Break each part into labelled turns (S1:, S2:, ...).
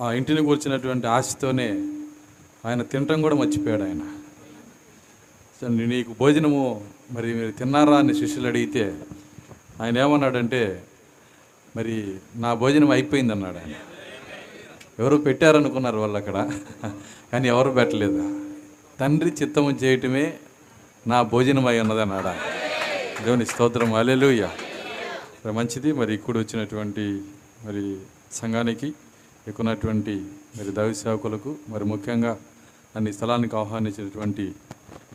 S1: ఆ ఇంటిని కూర్చున్నటువంటి ఆశతోనే ఆయన తినటం కూడా మర్చిపోయాడు ఆయన. సో నీకు భోజనము మరి మీరు తిన్నారా అని శిష్యులు అడిగితే ఆయన ఏమన్నాడంటే మరి నా భోజనం అయిపోయింది అన్నాడు ఆయన. ఎవరు పెట్టారనుకున్నారు వాళ్ళు అక్కడ కానీ ఎవరు పెట్టలేదు. తండ్రి చిత్తము చేయటమే నా భోజనం అయి ఉన్నది అన్నాడు దేవుని స్తోత్రం. అలెలుయ్య మంచిది. మరి ఇక్కడ వచ్చినటువంటి మరి సంఘానికి ఎక్కున్నటువంటి మరి దైవ సేవకులకు మరి ముఖ్యంగా నన్ను ఈ స్థలానికి ఆహ్వానించినటువంటి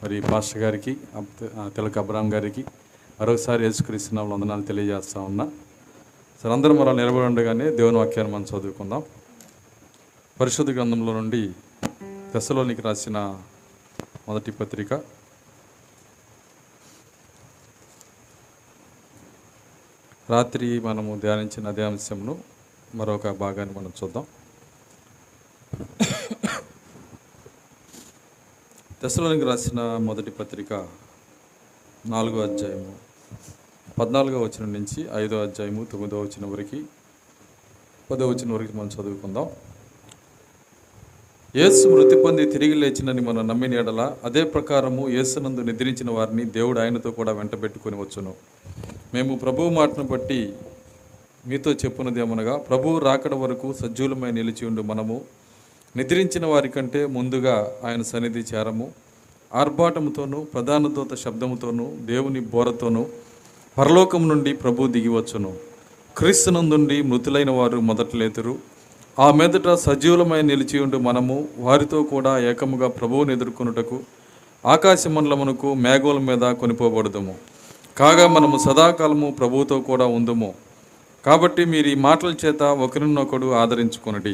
S1: మరి పాస్టర్ గారికి అబ్- అబ్రామ్ గారికి మరొకసారి యేసుక్రీస్తున్న వందనాలు తెలియజేస్తా ఉన్నా. సరే అందరం మరో నిలబడి ఉండగానే దేవుని వాక్యాన్ని మనం చదువుకుందాం. పరిశుద్ధ గ్రంథంలో నుండి దశలోనికి రాసిన మొదటి పత్రిక. రాత్రి మనము ధ్యానించిన అదే అంశంను మరొక భాగాన్ని మనం చూద్దాం. దశలోనికి రాసిన మొదటి పత్రిక నాలుగో అధ్యాయము పద్నాలుగో వచ్చిన నుంచి ఐదో అధ్యాయము తొమ్మిదో వచ్చిన వరకు పదో వచ్చిన వరకు మనం చదువుకుందాం. యేసు మృతి పొంది తిరిగి లేచినని మనం నమ్మిన ఎడల అదే ప్రకారము యేసునందు నిద్రించిన వారిని దేవుడు ఆయనతో కూడా వెంటబెట్టుకొని వచ్చును. మేము ప్రభువు మాటను బట్టి మీతో చెప్పున్నది ఏమనగా ప్రభువు రాకడ వరకు సజ్జులమై నిలిచి ఉండు మనము. నిద్రించిన వారి కంటే ముందుగా ఆయన సన్నిధి చేరము. ఆర్భాటముతోనూ ప్రధాన దూత శబ్దముతోనూ దేవుని బోరతోనూ పరలోకం నుండి ప్రభు దిగివచ్చును క్రీస్తునందుండి మృతులైన వారు మొదట లేతురు. ఆ మీదట సజీవులమై నిలిచి ఉండు మనము. వారితో కూడా ఏకముగా ప్రభువుని ఎదుర్కొనుటకు ఆకాశమండలమునకు మేఘోల మీద కొనిపోబడదుము. కాగా మనము సదాకాలము ప్రభువుతో కూడా ఉందుము. కాబట్టి మీరు ఈ మాటల చేత ఒకరినొకడు ఆదరించుకునడి.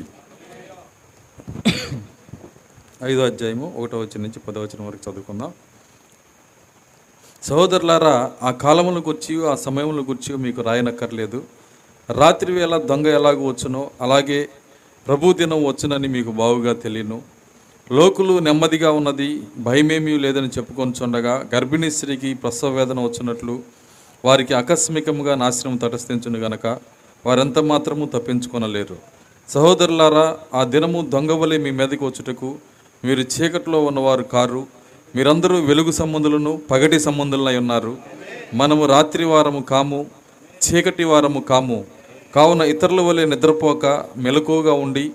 S1: ఐదో అధ్యాయము ఒకటో వచ్చిన నుంచి పదో వచ్చిన వరకు చదువుకుందాం. సహోదరులారా ఆ కాలముల గుర్చి ఆ సమయముల గుర్చి మీకు రాయనక్కర్లేదు. రాత్రి వేళ దొంగ ఎలాగ వచ్చునో అలాగే ప్రభు దినం వచ్చునని మీకు బావుగా తెలియను లోకులు నెమ్మదిగా ఉన్నది భయమేమీ లేదని చెప్పుకొని చుండగా గర్భిణీ స్త్రీకి ప్రసవ వేదన వచ్చినట్లు వారికి ఆకస్మికముగా నాశనం తటస్థించును గనక వారెంత మాత్రము తప్పించుకొనలేరు. సహోదరులారా ఆ దినము దొంగవలే మీ మీదకి వచ్చుటకు మీరు చీకట్లో ఉన్నవారు కారు మీరందరూ వెలుగు సంబంధులను పగటి సంబంధులనై ఉన్నారు. మనము రాత్రి వారము కాము చీకటి వారము కాము. కావున ఇతరుల వలె నిద్రపోక మెలకువగా ఉండి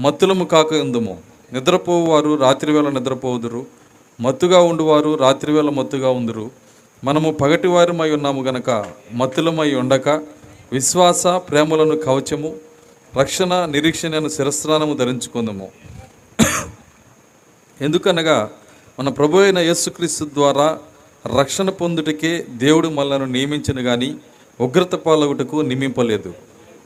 S1: మత్తులము కాక ఎందుము? నిద్రపోవారు రాత్రివేళ నిద్రపోదురు మత్తుగా ఉండువారు రాత్రివేళ మత్తుగా ఉందురు. మనము పగటివారమై ఉన్నాము గనక మత్తులమై ఉండక విశ్వాస ప్రేమలను కవచము రక్షణ నిరీక్షణను శిరస్నానము ధరించుకుందాము. ఎందుకనగా మన ప్రభు అయిన యేసుక్రీస్తు ద్వారా రక్షణ పొందుటకే దేవుడు మనలను నియమించను కానీ ఉగ్రత పాలగుటకు నియమింపలేదు.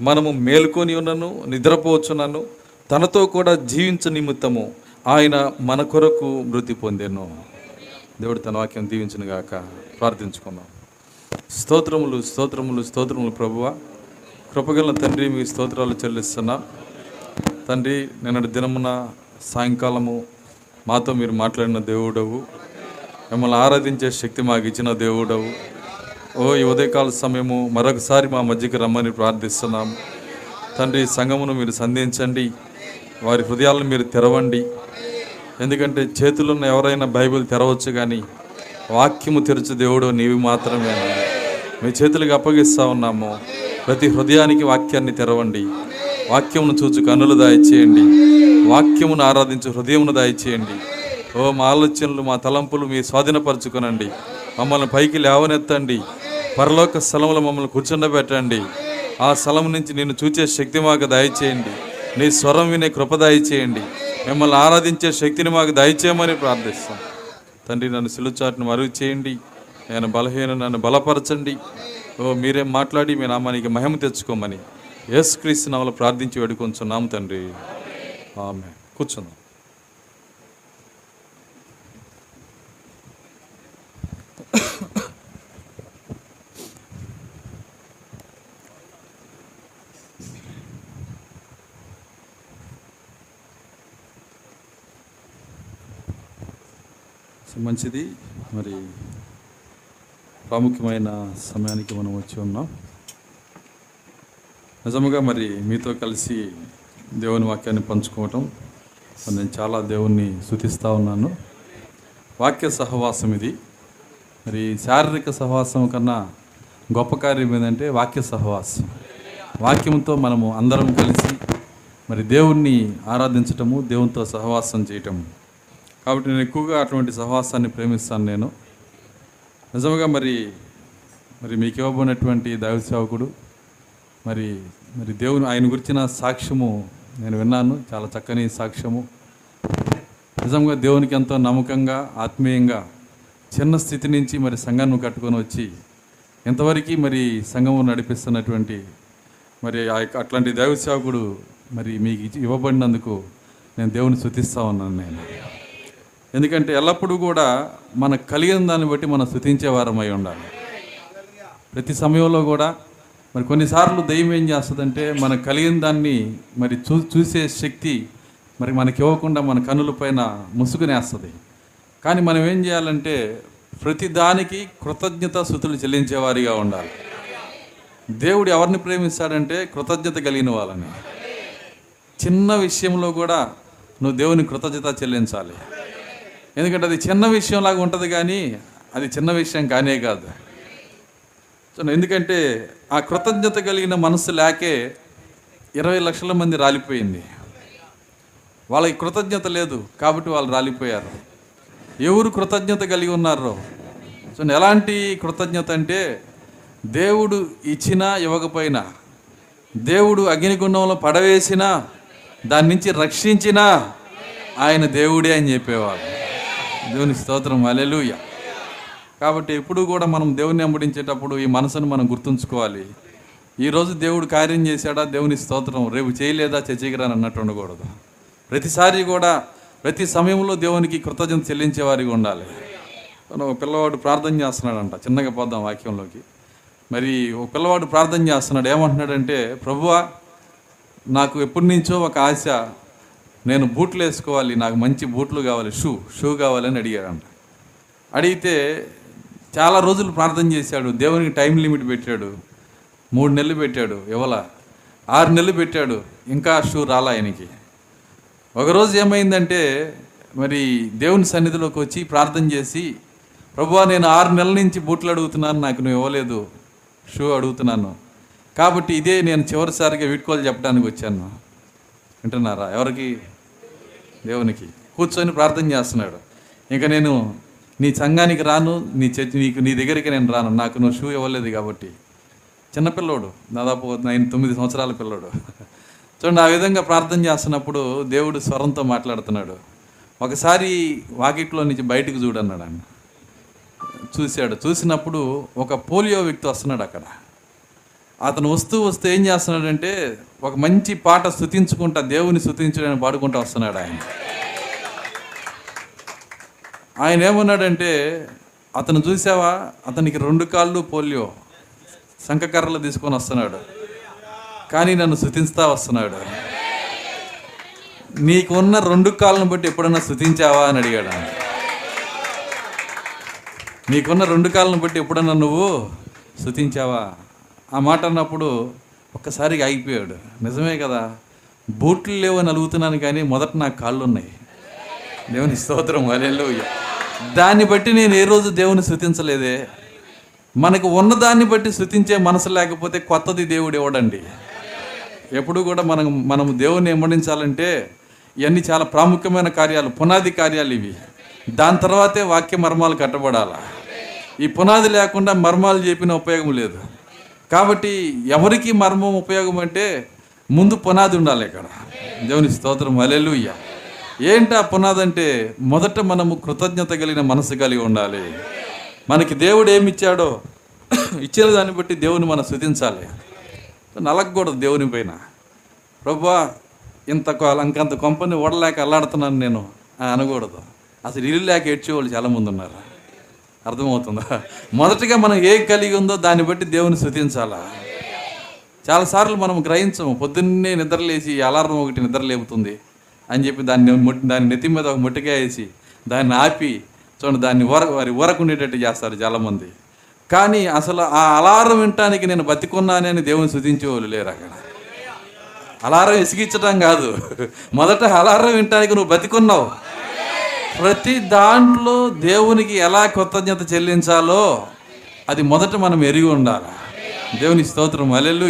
S1: మనము మేలుకొని ఉన్నను నిద్రపోవచ్చునను తనతో కూడా జీవించ నిమిత్తము ఆయన మన కొరకు మృతి పొందాను. దేవుడు తన వాక్యం దీవించును గాక ప్రార్థించుకుందాం. స్తోత్రములు స్తోత్రములు స్తోత్రములు ప్రభువ. కృపగల తండ్రి మీ స్తోత్రాలు చెల్లిస్తున్నా. తండ్రి నిన్నటి దినమున సాయంకాలము మాతో మీరు మాట్లాడిన దేవుడవు. మిమ్మల్ని ఆరాధించే శక్తి మాకు ఇచ్చిన దేవుడవు. ఓ ఈ ఉదయకాల సమయము మరొకసారి మా మధ్యకి రమ్మని ప్రార్థిస్తున్నాం తండ్రి సంఘమును మీరు సంధించండి. వారి హృదయాలను మీరు తెరవండి. ఎందుకంటే చేతులున్న ఎవరైనా బైబిల్ తెరవచ్చు కానీ వాక్యము తెరచు దేవుడు నీవి మాత్రమే మీ చేతులకు అప్పగిస్తా ఉన్నాము. ప్రతి హృదయానికి వాక్యాన్ని తెరవండి. వాక్యమును చూచు కన్నులు దాయిచేయండి. వాక్యమును ఆరాధించు హృదయమును దాయిచేయండి. ఓ మా ఆలోచనలు మా తలంపులు మీ స్వాధీనపరచుకునండి. మమ్మల్ని పైకి లేవనెత్తండి. పరలోక స్థలంలో మమ్మల్ని కూర్చుండబెట్టండి. ఆ స్థలం నుంచి నేను చూచే శక్తి మాకు దయచేయండి. నీ స్వరం వినే కృప దయచేయండి. మిమ్మల్ని ఆరాధించే శక్తిని మాకు దయచేయమని ప్రార్థిస్తాం. తండ్రి నన్ను సిలుచాటును మరుగు చేయండి. నేను బలహీన నన్ను బలపరచండి. ఓ మీరే మాట్లాడి మీ నామానికి మహిమ తెచ్చుకోమని యేసుక్రీస్తు నామలు ప్రార్థించి వేడుకొంచున్నాం తండ్రి. ఆమె కూర్చుందాం మంచిది. మరి ప్రాముఖ్యమైన సమయానికి మనం వచ్చి ఉన్నాం. నిజముగా మరి మీతో కలిసి దేవుని వాక్యాన్ని పంచుకోవటం నేను చాలా దేవుణ్ణి శుతిస్తూ ఉన్నాను. వాక్య సహవాసం ఇది. మరి శారీరక సహవాసం కన్నా గొప్ప కార్యం ఏంటంటే వాక్య సహవాసం. వాక్యంతో మనము అందరం కలిసి మరి దేవుణ్ణి ఆరాధించటము దేవునితో సహవాసం చేయటము. కాబట్టి నేను ఎక్కువగా అటువంటి సహవాసాన్ని ప్రేమిస్తాను నేను. నిజంగా మరి మరి మీకు ఇవ్వబడినటువంటి దైవ సేవకుడు మరి మరి దేవుని ఆయన గురించిన సాక్ష్యము నేను విన్నాను చాలా చక్కని సాక్ష్యము. నిజంగా దేవునికి ఎంతో నమ్మకంగా ఆత్మీయంగా చిన్న స్థితి నుంచి మరి సంఘాన్ని కట్టుకొని వచ్చి ఇంతవరకు మరి సంఘము నడిపిస్తున్నటువంటి మరి ఆ యొక్క అట్లాంటి దైవ సేవకుడు మరి మీకు ఇవ్వబడినందుకు నేను దేవుని శుతిస్తా ఉన్నాను నేను. ఎందుకంటే ఎల్లప్పుడూ కూడా మనకు కలిగిన దాన్ని బట్టి మనం స్థుతించేవారమై ఉండాలి. ప్రతి సమయంలో కూడా మరి కొన్నిసార్లు దయ్యం ఏం చేస్తుందంటే మనకు కలిగిన దాన్ని మరి చూ చూసే శక్తి మరి మనకి ఇవ్వకుండా మన కన్నుల పైన ముసుగునేస్తుంది. కానీ మనం ఏం చేయాలంటే ప్రతి దానికి కృతజ్ఞత స్థుతులు చెల్లించేవారిగా ఉండాలి. దేవుడు ఎవరిని ప్రేమిస్తాడంటే కృతజ్ఞత కలిగిన వాళ్ళని. చిన్న విషయంలో కూడా నువ్వు దేవుని కృతజ్ఞత చెల్లించాలి. ఎందుకంటే అది చిన్న విషయంలాగా ఉంటుంది కానీ అది చిన్న విషయం కానే కాదు. సో ఎందుకంటే ఆ కృతజ్ఞత కలిగిన మనసు లేకే ఇరవై లక్షల మంది రాలిపోయింది. వాళ్ళకి కృతజ్ఞత లేదు కాబట్టి వాళ్ళు రాలిపోయారు. ఎవరు కృతజ్ఞత కలిగి ఉన్నారో? సో ఎలాంటి కృతజ్ఞత అంటే దేవుడు ఇచ్చినా ఇవ్వకపోయినా దేవుడు అగ్నిగుండంలో పడవేసినా దాని నుంచి రక్షించినా ఆయన దేవుడే అని చెప్పేవాడు దేవుని స్తోత్రం అలెలుయ కాబట్టి ఎప్పుడు కూడా మనం దేవుని వెంబడించేటప్పుడు ఈ మనసును మనం గుర్తుంచుకోవాలి. ఈరోజు దేవుడు కార్యం చేశాడా? దేవుని స్తోత్రం. రేపు చేయలేదా? చచ్చిగిరాని అన్నట్టు ఉండకూడదు. ప్రతిసారి కూడా ప్రతి సమయంలో దేవునికి కృతజ్ఞత చెల్లించేవారిగా ఉండాలి. ఒక పిల్లవాడు ప్రార్థన చేస్తున్నాడంట చిన్నగా పోద్దాం వాక్యంలోకి. మరి ఒక పిల్లవాడు ప్రార్థన చేస్తున్నాడు. ఏమంటున్నాడంటే ప్రభువా నాకు ఎప్పటి నుంచో ఒక ఆశ నేను బూట్లు వేసుకోవాలి నాకు మంచి బూట్లు కావాలి షూ షూ కావాలని అడిగాడంట అడిగితే చాలా రోజులు ప్రార్థన చేశాడు దేవునికి టైం లిమిట్ పెట్టాడు మూడు నెలలు పెట్టాడు ఇవ్వాల. ఆరు నెలలు పెట్టాడు ఇంకా షూ రాలా ఆయనకి. ఒకరోజు ఏమైందంటే మరి దేవుని సన్నిధిలోకి వచ్చి ప్రార్థన చేసి ప్రభువా నేను ఆరు నెలల నుంచి బూట్లు అడుగుతున్నాను నాకు నువ్వు ఇవ్వలేదు షూ అడుగుతున్నాను. కాబట్టి ఇదే నేను చివరిసారిగా వీడ్కోలు చెప్పడానికి వచ్చాను. వింటున్నారా? ఎవరికి? దేవునికి కూర్చొని ప్రార్థన చేస్తున్నాడు. ఇంకా నేను నీ సంఘానికి రాను నీ చర్చి నీకు నీ దగ్గరికి నేను రాను. నాకు నువ్వు షూ ఇవ్వలేదు కాబట్టి. చిన్నపిల్లోడు దాదాపు నైన్ తొమ్మిది సంవత్సరాల పిల్లోడు. చూడండి ఆ విధంగా ప్రార్థన చేస్తున్నప్పుడు దేవుడు స్వరంతో మాట్లాడుతున్నాడు. ఒకసారి వాకిట్లో నుంచి బయటకు చూడన్నాడు ఆయన. చూశాడు. చూసినప్పుడు ఒక పోలియో వ్యక్తి వస్తున్నాడు అక్కడ. అతను వస్తూ వస్తూ ఏం చేస్తున్నాడంటే ఒక మంచి పాట స్థుతించుకుంటా దేవుని స్థుతించడానికి పాడుకుంటూ వస్తున్నాడు ఆయన. ఆయన ఏమన్నాడంటే అతను చూసావా? అతనికి రెండు కాళ్ళు పోలియో శంఖకర్రలు తీసుకొని వస్తున్నాడు. కానీ నన్ను స్థుతిస్తా వస్తున్నాడు. నీకున్న రెండు కాళ్ళను బట్టి ఎప్పుడన్నా స్థుతించావా అని అడిగాడు నీకున్న రెండు కాళ్ళను బట్టి ఎప్పుడన్నా నువ్వు స్థుతించావా ఆ మాట అన్నప్పుడు ఒక్కసారిగా ఆగిపోయాడు. నిజమే కదా బూట్లు లేవని అలుగుతున్నాను కానీ మొదట నాకు కాళ్ళు ఉన్నాయి దేవుని స్తోత్రం హల్లెలూయా. దాన్ని బట్టి నేను ఏ రోజు దేవుని స్థుతించలేదే మనకు ఉన్నదాన్ని బట్టి శృతించే మనసు లేకపోతే కొత్తది దేవుడు ఇవ్వడండి ఎప్పుడు కూడా మనం మనం దేవుని వెంబడించాలంటే ఇవన్నీ చాలా ప్రాముఖ్యమైన కార్యాలు పునాది కార్యాలు ఇవి. దాని తర్వాతే వాక్య మర్మాలు కట్టబడాలా? ఈ పునాది లేకుండా మర్మాలు చెప్పిన ఉపయోగం లేదు. కాబట్టి ఎవరికి మర్మం ఉపయోగం అంటే ముందు పునాది ఉండాలి ఇక్కడ. దేవుని స్తోత్రం. అలెలుయ్య ఏంటి ఆ పునాది అంటే? మొదట మనము కృతజ్ఞత కలిగిన మనసు కలిగి ఉండాలి. మనకి దేవుడు ఏమి ఇచ్చాడో ఇచ్చిన దాన్ని బట్టి దేవుని మనం శుతించాలి నలగకూడదు దేవుని పైన. ప్రభా ఇంత కొ- ఇంకంత కొంపని ఓడలేక అల్లాడుతున్నాను నేను. అనకూడదు. అసలు ఇల్లు లేక ఏడ్చేవాళ్ళు చాలామంది ఉన్నారు. అర్థమవుతుందా? మొదటిగా మనం ఏ కలిగి ఉందో దాన్ని బట్టి దేవుని స్థుతించాలా? చాలాసార్లు మనం గ్రహించము పొద్దున్నే నిద్రలేసి అలారం ఒకటి నిద్ర లేపుతుంది అని చెప్పి దాన్ని దాని నెత్తి మీద ఒక మొట్టిగా వేసి దాన్ని ఆపి చూడండి దాన్ని ఊర వారి ఊరకుండేటట్టు చేస్తారు చాలామంది. కానీ అసలు ఆ అలారం వినటానికి నేను బతికున్నానని దేవుని శృతించేవాళ్ళు లేరు అక్కడ. అలారం ఇసిగించడం కాదు. మొదట అలారం వింటానికి నువ్వు బతికున్నావు. ప్రతి దాంట్లో దేవునికి ఎలా కృతజ్ఞత చెల్లించాలో అది మొదట మనం ఎరిగి ఉండాలి. దేవుని స్తోత్రం. అలెలు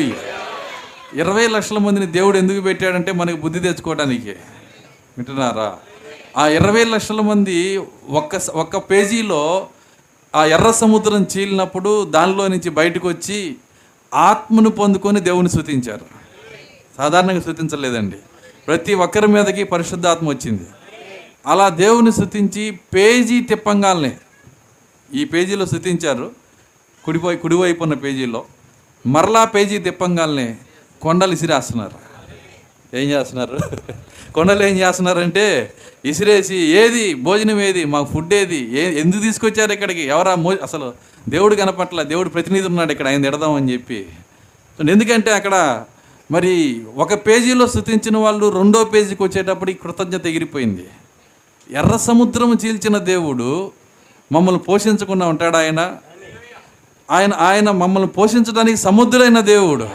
S1: ఇరవై లక్షల మందిని దేవుడు ఎందుకు పెట్టాడంటే మనకి బుద్ధి తెచ్చుకోవడానికి. వింటున్నారా? ఆ ఇరవై లక్షల మంది ఒక్క ఒక్క పేజీలో ఆ ఎర్ర సముద్రం చీలినప్పుడు దానిలో నుంచి బయటకు వచ్చి ఆత్మను పొందుకొని దేవుని శృతించారు సాధారణంగా శృతించలేదండి ప్రతి ఒక్కరి మీదకి పరిశుద్ధాత్మ వచ్చింది. అలా దేవుని స్థుతించి పేజీ తిప్పంగాల్నే. ఈ పేజీలో స్థుతించారు కుడిపోయి కుడివైపు ఉన్న పేజీలో. మరలా పేజీ తిప్పంగాల్నే కొండలు ఇసిరేస్తున్నారు ఏం చేస్తున్నారు? కొండలు ఏం చేస్తున్నారంటే ఇసిరేసి ఏది భోజనం ఏది మాకు ఫుడ్ ఏది ఏ ఎందుకు తీసుకొచ్చారు ఇక్కడికి? ఎవరా మో అసలు దేవుడు కనపట్ల దేవుడు ప్రతినిధి ఉన్నాడు ఇక్కడ ఆయన తిడదామని చెప్పి. ఎందుకంటే అక్కడ మరి ఒక పేజీలో స్థుతించిన వాళ్ళు రెండో పేజీకి వచ్చేటప్పటికి కృతజ్ఞత ఎగిరిపోయింది. ఎర్ర సముద్రం చీల్చిన దేవుడు మమ్మల్ని పోషించకుండా ఉంటాడు ఆయన? ఆయన ఆయన మమ్మల్ని పోషించడానికి సముద్రులైన దేవుడు.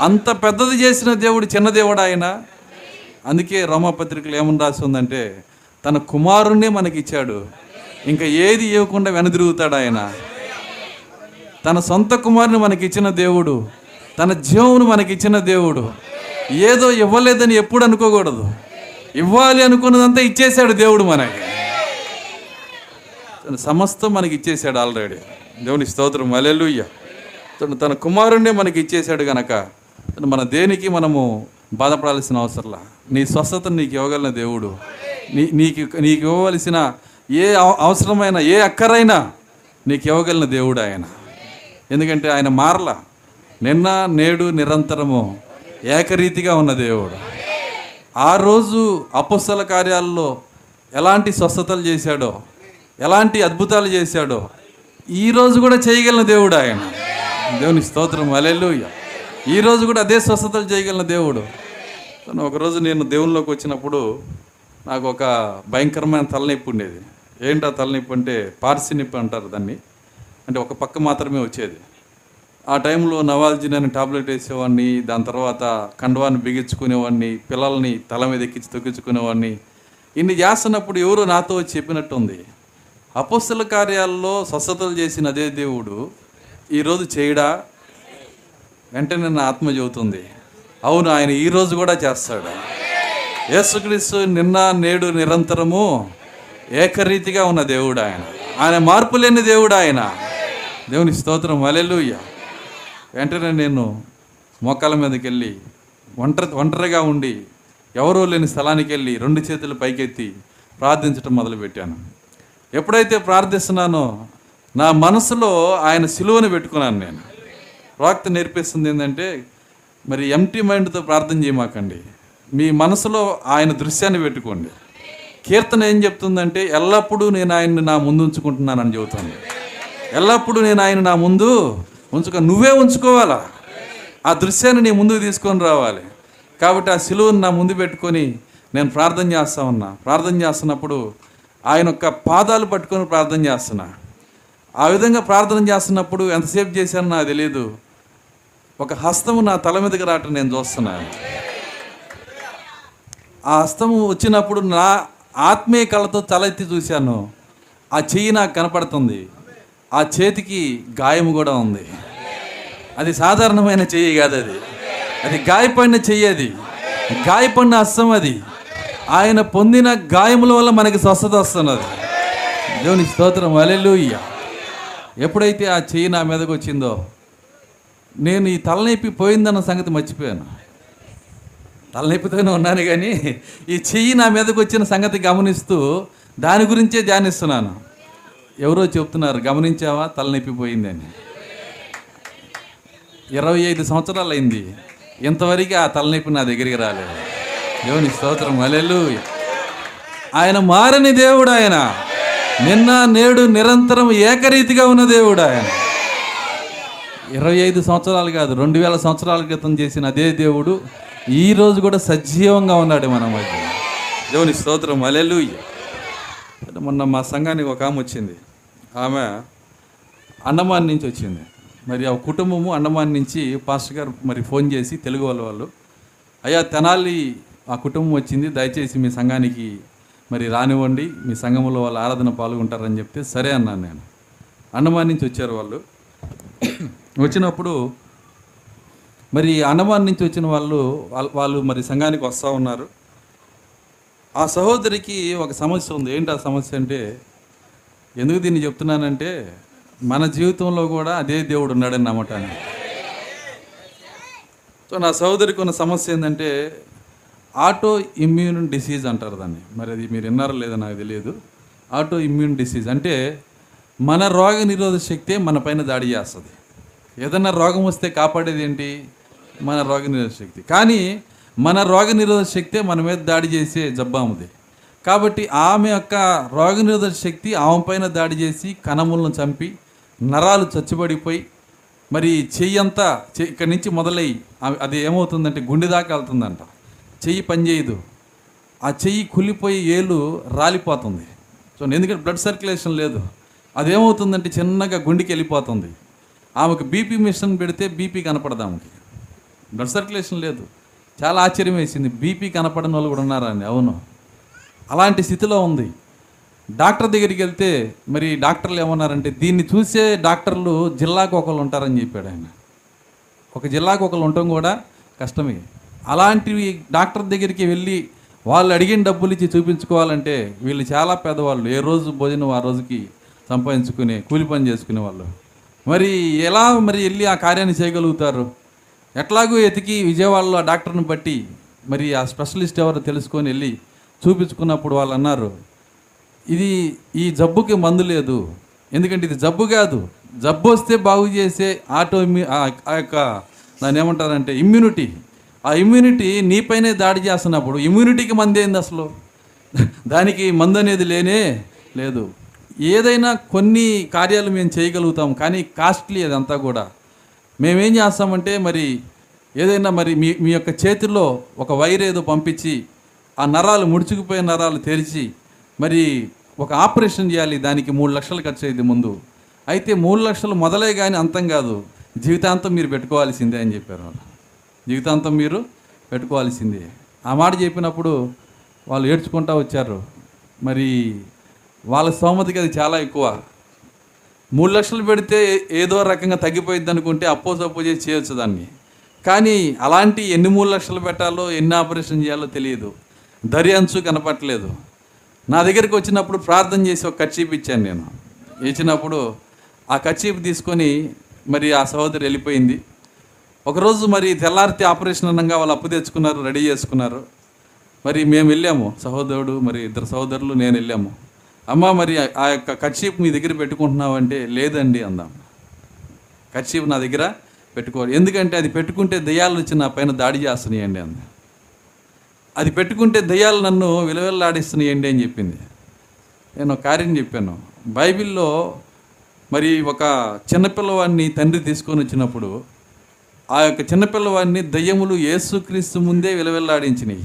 S1: అంత పెద్దది చేసిన దేవుడు చిన్న దేవుడు ఆయన? అందుకే రోమపత్రికలు ఏమని రాసి ఉందంటే తన కుమారుణ్ణి మనకి ఇచ్చాడు ఇంకా ఏది ఇవ్వకుండా వెనదిరుగుతాడు ఆయన? తన సొంత కుమారుని మనకి ఇచ్చిన దేవుడు తన జీవమును మనకిచ్చిన దేవుడు. ఏదో ఇవ్వలేదని ఎప్పుడు అనుకోకూడదు. ఇవ్వాలి అనుకున్నదంతా ఇచ్చేశాడు దేవుడు మనకి. తన సమస్తం మనకి ఇచ్చేశాడు ఆల్రెడీ దేవుని స్తోత్రం. మలెలుయ్య తను తన కుమారుణ్ణి మనకి ఇచ్చేశాడు గనక తను మన దేనికి మనము బాధపడాల్సిన అవసరంలా? నీ స్వస్థతను నీకు ఇవ్వగలిగిన దేవుడు. నీ నీకు నీకు ఇవ్వవలసిన ఏ అవసరమైన ఏ అక్కరైనా నీకు ఇవ్వగలిగిన దేవుడు ఆయన. ఎందుకంటే ఆయన మారల. నిన్న నేడు నిరంతరము ఏకరీతిగా ఉన్న దేవుడు. ఆ రోజు అపస్సల కార్యాల్లో ఎలాంటి స్వస్థతలు చేశాడో ఎలాంటి అద్భుతాలు చేశాడో ఈ రోజు కూడా చేయగలిగిన దేవుడు ఆయన. దేవుని స్తోత్రం. అలెలుయ్య ఈరోజు కూడా అదే స్వస్థతలు చేయగలిగిన దేవుడు. కానీ ఒకరోజు నేను దేవునిలోకి వచ్చినప్పుడు నాకు ఒక భయంకరమైన తలనొప్పి ఉండేది. ఏంటి ఆ తలనొప్పి అంటే పార్సి నొప్పి అంటారు దాన్ని. అంటే ఒక పక్క మాత్రమే వచ్చేది. ఆ టైంలో నవాల్జిన్ అని టాబ్లెట్ వేసేవాడిని దాని తర్వాత కండవాన్ని బిగించుకునేవాడిని పిల్లల్ని తల మీద ఎక్కించి తొక్కించుకునేవాడిని. ఇన్ని చేస్తున్నప్పుడు ఎవరో నాతో చెప్పినట్టుంది. అపస్సుల కార్యాల్లో స్వస్థతలు చేసిన అదే దేవుడు ఈరోజు చేయడా? వెంటనే నా ఆత్మ చెబుతుంది. అవును ఆయన ఈ రోజు కూడా చేస్తాడు. యేసుక్రీస్తు నిన్న నేడు నిరంతరము ఏకరీతిగా ఉన్న దేవుడు ఆయన. ఆయన మార్పు లేని దేవుడు ఆయన. దేవుని స్తోత్రం. అలెలుయ్య వెంటనే నేను మోకాల మీదకి వెళ్ళి ఒంటరి ఒంటరిగా ఉండి ఎవరూ లేని స్థలానికి వెళ్ళి రెండు చేతులు పైకెత్తి ప్రార్థించడం మొదలుపెట్టాను. ఎప్పుడైతే ప్రార్థిస్తున్నానో నా మనసులో ఆయన సిలువను పెట్టుకున్నాను నేను. ప్రాక్త నేర్పిస్తుంది ఏంటంటే మరి ఎంటీ మైండ్తో ప్రార్థన చేయమాకండి. మీ మనసులో ఆయన దృశ్యాన్ని పెట్టుకోండి. కీర్తన ఏం చెప్తుందంటే ఎల్లప్పుడూ నేను ఆయన్ని నా ముందు ఉంచుకుంటున్నానని చెబుతాను ఎల్లప్పుడూ నేను ఆయన నా ముందు ఉంచుకో నువ్వే ఉంచుకోవాలా? ఆ దృశ్యాన్ని నీ ముందుకు తీసుకొని రావాలి. కాబట్టి ఆ సిలువను నా ముందు పెట్టుకొని నేను ప్రార్థన చేస్తా ఉన్నా. ప్రార్థన చేస్తున్నప్పుడు ఆయన యొక్క పాదాలు పట్టుకొని ప్రార్థన చేస్తున్నా. ఆ విధంగా ప్రార్థన చేస్తున్నప్పుడు ఎంతసేపు చేశానో నాకు తెలియదు ఒక హస్తము నా తల మీదకి రావటం నేను చూస్తున్నాను ఆ హస్తము వచ్చినప్పుడు నా ఆత్మీయ కళతో తల ఎత్తి చూశాను. ఆ చెయ్యి నాకు కనపడుతుంది. ఆ చేతికి గాయము కూడా ఉంది. అది సాధారణమైన చెయ్యి కాదు అది. అది గాయపడిన చెయ్యి అది. గాయపడిన అస్తం అది. ఆయన పొందిన గాయముల వల్ల మనకి స్వస్థత వస్తున్నది. దేవుని స్తోత్రం. అలెలుయ్య ఎప్పుడైతే ఆ చెయ్యి నా మీదకి వచ్చిందో నేను ఈ తలనొప్పి పోయిందన్న సంగతి మర్చిపోయాను. తలనొప్పితోనే ఉన్నాను కానీ ఈ చెయ్యి నా మీదకి వచ్చిన సంగతి గమనిస్తూ దాని గురించే ధ్యానిస్తున్నాను. ఎవరో చెప్తున్నారు గమనించావా? తలనొప్పి పోయిందని. ఇరవై ఐదు సంవత్సరాలు అయింది ఇంతవరకు ఆ తలనొప్పి నా దగ్గరికి రాలేదు. దేవుని స్తోత్రం. అలెలు ఆయన మారని దేవుడు ఆయన. నిన్న నేడు నిరంతరం ఏకరీతిగా ఉన్న దేవుడు ఆయన. ఇరవై ఐదు సంవత్సరాలు కాదు రెండు వేల సంవత్సరాల క్రితం చేసిన అదే దేవుడు ఈ రోజు కూడా సజీవంగా ఉన్నాడు మన మధ్య. దేవుని స్తోత్రం. అలెలు మొన్న మా సంఘానికి ఒక ఆమె వచ్చింది. ఆమె అండమాన్ నుంచి వచ్చింది. మరి ఆ కుటుంబము అండమాన్ నుంచి పాస్టర్ గారు మరి ఫోన్ చేసి తెలుగు వాళ్ళ వాళ్ళు అయ్యా తెనాలి ఆ కుటుంబం వచ్చింది దయచేసి మీ సంఘానికి మరి రానివ్వండి మీ సంఘంలో వాళ్ళ ఆరాధన పాల్గొంటారని చెప్తే సరే అన్నాను నేను. అండమాన్ నుంచి వచ్చారు వాళ్ళు. వచ్చినప్పుడు మరి అండమాన్ నుంచి వచ్చిన వాళ్ళు వాళ్ళ- వాళ్ళు మరి సంఘానికి వస్తూ ఉన్నారు. ఆ సహోదరికి ఒక సమస్య ఉంది. ఏంటి ఆ సమస్య అంటే ఎందుకు దీన్ని చెప్తున్నానంటే మన జీవితంలో కూడా అదే దేవుడు ఉన్నాడని నమ్మటాను సో నా సోదరికి ఉన్న సమస్య ఏంటంటే ఆటో ఇమ్యూన్ డిసీజ్ అంటారు దాన్ని. మరి అది మీరు విన్నారో లేదో నాకు తెలియదు. ఆటో ఇమ్యూన్ డిసీజ్ అంటే మన రోగ నిరోధక శక్తే మన పైన దాడి చేస్తుంది. ఏదన్నా రోగం వస్తే కాపాడేది ఏంటి? మన రోగ నిరోధక శక్తి. కానీ మన రోగ నిరోధక శక్తే మన మీద దాడి చేసే జబ్బాముది కాబట్టి ఆమె యొక్క రోగనిరోధక శక్తి ఆమె పైన దాడి చేసి కణములను చంపి నరాలు చచ్చుబడిపోయి మరి చెయ్యి అంతా ఇక్కడి నుంచి మొదలై అది ఏమవుతుందంటే గుండె దాకా వెళ్తుందంట. చెయ్యి పనిచేయదు ఆ చెయ్యి కుళ్ళిపోయి ఏలు రాలిపోతుంది. సో ఎందుకంటే బ్లడ్ సర్క్యులేషన్ లేదు. అదేమవుతుందంటే చిన్నగా గుండెకి వెళ్ళిపోతుంది. ఆమెకు బీపీ మిషన్ పెడితే బీపీ కనపడదు ఆమెకి. బ్లడ్ సర్క్యులేషన్ లేదు. చాలా ఆశ్చర్యం వేసింది. బీపీ కనపడని వాళ్ళు కూడా ఉన్నారండి అవును. అలాంటి స్థితిలో ఉంది. డాక్టర్ దగ్గరికి వెళ్తే మరి డాక్టర్లు ఏమన్నారంటే దీన్ని చూసే డాక్టర్లు జిల్లాకు ఒకళ్ళు ఉంటారని చెప్పాడు ఆయన. ఒక జిల్లాకు ఒకళ్ళు ఉండటం కూడా కష్టమే. అలాంటివి డాక్టర్ దగ్గరికి వెళ్ళి వాళ్ళు అడిగిన డబ్బులు ఇచ్చి చూపించుకోవాలంటే వీళ్ళు చాలా పేదవాళ్ళు. ఏ రోజు భోజనం ఆ రోజుకి సంపాదించుకునే కూలి పని చేసుకునే వాళ్ళు. మరి ఎలా మరి వెళ్ళి ఆ కార్యాన్ని చేయగలుగుతారు? ఎట్లాగో ఎతికి విజయవాడలో ఆ డాక్టర్ని బట్టి మరి ఆ స్పెషలిస్ట్ ఎవరో తెలుసుకొని వెళ్ళి చూపించుకున్నప్పుడు వాళ్ళు అన్నారు ఇది ఈ జబ్బుకి మందు లేదు. ఎందుకంటే ఇది జబ్బు కాదు. జబ్బు వస్తే బాగు చేసే ఆటో ఆ- ఆ యొక్క దాన్ని ఏమంటారంటే ఇమ్యూనిటీ ఆ ఇమ్యూనిటీ నీపైనే దాడి చేస్తున్నప్పుడు ఇమ్యూనిటీకి మంది ఏంది అసలు? దానికి మందు అనేది లేనే లేదు. ఏదైనా కొన్ని కార్యాలు మేము చేయగలుగుతాం కానీ కాస్ట్లీ అదంతా కూడా. మేమేం చేస్తామంటే మరి ఏదైనా మరి మీ మీ యొక్క చేతిలో ఒక వైర్ ఏదో పంపించి ఆ నరాలు ముడుచుకుపోయిన నరాలు తెరిచి మరి ఒక ఆపరేషన్ చేయాలి దానికి మూడు లక్షలు ఖర్చు అయ్యింది ముందు. అయితే మూడు లక్షలు మొదలే కానీ అంతం కాదు. జీవితాంతం మీరు పెట్టుకోవాల్సిందే అని చెప్పారు వాళ్ళు. జీవితాంతం మీరు పెట్టుకోవాల్సిందే. ఆ మాట చెప్పినప్పుడు వాళ్ళు ఏడ్చుకుంటా వచ్చారు. మరి వాళ్ళ స్తోమతకి అది చాలా ఎక్కువ. మూడు లక్షలు పెడితే ఏదో రకంగా తగ్గిపోయింది అనుకుంటే అప్పో సప్పో చేసి చేయొచ్చు దాన్ని. కానీ అలాంటి ఎన్ని మూడు లక్షలు పెట్టాలో ఎన్ని ఆపరేషన్ చేయాలో తెలియదు. దరి అంచు కనపట్లేదు నా దగ్గరికి వచ్చినప్పుడు ప్రార్థన చేసి ఒక కచ్చీపు ఇచ్చాను నేను. ఇచ్చినప్పుడు ఆ కచ్చీపు తీసుకొని మరి ఆ సహోదరి వెళ్ళిపోయింది. ఒకరోజు మరి తెల్లారితే ఆపరేషన్ అనగా వాళ్ళు అప్పు తెచ్చుకున్నారు రెడీ చేసుకున్నారు. మరి మేము వెళ్ళాము. సహోదరుడు మరి ఇద్దరు సహోదరులు నేను వెళ్ళాము. అమ్మ మరి ఆ- యొక్క కచ్చీపు మీ దగ్గర పెట్టుకుంటున్నావంటే లేదండి అందాం. కచ్చీపు నా దగ్గర పెట్టుకోవాలి. ఎందుకంటే అది పెట్టుకుంటే దయ్యాలు వచ్చి నా పైన దాడి చేస్తున్నాయండి అంది. అది పెట్టుకుంటే దయ్యాలు నన్ను విలువెల్లాడిస్తున్నాయండి అని చెప్పింది. నేను కార్యం చెప్పాను. బైబిల్లో మరి ఒక చిన్నపిల్లవాడిని తండ్రి తీసుకొని వచ్చినప్పుడు ఆ యొక్క చిన్నపిల్లవాడిని దయ్యములు యేసుక్రీస్తు ముందే విలువెల్లాడించినాయి.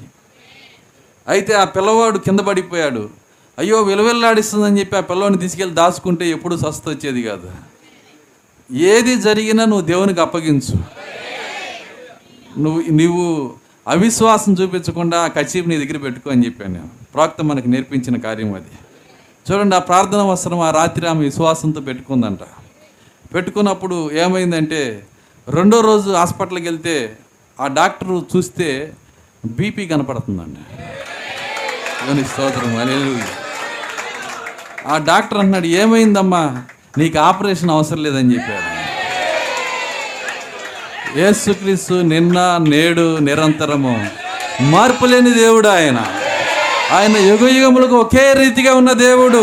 S1: అయితే ఆ పిల్లవాడు కింద పడిపోయాడు. అయ్యో విలువెల్లాడిస్తుందని చెప్పి ఆ పిల్లవాడిని తీసుకెళ్ళి దాచుకుంటే ఎప్పుడు స్వస్థ వచ్చేది కాదు. ఏది జరిగినా నువ్వు దేవునికి అప్పగించు. నువ్వు నువ్వు అవిశ్వాసం చూపించకుండా కచీపు నీ దగ్గర పెట్టుకో అని చెప్పాను నేను. ప్రాక్త మనకు నేర్పించిన కార్యం అది. చూడండి ఆ ప్రార్థన వస్త్రం ఆ రాత్రి ఆమె విశ్వాసంతో పెట్టుకుందంట. పెట్టుకున్నప్పుడు ఏమైందంటే రెండో రోజు హాస్పిటల్కి వెళ్తే ఆ డాక్టర్ చూస్తే బీపీ కనపడుతుందండి. దేవుని స్తోత్రం ఆ డాక్టర్ అన్నాడు ఏమైందమ్మా? నీకు ఆపరేషన్ అవసరం లేదని చెప్పాడు. యేసుక్రీస్తు నిన్న నేడు నిరంతరము. మార్పు లేని దేవుడు ఆయన. ఆయన యుగ యుగములకు ఒకే రీతిగా ఉన్న దేవుడు.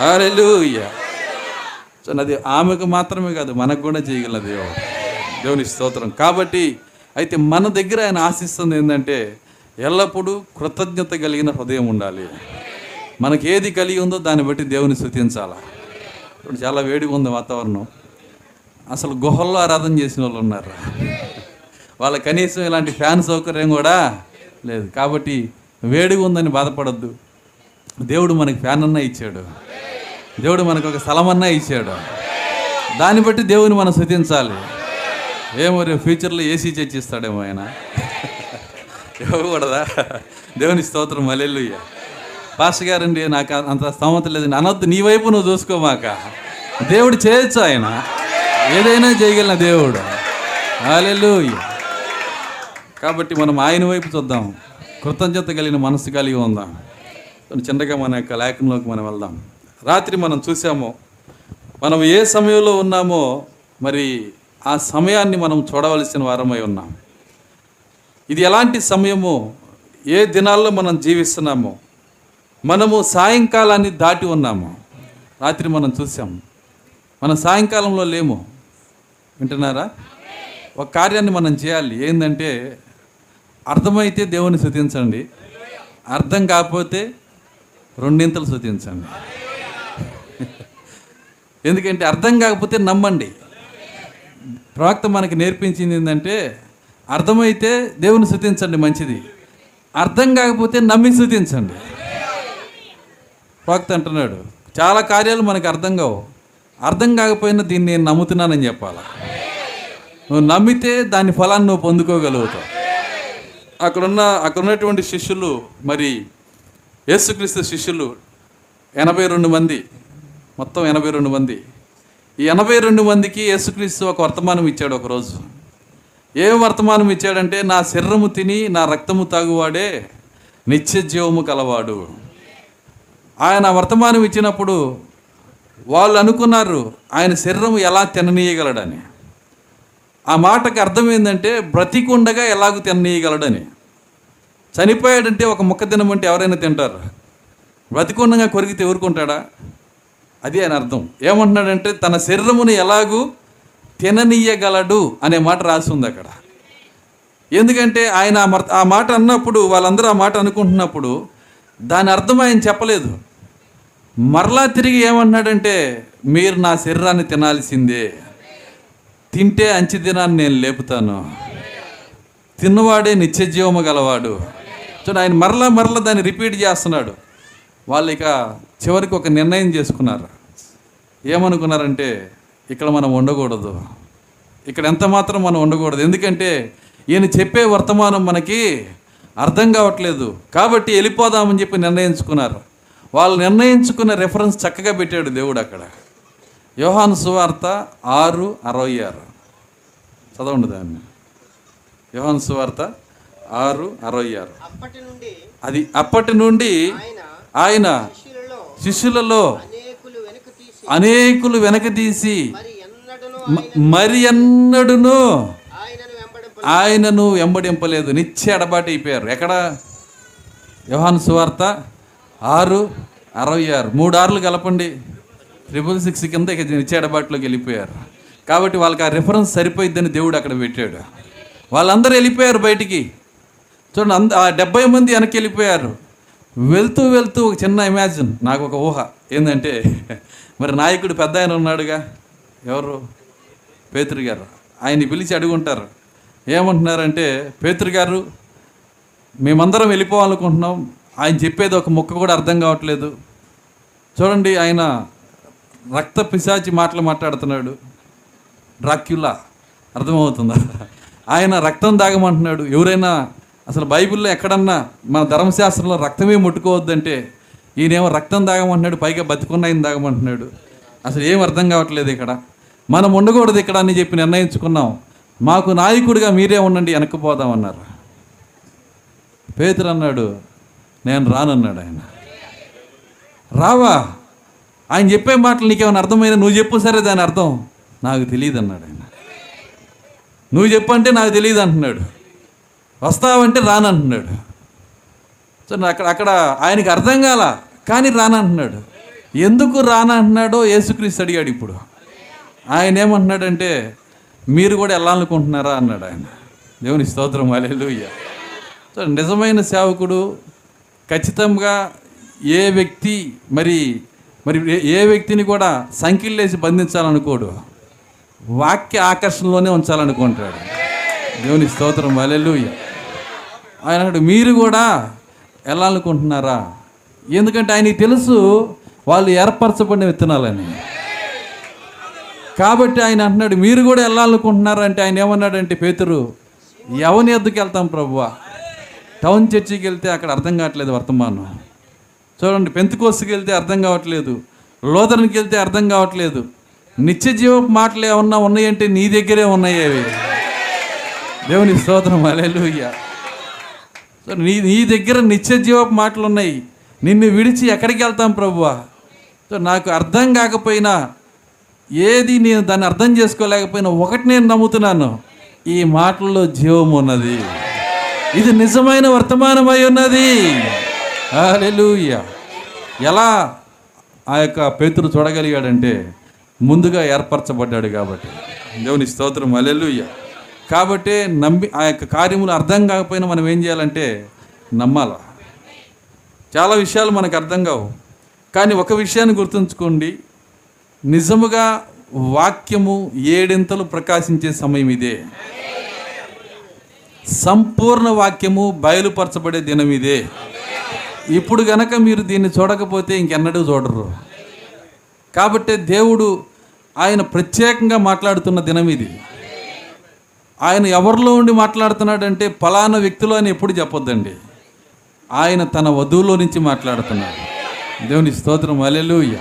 S1: హల్లెలూయా. అది ఆమెకు మాత్రమే కాదు మనకు కూడా చేయగల దేవుడు. దేవుని స్తోత్రం. కాబట్టి అయితే మన దగ్గర ఆయన ఆశిస్తుంది ఏంటంటే ఎల్లప్పుడూ కృతజ్ఞత కలిగిన హృదయం ఉండాలి. మనకి ఏది కలిగి ఉందో దాన్ని బట్టి దేవుని స్థుతించాలా. ఇప్పుడు చాలా వేడిగా ఉంది వాతావరణం. అసలు గుహల్లో ఆరాధన చేసిన వాళ్ళు ఉన్నారు? వాళ్ళ కనీసం ఇలాంటి ఫ్యాన్ సౌకర్యం కూడా లేదు. కాబట్టి వేడిగా ఉందని బాధపడద్దు. దేవుడు మనకి ఫ్యాన్ అన్నా ఇచ్చాడు. దేవుడు మనకు ఒక స్థలమన్నా ఇచ్చాడు. దాన్ని బట్టి దేవుని మనం శృతించాలి ఏమో రేపు ఫ్యూచర్లో ఏసీ చర్చిస్తాడేమో ఆయన. ఇవ్వకూడదా? దేవుని స్తోత్రం మల్లెల్లుయ్య పాస్టర్ గారండి నాకు అంత స్తోమత లేదండి. అనొద్దు నీ వైపు నువ్వు చూసుకోమాక. దేవుడు చేయొచ్చు ఆయన. ఏదైనా చేయగలిగిన దేవుడు. హాలెల్లుయ్య కాబట్టి మనం ఆయన వైపు చూద్దాం. కృతజ్ఞత కలిగిన మనసు కలిగి ఉందాం. చిన్నగా మన యొక్క లేఖనంలోకి మనం వెళ్దాం. రాత్రి మనం చూసాము మనం ఏ సమయంలో ఉన్నామో మరి ఆ సమయాన్ని మనం చూడవలసిన వారమై ఉన్నాం. ఇది ఎలాంటి సమయము? ఏ దినాల్లో మనం జీవిస్తున్నామో? మనము సాయంకాలాన్ని దాటి ఉన్నాము. రాత్రి మనం చూసాం. మన సాయంకాలంలో లేము. వింటున్నారా? ఒక కార్యాన్ని మనం చేయాలి. ఏంటంటే అర్థమైతే దేవుని శృతించండి అర్థం కాకపోతే రెండింతలు శృతించండి ఎందుకంటే అర్థం కాకపోతే నమ్మండి. ప్రవక్త మనకి నేర్పించింది ఏంటంటే అర్థమైతే దేవుని శృతించండి మంచిది. అర్థం కాకపోతే నమ్మి శృతించండి ప్రవక్త అంటున్నాడు చాలా కార్యాలు మనకు అర్థం కావు. అర్థం కాకపోయినా దీన్ని నేను నమ్ముతున్నానని చెప్పాలి? నువ్వు నమ్మితే దాని ఫలాన్ని నువ్వు పొందుకోగలుగుతావు. అక్కడున్న అక్కడ ఉన్నటువంటి శిష్యులు మరి యేసుక్రీస్తు శిష్యులు ఎనభై రెండు మంది మొత్తం ఎనభై రెండు మంది. ఈ ఎనభై రెండు మందికి యేసుక్రీస్తు ఒక వర్తమానం ఇచ్చాడు ఒకరోజు. ఏం వర్తమానం ఇచ్చాడంటే నా శరీరము తిని నా రక్తము తాగువాడే నిత్య జీవము కలవాడు. ఆయన వర్తమానం ఇచ్చినప్పుడు వాళ్ళు అనుకున్నారు ఆయన శరీరం ఎలా తిననీయగలడని. ఆ మాటకు అర్థం ఏంటంటే బ్రతికుండగా ఎలాగూ తిననీయగలడని. చనిపోయాడంటే ఒక ముక్క తినమంటే ఎవరైనా తింటారు. బ్రతికుండగా కొరికితే ఊరుకుంటాడా అది ఆయన అర్థం. ఏమంటున్నాడంటే తన శరీరమును ఎలాగూ తిననీయగలడు అనే మాట రాసి ఉంది అక్కడ. ఎందుకంటే ఆయన ఆ మాట అన్నప్పుడు వాళ్ళందరూ ఆ మాట అనుకుంటున్నప్పుడు దాని అర్థం ఆయన చెప్పలేదు. మరలా తిరిగి ఏమన్నాడంటే మీరు నా శరీరాన్ని తినాల్సిందే. తింటే అంచి దినాన్ని నేను లేపుతాను. తిన్నవాడే నిత్యజీవము గలవాడు. చూడండి ఆయన మరలా మరలా దాన్ని రిపీట్ చేస్తున్నాడు. వాళ్ళు ఇక చివరికి ఒక నిర్ణయం చేసుకున్నారు. ఏమనుకున్నారంటే ఇక్కడ మనం ఉండకూడదు. ఇక్కడ ఎంత మాత్రం మనం ఉండకూడదు. ఎందుకంటే ఈయన చెప్పే వర్తమానం మనకి అర్థం కావట్లేదు. కాబట్టి వెళ్ళిపోదామని చెప్పి నిర్ణయించుకున్నారు. వాళ్ళు నిర్ణయించుకున్న రెఫరెన్స్ చక్కగా పెట్టాడు దేవుడు అక్కడ. యోహాను సువార్త ఆరు అరవై ఆరు. చదవండి దాన్ని. యోహాను సువార్త ఆరు అరవై ఆరు. అది అప్పటి నుండి
S2: ఆయన శిష్యులలో అనేకులు వెనుక తీసి మరి ఎన్నడను ఆయనను వెంబడింప
S1: ఆయనను వెంబడింపలేదు. నిత్య ఎడబాటు అయిపోయారు ఎక్కడ? యోహాను సువార్త ఆరు అరవై ఆరు. మూడు ఆరులు కలపండి ట్రిపుల్ సిక్స్ కింద ఇక నిత్య వెళ్ళిపోయారు. కాబట్టి వాళ్ళకి ఆ రిఫరెన్స్ సరిపోయిద్దని దేవుడు అక్కడ పెట్టాడు. వాళ్ళందరూ వెళ్ళిపోయారు బయటికి. చూడండి అంద ఆ డెబ్బై మంది వెనక్కి వెళ్ళిపోయారు. వెళ్తూ వెళ్తూ ఒక చిన్న ఇమాజిన్ నాకు ఒక ఊహ. ఏంటంటే మరి నాయకుడు పెద్ద ఆయన ఉన్నాడుగా? ఎవరు? పేతురు గారు. ఆయన్ని పిలిచి అడుగుంటారు. ఏమంటున్నారంటే పేతురు గారు మేమందరం వెళ్ళిపోవాలనుకుంటున్నాం. ఆయన చెప్పేది ఒక ముక్క కూడా అర్థం కావట్లేదు. చూడండి ఆయన రక్త పిశాచి మాటలు మాట్లాడుతున్నాడు. డ్రాక్యులా. అర్థమవుతుందా? ఆయన రక్తం తాగమంటున్నాడు ఎవరైనా అసలు బైబిల్లో ఎక్కడన్నా మన ధర్మశాస్త్రంలో రక్తమే ముట్టుకోవద్దంటే ఈయనేమో రక్తం తాగమంటున్నాడు పైగా బతికున్న ఆయన తాగమంటున్నాడు అసలు ఏం అర్థం కావట్లేదు ఇక్కడ. మనం ఉండకూడదు ఇక్కడ అని చెప్పి నిర్ణయించుకున్నాం. మాకు నాయకుడిగా మీరే ఉండండి వెనక్కిపోదామన్నారు పేతురు అన్నాడు నేను రానన్నాడు ఆయన. రావా ఆయన చెప్పే మాటలు నీకేమైనా అర్థమైనా? నువ్వు చెప్పు సరే దాని అర్థం. నాకు తెలియదు అన్నాడు ఆయన. నువ్వు చెప్పంటే నాకు తెలియదు అంటున్నాడు వస్తావంటే రానంటున్నాడు. సో అక్కడ అక్కడ ఆయనకి అర్థం కాల కానీ రానంటున్నాడు. ఎందుకు రానంటున్నాడో యేసుక్రీస్తు అడిగాడు ఇప్పుడు. ఆయన ఏమంటున్నాడంటే మీరు కూడా వెళ్ళాలనుకుంటున్నారా అన్నాడు ఆయన. దేవుని స్తోత్రం అలెలుయ్య సో నిజమైన సేవకుడు ఖచ్చితంగా ఏ వ్యక్తి మరి మరి ఏ- వ్యక్తిని కూడా సంఖ్యలేసి బంధించాలనుకోడు. వాక్య ఆకర్షణలోనే ఉంచాలనుకుంటాడు. దేవుని స్తోత్రం అలెలుయ్య ఆయన అన్నాడు మీరు కూడా వెళ్ళాలనుకుంటున్నారా? ఎందుకంటే ఆయనకి తెలుసు వాళ్ళు ఏర్పరచబడిన విత్తనాలని. కాబట్టి ఆయన అంటున్నాడు మీరు కూడా వెళ్ళాలనుకుంటున్నారా? అంటే ఆయన ఏమన్నాడంటే పేతురు ఎవని ఎద్దుకు వెళ్తాం ప్రభువా? టౌన్ చర్చికి వెళ్తే అక్కడ అర్థం కావట్లేదు వర్తమానం. చూడండి పెంతుకోసుకి వెళ్తే అర్థం కావట్లేదు. లోదరికి వెళ్తే అర్థం కావట్లేదు. నిత్య జీవ మాటలు ఏమన్నా ఉన్నాయంటే నీ దగ్గరే ఉన్నాయి అవి. దేవుని స్తోత్రం అలెలుయ్య సో నీ నీ దగ్గర నిత్య జీవపు మాటలు ఉన్నాయి. నిన్ను విడిచి ఎక్కడికి వెళ్తాం ప్రభువా? సో నాకు అర్థం కాకపోయినా ఏది నేను దాన్ని అర్థం చేసుకోలేకపోయినా ఒకటి నేను నమ్ముతున్నాను. ఈ మాటల్లో జీవం ఉన్నది. ఇది నిజమైన వర్తమానమై ఉన్నది. ఎలా ఆ యొక్క పేతురు చూడగలిగాడంటే ముందుగా ఏర్పరచబడ్డాడు కాబట్టి. దేవుని స్తోత్రం అలెలుయ్య కాబట్టి నమ్మి ఆ యొక్క కార్యములు అర్థం కాకపోయినా మనం ఏం చేయాలంటే నమ్మాల. చాలా విషయాలు మనకు అర్థం కావు. కానీ ఒక విషయాన్ని గుర్తుంచుకోండి. నిజముగా వాక్యము ఏడింతలు ప్రకాశించే సమయం ఇదే. సంపూర్ణ వాక్యము బయలుపరచబడే దినం ఇదే. ఇప్పుడు గనక మీరు దీన్ని చూడకపోతే ఇంకెన్నడూ చూడరు. కాబట్టి దేవుడు ఆయన ప్రత్యేకంగా మాట్లాడుతున్న దినం ఇది. ఆయన ఎవరిలో ఉండి మాట్లాడుతున్నాడంటే ఫలానా వ్యక్తిలో అని ఎప్పుడు చెప్పొద్దండి. ఆయన తన వధువులో నుంచి మాట్లాడుతున్నాడు. దేవుని స్తోత్రం. అలెలుయ్య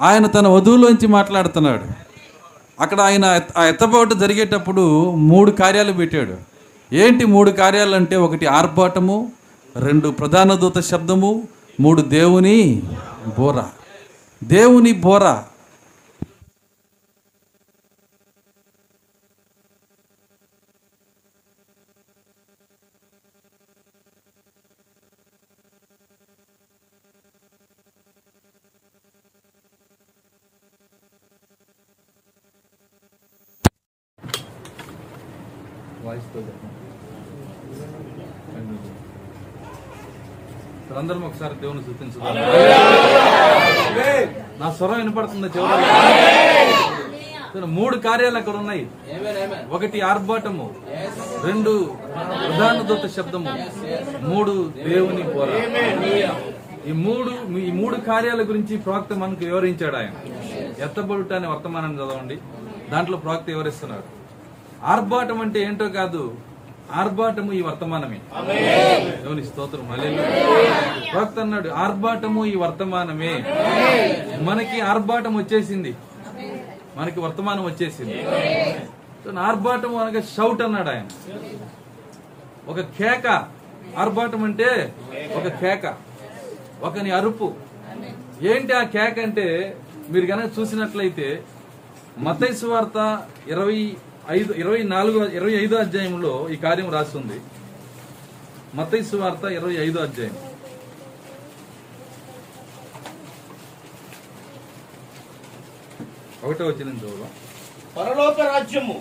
S1: ఆయన తన వధువులోంచి మాట్లాడుతున్నాడు. అక్కడ ఆయన ఆ ఎత్తబాటు జరిగేటప్పుడు మూడు కార్యాలు పెట్టాడు. ఏంటి మూడు కార్యాలంటే ఒకటి ఆర్భాటము రెండు ప్రధాన దూత శబ్దము మూడు దేవుని బోర. దేవుని బోర. అందరం ఒకసారి దేవుని చూపించుదాం. నా స్వరం వినపడుతుంది చివరి మూడు కార్యాలు అక్కడ ఉన్నాయి. ఒకటి ఆర్భాటము. రెండు ప్రధాన దూత శబ్దము మూడు దేవుని పోర ఈ మూడు ఈ మూడు కార్యాల గురించి ప్రవక్త మనకు వివరించాడు ఆయన. ఎత్తబడుట అనే వర్తమానం చదవండి. దాంట్లో ప్రవక్త వివరిస్తున్నాడు ఆర్భాటం అంటే ఏంటో కాదు ఆర్భాటము ఈ వర్తమానమే. దేవుని స్తోత్రం. ప్రవక్త అన్నాడు ఆర్భాటము ఈ వర్తమానమే. మనకి ఆర్భాటం వచ్చేసింది. మనకి వర్తమానం వచ్చేసింది. సో ఆర్భాటం అనగా షౌట్ అన్నాడు ఆయన. ఒక కేక. ఆర్భాటం అంటే ఒక కేక. ఒకని అరుపు. ఏంటి ఆ కేక అంటే? మీరు కనుక చూసినట్లయితే మతైసు వార్త ఇరవై ఐదు ఇరవై నాలుగు ఇరవై ఐదో అధ్యాయంలో ఈ కార్యం రాస్తుంది. మతైసు వార్త ఇరవై ఐదో అధ్యాయం. ఒకటో వచ్చిన చదువు
S3: పరలోక రాజ్యము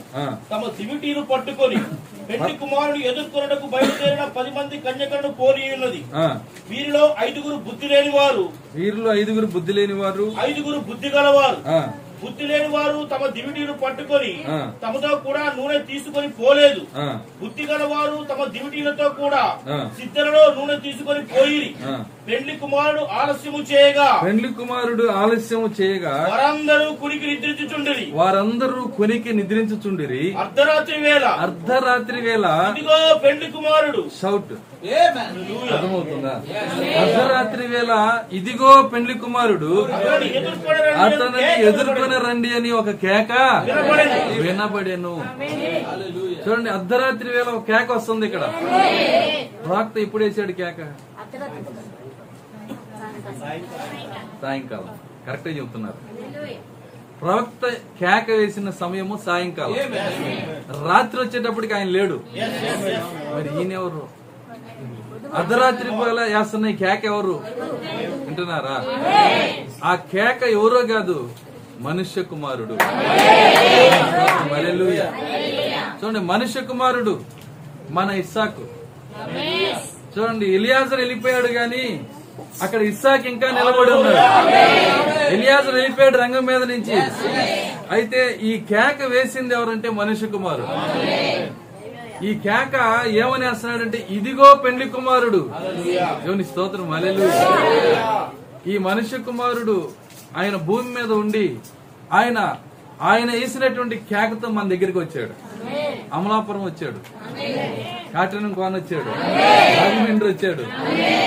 S3: తమ దివిటీలు పట్టుకొని పెళ్ళి కుమారుడు ఎదుర్కొనటకు బయలుదేరిన పది మంది కన్యకలను కోరి ఉన్నది. వీరిలో ఐదుగురు బుద్ధి లేని వారు
S4: వీరిలో ఐదుగురు బుద్ధి లేని వారు
S3: ఐదుగురు బుద్ధి గలవారు. బుద్ధి లేని వారు తమ దివిటీలు పట్టుకొని. తమతో కూడా నూనె తీసుకొని పోలేదు. బుద్ధి గలవారు తమ దివిటీలతో కూడా. సిద్ధలలో నూనె తీసుకొని పోయిరి.
S4: ఆ.
S3: పెళ్ళి కుమారుడు ఆలస్యము చేయగా
S4: పెండ్లి కుమారుడు ఆలస్యము చేయగా
S3: వారందరూ కునికి నిద్రించుచుండిరి.
S4: వారందరూ కొనికి నిద్రించుచుండిరి.
S3: అర్ధరాత్రి వేళ.
S4: అర్ధరాత్రి వేళ
S3: ఇదిగో పెళ్ళి కుమారుడు.
S4: షౌట్ అర్థమవుతుందా? అర్ధరాత్రి వేళ ఇదిగో పెండ్లి కుమారుడు అతనిని
S3: కేక
S4: ఎదుర్కొని రండి అని ఒక కేక
S3: వినబడెను.
S4: చూడండి అర్ధరాత్రి వేళ ఒక కేక వస్తుంది ఇక్కడ. ప్రాక్త ఇప్పుడు వేసాడు కేక? సాయంకాలం. కరెక్ట్ చెబుతున్నారు ప్రవక్త కేక వేసిన సమయము సాయంకాలం. రాత్రి వచ్చేటప్పటికి ఆయన లేడు. మరి ఈయన ఎవరు అర్ధరాత్రి పగల వేస్తున్న కేక ఎవరు? వింటున్నారా? ఆ కేక ఎవరో కాదు మనుష్య కుమారుడు. చూడండి మనుష్య కుమారుడు మన ఇస్సాకు. చూడండి ఇలియాజర్ వెళ్ళిపోయాడు గాని అక్కడ ఇస్సాక్ ఇంకా నిలబడి ఉన్నాడు. ఇలియాజర్ వెళ్ళిపోయాడు రంగం మీద నుంచి. అయితే ఈ కేక వేసింది ఎవరంటే మనుష్య కుమారుడు. ఈ కేక ఏమని వేస్తున్నాడంటే ఇదిగో పెండ్లి కుమారుడు. దేవుని స్తోత్రం. అలెలు ఈ మనుష్య కుమారుడు ఆయన భూమి మీద ఉండి ఆయన ఆయన వేసినటువంటి కేకతో మన దగ్గరికి వచ్చాడు.
S1: అమలాపురం వచ్చాడు. కాటనం కోన వచ్చాడు. రాజమండ్రి వచ్చాడు.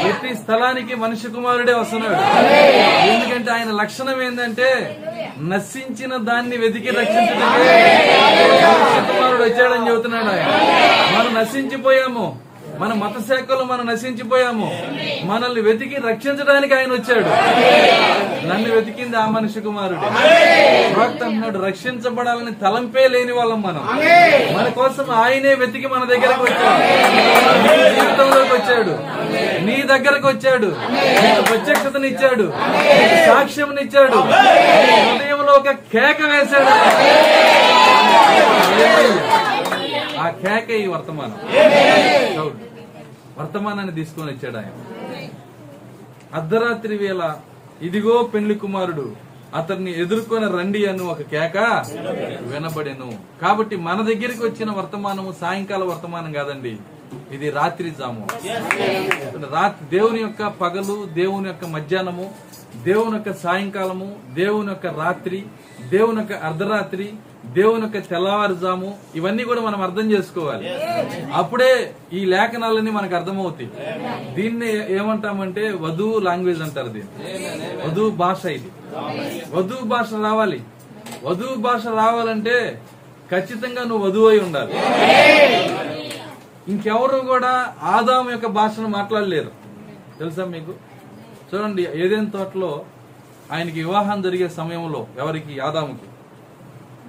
S1: ప్రతి స్థలానికి మనిషి కుమారుడే వస్తున్నాడు. ఎందుకంటే ఆయన లక్షణం ఏంటంటే నశించిన దాన్ని వెతికి రక్షించడమే మనుష్య కుమారుడు వచ్చాడని చెబుతున్నాడు ఆయన. మనం నశించిపోయాము. మన మత శాఖలు మనం నశించిపోయాము. మనల్ని వెతికి రక్షించడానికి ఆయన వచ్చాడు. నన్ను వెతికింది ఆ మనిషి కుమారుడు. ప్రవక్త అన్నాడు రక్షించబడాలని తలంపే లేని వాళ్ళం మనం. మన కోసం ఆయనే వెతికి మన దగ్గరకు వచ్చాడు. జీవితంలోకి వచ్చాడు. నీ దగ్గరకు వచ్చాడు. ప్రత్యక్షతనిచ్చాడు సాక్ష్యంనిచ్చాడు హృదయంలో ఒక కేక వేశాడు. ఆ కేక ఈ వర్తమానం. వర్తమానాన్ని తీసుకొని వచ్చాడు ఆయన. అర్ధరాత్రి వేళ ఇదిగో పెండ్లి కుమారుడు అతన్ని ఎదుర్కొని రండి అని ఒక కేక వినబడెను. కాబట్టి మన దగ్గరికి వచ్చిన వర్తమానము సాయంకాల వర్తమానం కాదండి ఇది రాత్రి జాము. రాత్రి దేవుని యొక్క పగలు దేవుని యొక్క మధ్యాహ్నము దేవుని యొక్క సాయంకాలము దేవుని యొక్క రాత్రి దేవుని యొక్క అర్ధరాత్రి దేవుని యొక్క తెల్లవారుజాము ఇవన్నీ కూడా మనం అర్థం చేసుకోవాలి. అప్పుడే ఈ లేఖనాలన్నీ మనకు అర్థమవుతాయి. దీన్ని ఏమంటామంటే వధువు లాంగ్వేజ్ అంటారు దీన్ని. వధువు భాష ఇది. వధువు భాష రావాలి. వధువు భాష రావాలంటే ఖచ్చితంగా నువ్వు వధువు అయి ఉండాలి. ఇంకెవరు కూడా ఆదాము యొక్క భాషను మాట్లాడలేరు. తెలుసా మీకు? చూడండి ఏదైనా తోటలో ఆయనకి వివాహం జరిగే సమయంలో ఎవరికి? ఆదాముకి.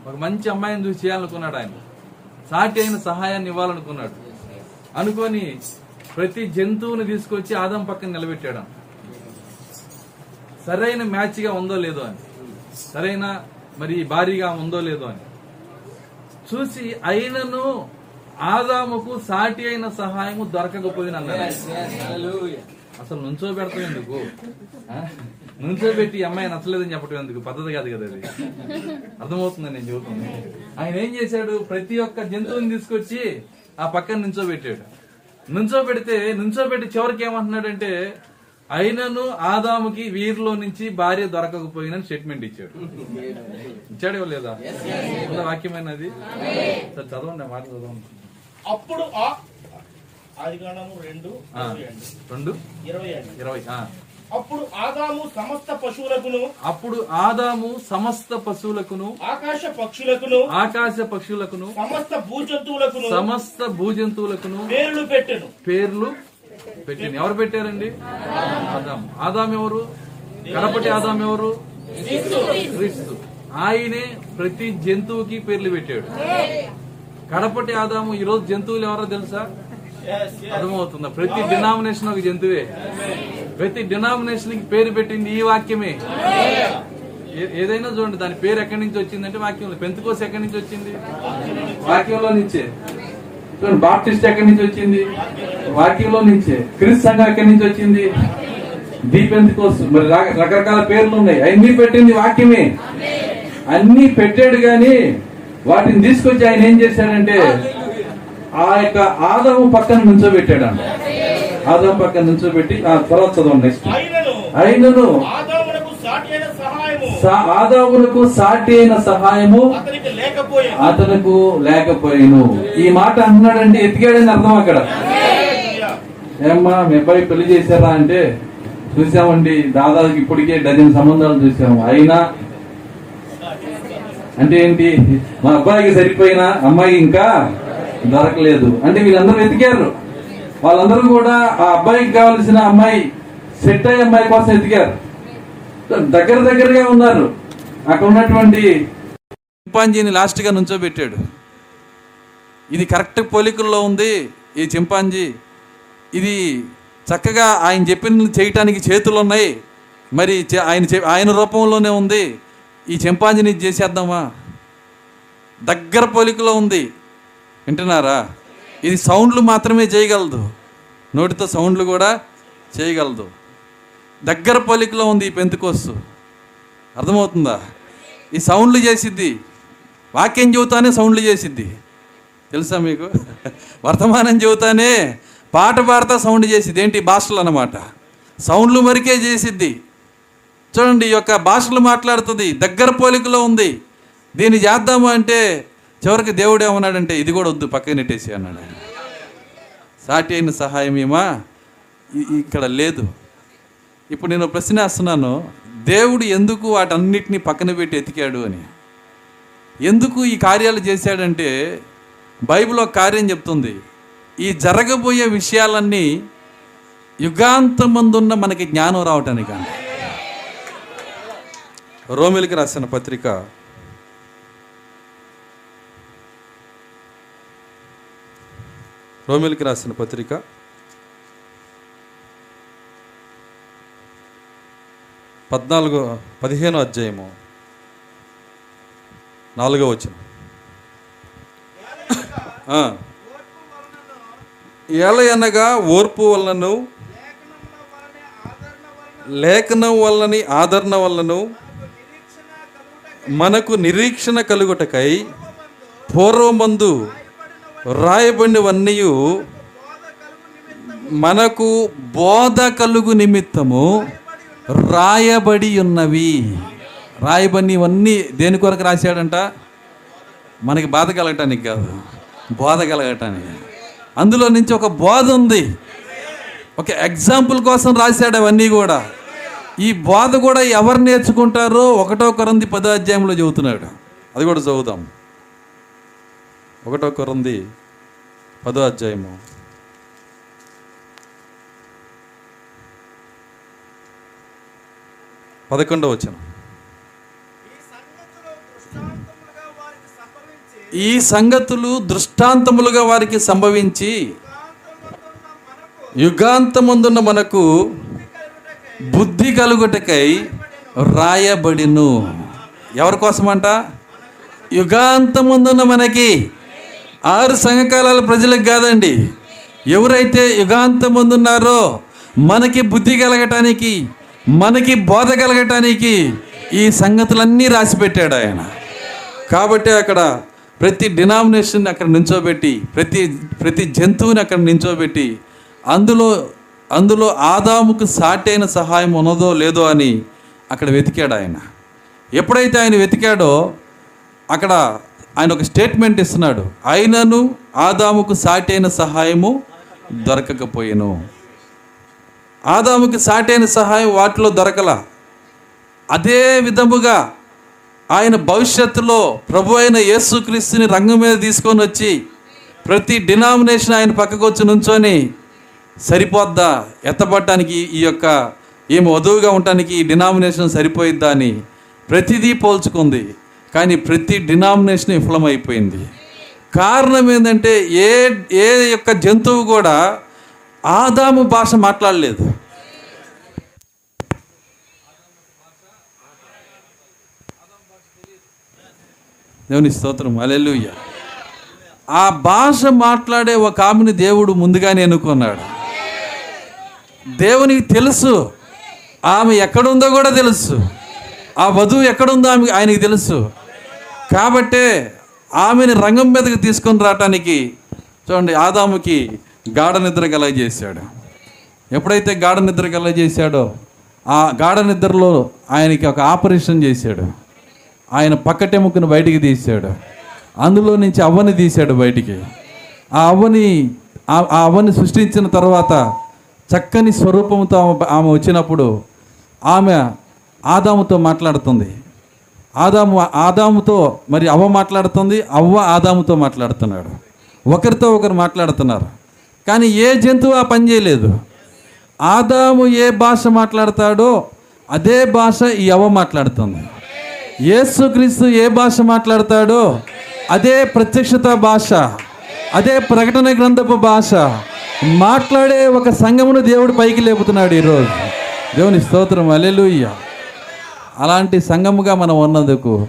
S1: ఒక మంచి అమ్మాయిని చూసి చేయాలనుకున్నాడు ఆయన? సాటి అయిన సహాయాన్ని ఇవ్వాలనుకున్నాడు. అనుకొని ప్రతి జంతువుని తీసుకొచ్చి ఆదాం పక్కన నిలబెట్టాడు సరైన మ్యాచ్గా ఉందో లేదో అని. సరైన మరి భారీగా ఉందో లేదో అని. చూసి అయినను ఆదాముకు సాటి అయిన సహాయము దొరకకపోయిన అన్నాడు అసలు నుంచో పెడతాం ఎందుకు? ఆ? నుంచో పెట్టి ఈ అమ్మాయి నచ్చలేదని చెప్పడం ఎందుకు? పద్ధతి కాదు కదా అది. అర్థమవుతుందని నేను చెబుతుంది? ఆయన ఏం చేశాడు? ప్రతి ఒక్క జంతువుని తీసుకొచ్చి ఆ పక్కన నుంచో పెట్టాడు. నుంచో పెడితే నుంచో పెట్టి చివరికి ఏమంటున్నాడంటే అయినను ఆదాముకి వీరిలో నుంచి భార్య దొరకకపోయినని స్టేట్మెంట్ ఇచ్చాడు. ఇచ్చాడో లేదా? వాక్యమైనది? సరే చదవండి మాట చదవండి.
S3: అప్పుడు రెండు.
S1: రెండు?
S3: ఇరవై
S1: ఇరవై.
S3: అప్పుడు ఆదాము సమస్త పశువులకును
S1: అప్పుడు ఆదాము సమస్త పశువులకును
S3: ఆకాశ పక్షులకును
S1: ఆకాశ పక్షులకును
S3: సమస్త భూజంతువులకును
S1: సమస్త భూజంతువులకును
S3: పేర్లు పెట్టెను.
S1: పేర్లు పెట్టింది. ఎవరు పెట్టారండి? ఆదాం ఆదాం ఎవరు? కడపటి ఆదాం ఎవరు? క్రీస్తు. ఆయనే ప్రతి జంతువుకి పేర్లు పెట్టాడు. కడపటి ఆదాము ఈ రోజు జంతువులు ఎవరో తెలుసా. అర్థమవుతుందా? ప్రతి డినామినేషన్ ఒక జంతువే. ప్రతి డినామినేషన్కి పేరు పెట్టింది ఈ వాక్యమే. ఏదైనా చూడండి దాని పేరు ఎక్కడి నుంచి వచ్చిందంటే వాక్యంలో పెంతుకోసి ఎక్కడి నుంచి వచ్చింది? వాక్యంలో నుంచే. చూడండి బాప్టిస్ట్ ఎక్కడి నుంచి వచ్చింది? వాక్యంలో నుంచే. క్రిస్ సంఘం ఎక్కడి నుంచి వచ్చింది? దీపెంతుకోస్ మరి రకరకాల పేర్లు ఉన్నాయి. అన్ని పెట్టింది వాక్యమే. అన్ని పెట్టాడు గాని వాటిని తీసుకొచ్చి ఆయన ఏం చేశాడంటే ఆ యొక్క ఆదము పక్కన నుంచోబెట్టాడు ఆదం పక్కన నుంచోబెట్టి ఆ తర్వాత చదవండి నెక్స్ట్
S3: ఆయనను ఆదామునకు సాటి అయిన సహాయము. లేకపోయాను.
S1: అతనుకు లేకపోయాను. ఈ మాట అంటున్నాడంటే ఎతికాడని అర్థం అక్కడ. ఏమ్మా మీ అబ్బాయి పెళ్ళి చేశారా అంటే చూసామండి దాదాపు ఇప్పటికే డజన్ సంబంధాలు చూసాము అయినా అంటే ఏంటి మా అబ్బాయికి సరిపోయిన అమ్మాయి ఇంకా దొరకలేదు. అంటే వీళ్ళందరూ వెతికారు. వాళ్ళందరూ కూడా ఆ అబ్బాయికి కావాల్సిన అమ్మాయి సెట్ అయ్యే అమ్మాయి కోసం ఎదిగారు. దగ్గర దగ్గరగా ఉన్నారు. అక్కడ ఉన్నటువంటి చింపాంజీని లాస్ట్గా నుంచోబెట్టాడు. ఇది కరెక్ట్ పోలికల్లో ఉంది ఈ చింపాంజీ. ఇది చక్కగా ఆయన చెప్పిన చేయటానికి చేతులు ఉన్నాయి. మరి చే- ఆయన ఆయన రూపంలోనే ఉంది. ఈ చింపాంజీని ఇది చేసేద్దామా? దగ్గర పోలికలో ఉంది. వింటున్నారా? ఇది సౌండ్లు మాత్రమే చేయగలదు. నోటితో సౌండ్లు కూడా చేయగలదు. దగ్గర పోలికలో ఉంది ఈ పెంతుకోసు అర్థమవుతుందా? ఈ సౌండ్లు చేసిద్ది. వాక్యం చెబుతానే సౌండ్లు చేసిద్ది. తెలుసా మీకు? వర్తమానం చెబుతానే పాట పాడతా సౌండ్ చేసిద్ది. ఏంటి? భాషలు అన్నమాట. సౌండ్లు మరికే చేసిద్ది. చూడండి ఈ యొక్క భాషలు మాట్లాడుతుంది. దగ్గర పోలికలో ఉంది. దీన్ని చేద్దాము అంటే చివరికి దేవుడు ఏమన్నాడంటే ఇది కూడా వద్దు పక్కన నెట్టేసి అన్నాడు ఆయన. సాటి అయిన సహాయం ఏమా? ఇక్కడ లేదు. ఇప్పుడు నేను ప్రశ్న వేస్తున్నాను. దేవుడు ఎందుకు వాటన్నిటిని పక్కన పెట్టి ఎతికాడు అని? ఎందుకు ఈ కార్యాలు చేశాడంటే బైబిల్ ఒక కార్యం చెప్తుంది. ఈ జరగబోయే విషయాలన్నీ యుగాంతమందున్న మనకి జ్ఞానం రావటానికి?
S4: రోమిలికి రాసిన పత్రిక రోమిలికి రాసిన పత్రిక. పద్నాలుగో పదిహేనో అధ్యాయము. నాలుగో వచ్చిన ఎలా అనగా ఓర్పు వలనను లేఖనం వల్లని ఆదరణ వల్లను మనకు నిరీక్షణ కలుగుటకై పూర్వమందు రాయబడినవన్నీ మనకు బోధ కలుగు నిమిత్తము రాయబడి ఉన్నవి. రాయబడినవన్నీ దేని కొరకు రాశాడంట? మనకి బాధ కలగటానికి కాదు బోధ కలగటానికి. అందులో నుంచి ఒక బోధ ఉంది. ఒక ఎగ్జాంపుల్ కోసం రాశాడు అవన్నీ కూడా. ఈ బోధ కూడా ఎవరు నేర్చుకుంటారో ఒకటో కొరంది పదో అధ్యాయంలో చెబుతున్నాడు అది కూడా చదువుతాం ఒకటో కొరంది పదో అధ్యాయము. పదకొండవ వచ్చిన
S1: ఈ సంగతులు దృష్టాంతములుగా వారికి సంభవించి యుగాంతముందున్న మనకు బుద్ధి కలుగుటకై రాయబడిను. ఎవరి కోసమంట? యుగాంతముందున్న మనకి ఆరు సంఘకాలాల ప్రజలకు కాదండి. ఎవరైతే యుగాంతమందున్నారో మనకి బుద్ధి కలగటానికి మనకి బోధ కలగటానికి ఈ సంగతులన్నీ రాసి పెట్టాడు ఆయన. కాబట్టి అక్కడ ప్రతి డినామినేషన్ అక్కడ నించోబెట్టి ప్రతి ప్రతి జంతువుని అక్కడ నించోబెట్టి అందులో అందులో ఆదాముకు సాటైన సహాయం ఉన్నదో లేదో అని అక్కడ వెతికాడు ఆయన. ఎప్పుడైతే ఆయన వెతికాడో అక్కడ ఆయన ఒక స్టేట్మెంట్ ఇస్తున్నాడు. అయినను ఆదాముకు సాటైన సహాయము దొరకకపోయాను. ఆదాముకి సాటైన సహాయం వాటిలో దొరకల. అదే విధముగా ఆయన భవిష్యత్తులో ప్రభు అయిన యేసుక్రీస్తుని రంగం మీద తీసుకొని వచ్చి ప్రతి డినామినేషన్ ఆయన పక్కకు వచ్చి నుంచొని సరిపోద్దా? ఎత్తపడటానికి ఈ యొక్క ఈమె వధువుగా ఉండటానికి ఈ డినామినేషన్ సరిపోయిద్దా అని ప్రతిదీ పోల్చుకుంది. కానీ ప్రతి డినామినేషన్ విఫలమైపోయింది. కారణం ఏంటంటే ఏ ఏ యొక్క జంతువు కూడా ఆదాము భాష మాట్లాడలేదు. దేవుని స్తోత్రం. అలెలుయ్య ఆ భాష మాట్లాడే ఒక ఆమెని దేవుడు ముందుగానే ఎన్నుకున్నాడు. దేవునికి తెలుసు. ఆమె ఎక్కడుందో కూడా తెలుసు. ఆ వధువు ఎక్కడుందో ఆమె ఆయనకి తెలుసు. కాబట్టే ఆమెని రంగం మీదకి తీసుకొని రావటానికి చూడండి ఆదాముకి గాఢ నిద్ర కలగజేశాడు. ఎప్పుడైతే గాఢ నిద్ర కలగజేశాడో ఆ గాఢ నిద్రలో ఆయనకి ఒక ఆపరేషన్ చేశాడు. ఆయన పక్కటెముకను బయటికి తీశాడు. అందులో నుంచి అవ్వని తీశాడు బయటికి. ఆ అవ్వని ఆ ఆ అవ్వని సృష్టించిన తర్వాత చక్కని స్వరూపంతో ఆమె- ఆమె వచ్చినప్పుడు ఆమె ఆదాముతో మాట్లాడుతుంది. ఆదాము ఆదాముతో మరి అవ్వ మాట్లాడుతుంది అవ్వ ఆదాముతో మాట్లాడుతున్నాడు. ఒకరితో ఒకరు మాట్లాడుతున్నారు. కానీ ఏ జంతువు ఆ పని చేయలేదు. ఆదాము ఏ భాష మాట్లాడతాడో అదే భాష ఈ అవ్వ మాట్లాడుతుంది. యేసుక్రీస్తు ఏ భాష మాట్లాడతాడో అదే ప్రత్యక్షత భాష అదే ప్రకటన గ్రంథపు భాష. మాట్లాడే ఒక సంఘమును దేవుడు పైకి లేపుతున్నాడు ఈరోజు. దేవుని స్తోత్రం. అలెలుయ్యా అలాంటి సంఘముగా మనం ఉన్నందుకు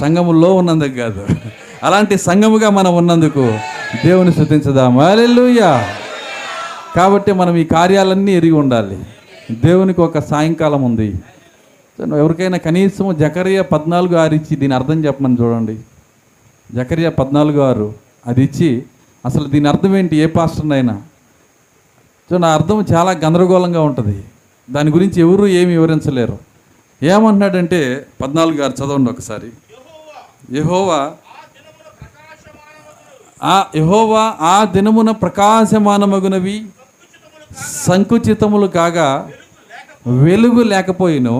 S1: సంఘములో ఉన్నందుకు కాదు. అలాంటి సంఘముగా మనం ఉన్నందుకు దేవుని స్థుతించదాం. అలెలుయ్యా కాబట్టి మనం ఈ కార్యాలన్నీ ఎరిగి ఉండాలి. దేవునికి ఒక సాయంకాలం ఉంది. ఎవరికైనా కనీసం జకరియా పద్నాలుగు ఆరు ఇచ్చి దీని అర్థం చెప్పమని చూడండి. జకరియా పద్నాలుగు ఆరు అది ఇచ్చి అసలు దీని అర్థం ఏంటి? ఏ పాస్టర్నైనా? సో నా అర్థం చాలా గందరగోళంగా ఉంటుంది. దాని గురించి ఎవరు ఏమి వివరించలేరు. ఏమంటున్నాడంటే పద్నాలుగు గారు చదవండి ఒకసారి. యహోవా ఆ యహోవా ఆ దినమున ప్రకాశమానమగునవి సంకుచితములు కాగా వెలుగు లేకపోయిను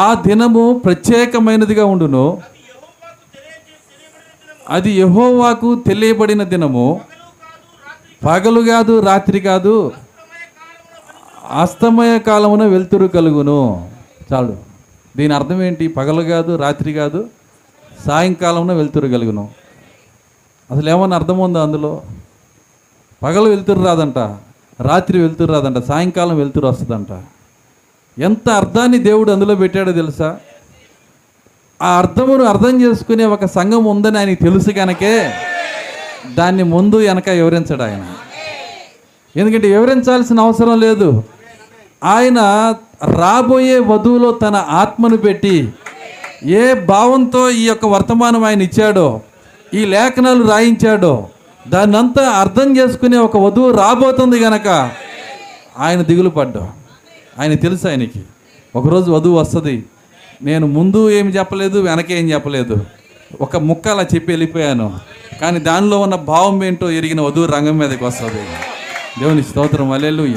S1: ఆ దినము ప్రత్యేకమైనదిగా ఉండును అది యహోవాకు తెలియబడిన దినము. పగలు కాదు రాత్రి కాదు అస్తమయ కాలమున వెలుతురు కలుగును. చాలు. దీని అర్థం ఏంటి? పగలు కాదు రాత్రి కాదు సాయంకాలమున వెలుతురు కలుగును. అసలు ఏమన్నా అర్థం ఉందా అందులో? పగలు వెలుతురు రాదంట రాత్రి వెలుతురు రాదంట సాయంకాలం వెలుతురు వస్తుందంట. ఎంత అర్థాన్ని దేవుడు అందులో పెట్టాడో తెలుసా? ఆ అర్థమును అర్థం చేసుకునే ఒక సంఘం ఉందని ఆయనకి తెలుసు కనుకే దాన్ని ముందు వెనక వివరించడు ఆయన. ఎందుకంటే వివరించాల్సిన అవసరం లేదు. ఆయన రాబోయే వధువులో తన ఆత్మను పెట్టి ఏ భావంతో ఈ యొక్క వర్తమానం ఆయన ఇచ్చాడో ఈ లేఖనాలు రాయించాడో దాన్నంతా అర్థం చేసుకునే ఒక వధువు రాబోతుంది గనక ఆయన దిగులు పడ్డా ఆయన తెలుసు ఆయనకి. ఒకరోజు వధువు వస్తుంది. నేను ముందు ఏమి చెప్పలేదు వెనక ఏం చెప్పలేదు. ఒక ముక్క అలా చెప్పి వెళ్ళిపోయాను. కానీ దానిలో ఉన్న భావం ఏంటో ఎరిగిన వధువు రంగం మీదకి వస్తుంది. దేవుని స్తోత్రం. అల్లెలుయ్య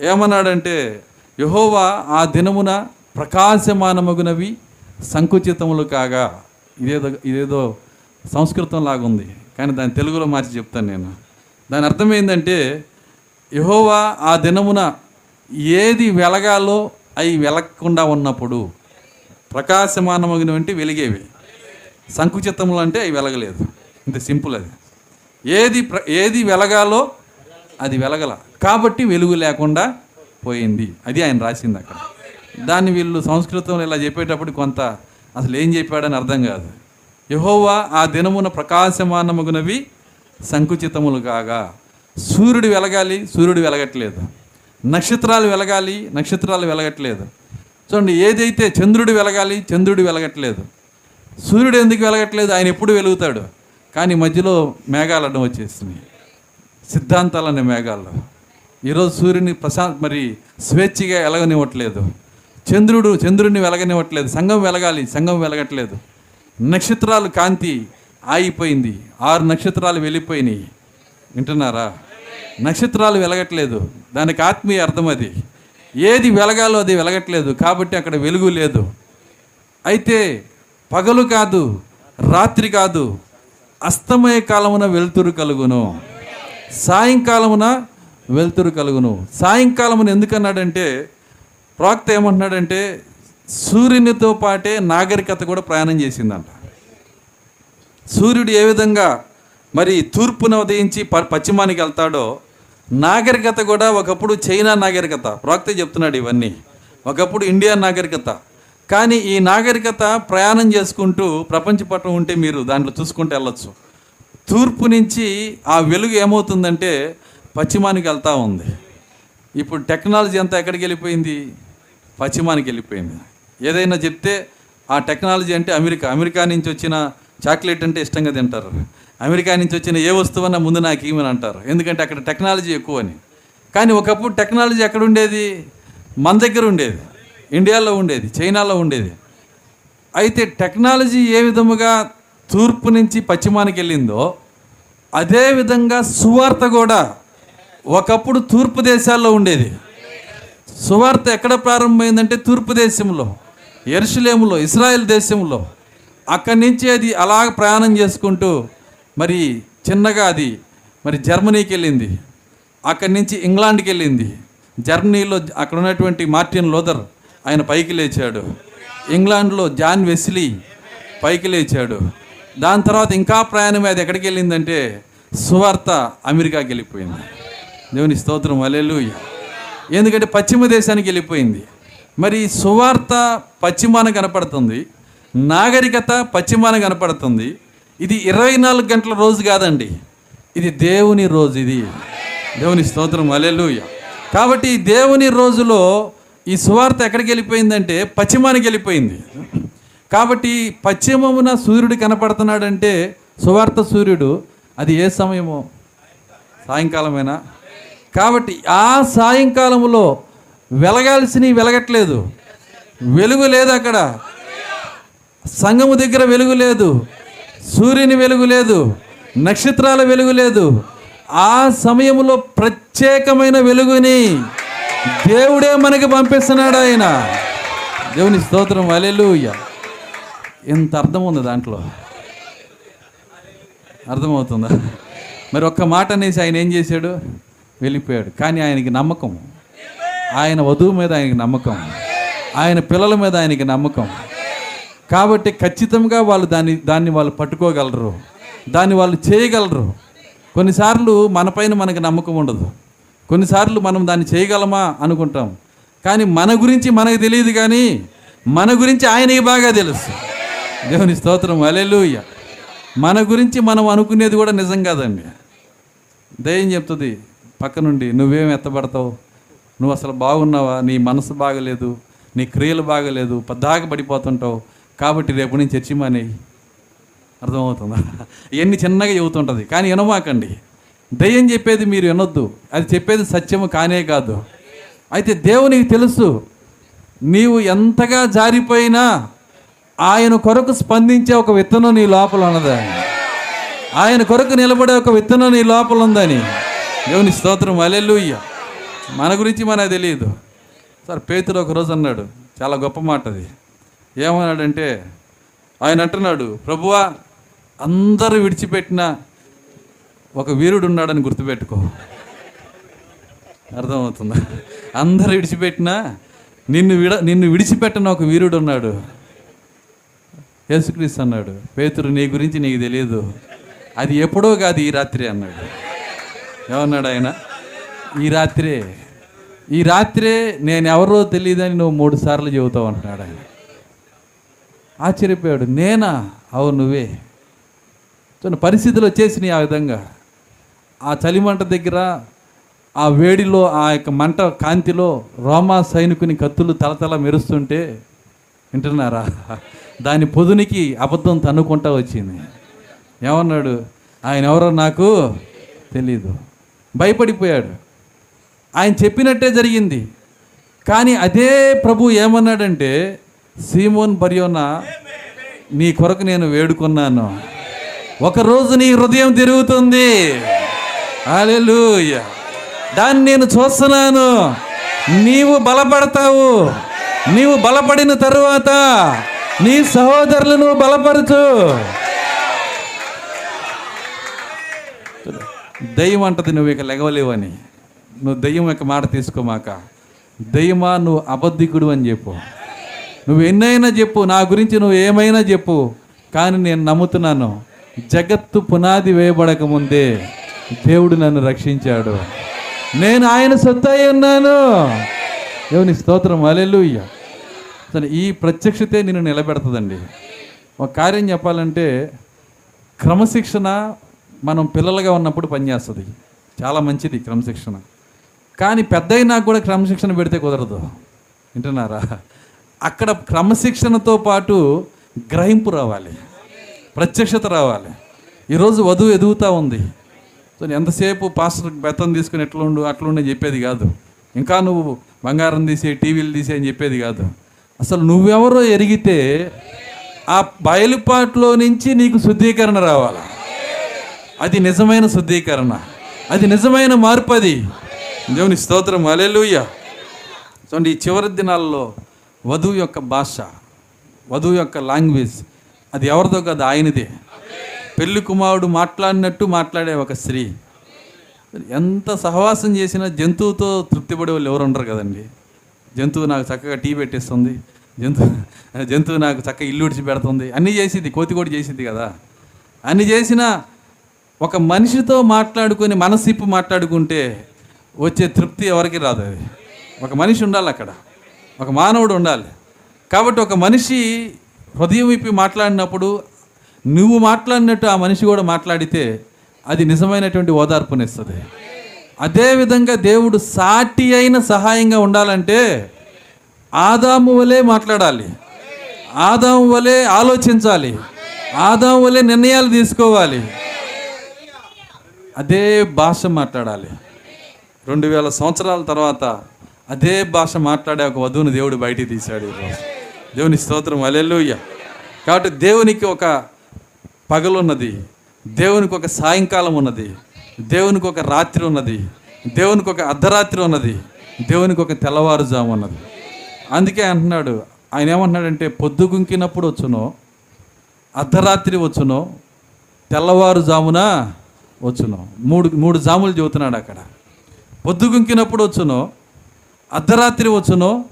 S1: ఏమన్నాడంటే యహోవా ఆ దినమున ప్రకాశమానమగునవి సంకుచితములు కాగా. ఇదేదో ఇదేదో సంస్కృతం లాగుంది. కానీ దాని తెలుగులో మార్చి చెప్తాను నేను. దాని అర్థం ఏంటంటే యహోవా ఆ దినమున ఏది వెలగాలో అవి వెలగకుండా ఉన్నప్పుడు ప్రకాశమానమగినవంటి వెలిగేవి. సంకుచితములు అంటే అవి వెలగలేదు. ఇంత సింపుల్ అది. ఏది ప్ర ఏది వెలగాలో అది వెలగల. కాబట్టి వెలుగు లేకుండా పోయింది. అది ఆయన రాసింది అక్కడ. దాన్ని వీళ్ళు సంస్కృతంలో ఇలా చెప్పేటప్పుడు కొంత అసలు ఏం చెప్పాడని అర్థం కాదు. యహోవా ఆ దినమున ప్రకాశమానమగునవి సంకుచితములు కాగా సూర్యుడు వెలగాలి సూర్యుడు వెలగట్లేదు. నక్షత్రాలు వెలగాలి నక్షత్రాలు వెలగట్లేదు. చూడండి ఏదైతే చంద్రుడు వెలగాలి చంద్రుడు వెలగట్లేదు. సూర్యుడు ఎందుకు వెలగట్లేదు? ఆయన ఎప్పుడు వెలుగుతాడు? కానీ మధ్యలో మేఘాలు అడ్డం వచ్చేస్తున్నాయి సిద్ధాంతాలనే మేఘాలు ఈరోజు సూర్యుని ప్రశాంత్ మరి స్వేచ్ఛగా వెలగనివ్వట్లేదు. చంద్రుడు చంద్రుడిని వెలగనివ్వట్లేదు. సంఘం వెలగాలి సంఘం వెలగట్లేదు. నక్షత్రాలు కాంతి ఆగిపోయింది. ఆరు నక్షత్రాలు వెళ్ళిపోయినాయి వింటున్నారా? నక్షత్రాలు వెలగట్లేదు. దానికి ఆత్మీయ అర్థం అది. ఏది వెలగాలో అది వెలగట్లేదు. కాబట్టి అక్కడ వెలుగు లేదు. అయితే పగలు కాదు రాత్రి కాదు అస్తమయ కాలమున వెలుతురు కలుగును. సాయంకాలమున వెలుతురు కలుగును. సాయంకాలం ఎందుకన్నాడంటే ప్రాక్త ఏమంటున్నాడంటే సూర్యునితో పాటే నాగరికత కూడా ప్రయాణం చేసిందంట. సూర్యుడు ఏ విధంగా మరి తూర్పున ఉదయించి ప- పశ్చిమానికి వెళ్తాడో నాగరికత కూడా ఒకప్పుడు చైనా నాగరికత. ప్రాక్తే చెప్తున్నాడు ఇవన్నీ. ఒకప్పుడు ఇండియా నాగరికత. కానీ ఈ నాగరికత ప్రయాణం చేసుకుంటూ ప్రపంచ పట్టం ఉంటే మీరు దాంట్లో చూసుకుంటూ వెళ్ళొచ్చు. తూర్పు నుంచి ఆ వెలుగు ఏమవుతుందంటే పశ్చిమానికి వెళ్తూ ఉంది. ఇప్పుడు టెక్నాలజీ అంతా ఎక్కడికి వెళ్ళిపోయింది? పశ్చిమానికి వెళ్ళిపోయింది. ఏదైనా చెప్తే ఆ టెక్నాలజీ అంటే అమెరికా. అమెరికా నుంచి వచ్చిన చాక్లెట్ అంటే ఇష్టంగా తింటారు. అమెరికా నుంచి వచ్చిన ఏ వస్తువన్నా ముందు నాకు ఏమని అంటారు. ఎందుకంటే అక్కడ టెక్నాలజీ ఎక్కువ అని కానీ ఒకప్పుడు టెక్నాలజీ ఎక్కడ ఉండేది? మన దగ్గర ఉండేది. ఇండియాలో ఉండేది. చైనాలో ఉండేది. అయితే టెక్నాలజీ ఏ విధముగా తూర్పు నుంచి పశ్చిమానికి వెళ్ళిందో అదే విధంగా సువార్త కూడా ఒకప్పుడు తూర్పు దేశాల్లో ఉండేది. సువార్త ఎక్కడ ప్రారంభమైందంటే తూర్పు దేశంలో ఎరుసలేములో ఇస్రాయెల్ దేశంలో. అక్కడి నుంచి అది అలా ప్రయాణం చేసుకుంటూ మరి చిన్నగా అది మరి జర్మనీకి వెళ్ళింది. అక్కడి నుంచి ఇంగ్లాండ్కి వెళ్ళింది. జర్మనీలో అక్కడ ఉన్నటువంటి మార్టిన్ లోదర్ ఆయన పైకి లేచాడు. ఇంగ్లాండ్లో జాన్ వెస్లీ పైకి లేచాడు. దాని తర్వాత ఇంకా ప్రయాణం అది ఎక్కడికి వెళ్ళిందంటే సువార్త అమెరికాకి వెళ్ళిపోయింది. దేవుని స్తోత్రం అలెలుయ్య ఎందుకంటే పశ్చిమ దేశానికి వెళ్ళిపోయింది. మరి సువార్త పశ్చిమాన కనపడుతుంది నాగరికత పశ్చిమాన కనపడుతుంది. ఇది ఇరవై నాలుగు గంటల రోజు కాదండి ఇది దేవుని రోజు ఇది. దేవుని స్తోత్రం అలెలుయ్య కాబట్టి దేవుని రోజులో ఈ సువార్త ఎక్కడికి వెళ్ళిపోయిందంటే పశ్చిమానికి వెళ్ళిపోయింది. కాబట్టి పశ్చిమమున సూర్యుడు కనపడుతున్నాడంటే సువార్త సూర్యుడు అది ఏ సమయమో? సాయంకాలమైనా? కాబట్టి ఆ సాయంకాలంలో వెలగాల్సినవి వెలగట్లేదు. వెలుగు లేదు అక్కడ. సంఘము దగ్గర వెలుగు లేదు. సూర్యుని వెలుగు లేదు. నక్షత్రాల వెలుగు లేదు. ఆ సమయంలో ప్రత్యేకమైన వెలుగుని దేవుడే మనకి పంపిస్తున్నాడు ఆయన. దేవుని స్తోత్రం. అలెలుయ్య ఇంత అర్థం ఉంది దాంట్లో. అర్థమవుతుందా? మరి ఒక్క మాట అనేసి ఆయన ఏం చేశాడు? వెళ్ళిపోయాడు. కానీ ఆయనకి నమ్మకం. ఆయన వధువు మీద ఆయనకి నమ్మకం. ఆయన పిల్లల మీద ఆయనకి నమ్మకం. కాబట్టి ఖచ్చితంగా వాళ్ళు దాన్ని దాన్ని వాళ్ళు పట్టుకోగలరు. దాన్ని వాళ్ళు చేయగలరు. కొన్నిసార్లు మనపైన మనకి నమ్మకం ఉండదు. కొన్నిసార్లు మనం దాన్ని చేయగలమా అనుకుంటాం. కానీ మన గురించి మనకు తెలియదు కానీ మన గురించి ఆయనకి బాగా తెలుసు. దేవుని స్తోత్రం. అలెలుయ్య మన గురించి మనం అనుకునేది కూడా నిజం కాదండి. దయ్యం చెప్తుంది పక్క నుండి నువ్వేం ఎత్తబడతావు? నువ్వు అసలు బాగున్నావా? నీ మనసు బాగలేదు నీ క్రియలు బాగలేదు పద్దాక పడిపోతుంటావు. కాబట్టి రేపు నుంచి చర్చి మానేయి. అర్థమవుతుందా? ఇవన్నీ చిన్నగా చెబుతుంటుంది. కానీ వినమాకండి. దయ్యం చెప్పేది మీరు వినొద్దు. అది చెప్పేది సత్యము కానే కాదు. అయితే దేవునికి తెలుసు నీవు ఎంతగా జారిపోయినా ఆయన కొరకు స్పందించే ఒక విత్తనం నీ లోపల ఉన్నదని. ఆయన కొరకు నిలబడే ఒక విత్తనం నీ లోపల ఉందని. దేవుని స్తోత్రం అలెలుయ్య మన గురించి మనకు తెలియదు. సార్ పేతులు ఒకరోజు అన్నాడు చాలా గొప్ప మాట అది ఏమన్నాడంటే ఆయన అంటున్నాడు ప్రభువా అందరూ విడిచిపెట్టిన ఒక వీరుడు ఉన్నాడని గుర్తుపెట్టుకో. అర్థమవుతుందా? అందరు విడిచిపెట్టినా నిన్ను విడ నిన్ను విడిచిపెట్టిన ఒక వీరుడు ఉన్నాడు. యేసుక్రీస్తు అన్నాడు పేతురు నీ గురించి నీకు తెలియదు అది ఎప్పుడో కాదు ఈ రాత్రి అన్నాడు. ఏమన్నాడు ఆయన? ఈ రాత్రే ఈ రాత్రే నేను ఎవరో తెలియదని నువ్వు మూడు సార్లు చెబుతావు అంటున్నాడు ఆయన. ఆశ్చర్యపోయాడు. నేనా? అవు నువ్వే. కొన్ని పరిస్థితులు వచ్చేసినాయి ఆ విధంగా. ఆ చలిమంట దగ్గర ఆ వేడిలో ఆ యొక్క మంట కాంతిలో రోమా సైనికుని కత్తులు తలతల మెరుస్తుంటే వింటున్నారా? దాని పొదునికి అబద్ధం తన్నుకుంటా వచ్చింది. ఏమన్నాడు? ఆయన ఎవరో నాకు తెలీదు. భయపడిపోయాడు. ఆయన చెప్పినట్టే జరిగింది. కానీ అదే ప్రభు ఏమన్నాడంటే సీమోన్ బర్యోనా నీ కొరకు నేను వేడుకున్నాను. ఒకరోజు నీ హృదయం తిరుగుతుంది. హల్లెలూయా. దాన్ని నేను చూస్తున్నాను. నీవు బలపడతావు. నీవు బలపడిన తరువాత నీ సహోదరులను బలపరచు. దయ్యం అంటది నువ్వు ఇక లెగవలేవని నువ్వు దయ్యం యొక్క మాట తీసుకోమాక. దయ్యమా నువ్వు అబద్ధికుడు అని చెప్పు. నువ్వు ఎన్నైనా చెప్పు నా గురించి నువ్వు ఏమైనా చెప్పు కానీ నేను నమ్ముతున్నాను జగత్తు పునాది వేయబడక ముందే దేవుడు నన్ను రక్షించాడు. నేను ఆయన సొత్తు ఉన్నాను. దేవుని స్తోత్రం అలెలుయ్య సరే ఈ ప్రత్యక్షతే నిన్ను నిలబెడతదండి. ఒక కార్యం చెప్పాలంటే క్రమశిక్షణ మనం పిల్లలుగా ఉన్నప్పుడు పనిచేస్తుంది చాలా మంచిది క్రమశిక్షణ. కానీ పెద్ద అయినా కూడా క్రమశిక్షణ పెడితే కుదరదు. వింటున్నారా? అక్కడ క్రమశిక్షణతో పాటు గ్రహింపు రావాలి. ప్రత్యక్షత రావాలి. ఈరోజు వధువు ఎదుగుతూ ఉంది. సో ఎంతసేపు పాస్టర్ బెత్తం తీసుకుని ఎట్లుండు అట్లుండు అని చెప్పేది కాదు. ఇంకా నువ్వు బంగారం తీసే టీవీలు తీసే అని చెప్పేది కాదు. అసలు నువ్వెవరో ఎరిగితే ఆ బయలుపాట్లో నుంచి నీకు శుద్ధీకరణ రావాలి? అది నిజమైన శుద్ధీకరణ. అది నిజమైన మార్పు అది. దేవుని స్తోత్రం. అలెలుయ్య చూడండి ఈ చివరి దినాల్లో వధువు యొక్క భాష వధువు యొక్క లాంగ్వేజ్ అది ఎవరిదో కాదు ఆయనదే. పెళ్ళి కుమారుడు మాట్లాడినట్టు మాట్లాడే ఒక స్త్రీ. ఎంత సహవాసం చేసినా జంతువుతో తృప్తిపడే వాళ్ళు ఎవరు ఉండరు కదండి. జంతువు నాకు చక్కగా టీ పెట్టేస్తుంది. జంతువు జంతువు నాకు చక్కగా ఇల్లు ఉడిచి పెడుతుంది అన్నీ చేసింది కోతి కూడా చేసింది కదా. అన్ని చేసినా ఒక మనిషితో మాట్లాడుకొని మనసిప్పు మాట్లాడుకుంటే వచ్చే తృప్తి ఎవరికి రాదు అది. ఒక మనిషి ఉండాలి అక్కడ. ఒక మానవుడు ఉండాలి. కాబట్టి ఒక మనిషి హృదయం విప్పి మాట్లాడినప్పుడు నువ్వు మాట్లాడినట్టు ఆ మనిషి కూడా మాట్లాడితే అది నిజమైనటువంటి ఓదార్పునిస్తుంది. అదేవిధంగా దేవుడు సాటి అయిన సహాయంగా ఉండాలంటే ఆదాము వలె మాట్లాడాలి. ఆదాము వలె ఆలోచించాలి. ఆదాము వలె నిర్ణయాలు తీసుకోవాలి. అదే భాష మాట్లాడాలి. రెండు వేల సంవత్సరాల తర్వాత అదే భాష మాట్లాడే ఒక వధువుని దేవుడు బయటికి తీశాడు ఈరోజు. దేవుని స్తోత్రం అలెలుయ్య కాబట్టి దేవునికి ఒక పగలున్నది దేవునికి ఒక సాయంకాలం ఉన్నది దేవునికి ఒక రాత్రి ఉన్నది దేవునికి ఒక అర్ధరాత్రి ఉన్నది దేవునికి ఒక తెల్లవారుజాము ఉన్నది. అందుకే అంటున్నాడు ఆయన ఏమంటున్నాడంటే పొద్దు గుంకినప్పుడు వచ్చునో అర్ధరాత్రి వచ్చునో తెల్లవారుజామున వచ్చును. మూడు మూడు జాములు చెబుతున్నాడు అక్కడ. పొద్దు గుంకినప్పుడు అర్ధరాత్రి వచ్చును.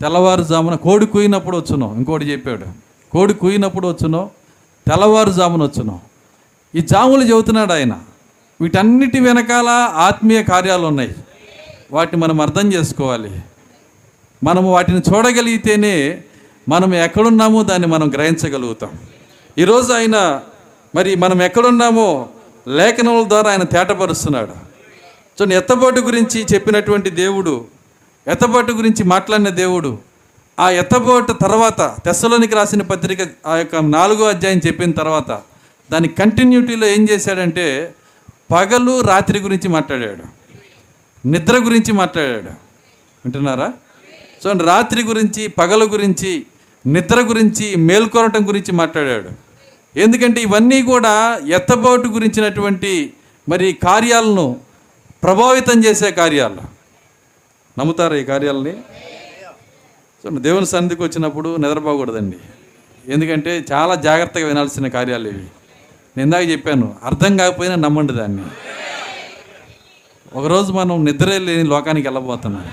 S1: తెల్లవారుజామున కోడి కూయినప్పుడు వచ్చును. ఇంకోటి చెప్పాడు. కోడి కూయినప్పుడు వచ్చును. తెల్లవారుజామున వచ్చును. ఈ జాములు చెబుతున్నాడు ఆయన. వీటన్నిటి వెనకాల ఆత్మీయ కార్యాలు ఉన్నాయి. వాటిని మనం అర్థం చేసుకోవాలి. మనము వాటిని చూడగలిగితేనే మనం ఎక్కడున్నామో దాన్ని మనం గ్రహించగలుగుతాం. ఈరోజు ఆయన మరి మనం ఎక్కడున్నామో లేఖనముల ద్వారా ఆయన తేటపరుస్తున్నాడు. చూడండి ఎత్తబాటు గురించి చెప్పినటువంటి దేవుడు ఎత్తబాటు గురించి మాట్లాడిన దేవుడు ఆ ఎత్తబాటు తర్వాత తెస్సలోనికి రాసిన పత్రిక ఆ యొక్క నాలుగో అధ్యాయం చెప్పిన తర్వాత దాని కంటిన్యూటీలో ఏం చేశాడంటే పగలు రాత్రి గురించి మాట్లాడాడు. నిద్ర గురించి మాట్లాడాడు. వింటున్నారా? చూడండి రాత్రి గురించి పగల గురించి నిద్ర గురించి మేల్కొనటం గురించి మాట్లాడాడు. ఎందుకంటే ఇవన్నీ కూడా ఎత్తబాటు గురించినటువంటి మరి కార్యాలను ప్రభావితం చేసే కార్యాలు. నమ్ముతారా ఈ కార్యాలని? చూడండి దేవుని సన్నిధికి వచ్చినప్పుడు నిద్రపోకూడదండి. ఎందుకంటే చాలా జాగ్రత్తగా వినాల్సిన కార్యాలు ఇవి. నేను ఇందాక చెప్పాను అర్థం కాకపోయినా నమ్మండి దాన్ని. ఒకరోజు మనం నిద్ర లేని లోకానికి వెళ్ళబోతున్నాం.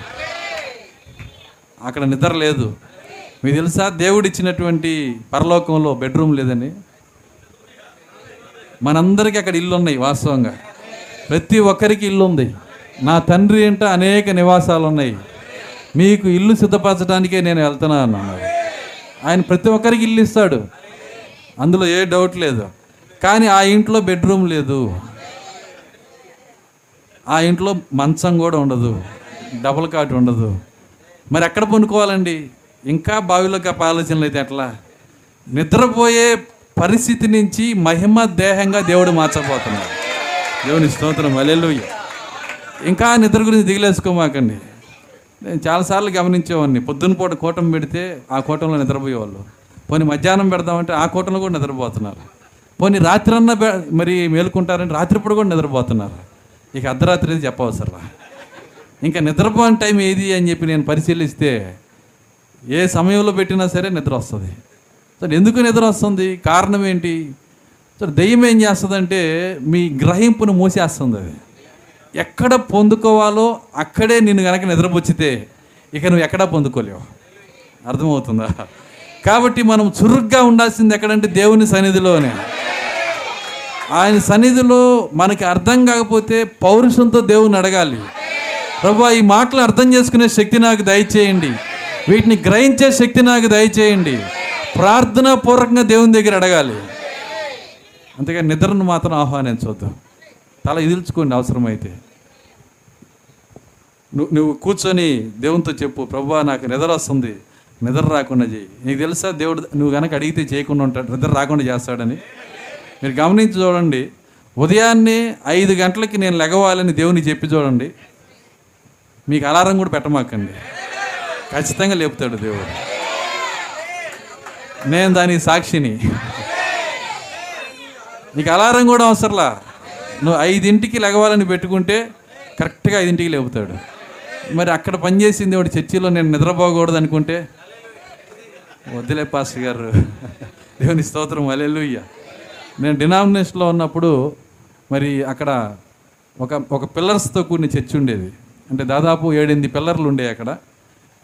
S1: అక్కడ నిద్ర లేదు. మీకు తెలుసా దేవుడు ఇచ్చినటువంటి పరలోకంలో బెడ్రూమ్ లేదని మనందరికీ అక్కడ ఇల్లు ఉన్నాయి వాస్తవంగా. ప్రతి ఒక్కరికి ఇల్లు ఉంది నా తండ్రి ఏంట అనేక నివాసాలు ఉన్నాయి మీకు ఇల్లు సిద్ధపరచడానికే నేను వెళ్తున్నాను అన్నాడు. ఆయన ప్రతి ఒక్కరికి ఇల్లు ఇస్తాడు. అందులో ఏ డౌట్ లేదు. కానీ ఆ ఇంట్లో బెడ్రూమ్ లేదు. ఆ ఇంట్లో మంచం కూడా ఉండదు. డబుల్ కాట్ ఉండదు. మరి ఎక్కడ పనుకోవాలండి? ఇంకా బావిలోకి ఆ ఆలోచనలు అయితే ఎట్లా? నిద్రపోయే పరిస్థితి నుంచి మహిమ దేహంగా దేవుడు మార్చబోతున్నాడు. దేవుని స్తోత్రం. అలెలుయ్య ఇంకా నిద్ర గురించి దిగిలేసుకోమాకండి. నేను చాలాసార్లు గమనించేవాడిని. పొద్దున్న పూట కూటం పెడితే ఆ కూటంలో నిద్రపోయేవాళ్ళు. పోనీ మధ్యాహ్నం పెడదామంటే ఆ కూటంలో కూడా నిద్రపోతున్నారు. పోనీ రాత్రి అన్న మరి మేలుకుంటారంటే రాత్రిపూట కూడా నిద్రపోతున్నారు. ఇక అర్ధరాత్రి అయితే చెప్పవసరా ఇంకా నిద్రపోని టైం ఏది అని చెప్పి నేను పరిశీలిస్తే ఏ సమయంలో పెట్టినా సరే నిద్ర వస్తుంది. సరే ఎందుకు నిద్ర వస్తుంది? కారణం ఏంటి? సరే దెయ్యం ఏం చేస్తుందంటే మీ గ్రహింపును మూసేస్తుంది అది. ఎక్కడ పొందుకోవాలో అక్కడే నిన్ను కనుక నిద్రపుచ్చితే ఇక నువ్వు ఎక్కడా పొందుకోలేవు. అర్థమవుతుందా? కాబట్టి మనం చురుగ్గా ఉండాల్సింది ఎక్కడంటే దేవుని సన్నిధిలోనే. ఆయన సన్నిధిలో మనకి అర్థం కాకపోతే పౌరుషంతో దేవుని అడగాలి. ప్రభా ఈ మాటలు అర్థం చేసుకునే శక్తి నాకు దయచేయండి. వీటిని గ్రహించే శక్తి నాకు దయచేయండి. ప్రార్థనా పూర్వకంగా దేవుని దగ్గర అడగాలి. అంతేగా నిద్రను మాత్రం ఆహ్వానించవద్దు. తల ఇదిల్చుకోండి అవసరమైతే. నువ్వు నువ్వు కూర్చొని దేవునితో చెప్పు ప్రభా నాకు నిద్ర వస్తుంది. నిద్ర రాకుండా చేయి నీకు తెలుసా దేవుడు నువ్వు కనుక అడిగితే చేయకుండా ఉంటాడు నిద్ర రాకుండా చేస్తాడని? మీరు గమనించి చూడండి. ఉదయాన్నే ఐదు గంటలకి నేను లెగవాలని దేవుని చెప్పి చూడండి. మీకు అలారం కూడా పెట్టమాకండి. ఖచ్చితంగా లేపుతాడు దేవుడు. నేను దానికి సాక్షిని. నీకు అలారం కూడా అవసరంలా? నువ్వు ఐదింటికి లెగవాలని పెట్టుకుంటే కరెక్ట్గా ఐదింటికి లేపుతాడు. మరి అక్కడ పనిచేసింది వాడు చర్చిలో నేను నిద్రపోకూడదు అనుకుంటే? వద్దులే పాస్టర్ గారు. దేవుని స్తోత్రం. అలెలుయ్య నేను డినామినేషన్లో ఉన్నప్పుడు మరి అక్కడ ఒక ఒక పిల్లర్స్తో కూడిన చర్చి ఉండేది. అంటే దాదాపు ఏడెనిమిది పిల్లర్లు ఉండేవి అక్కడ.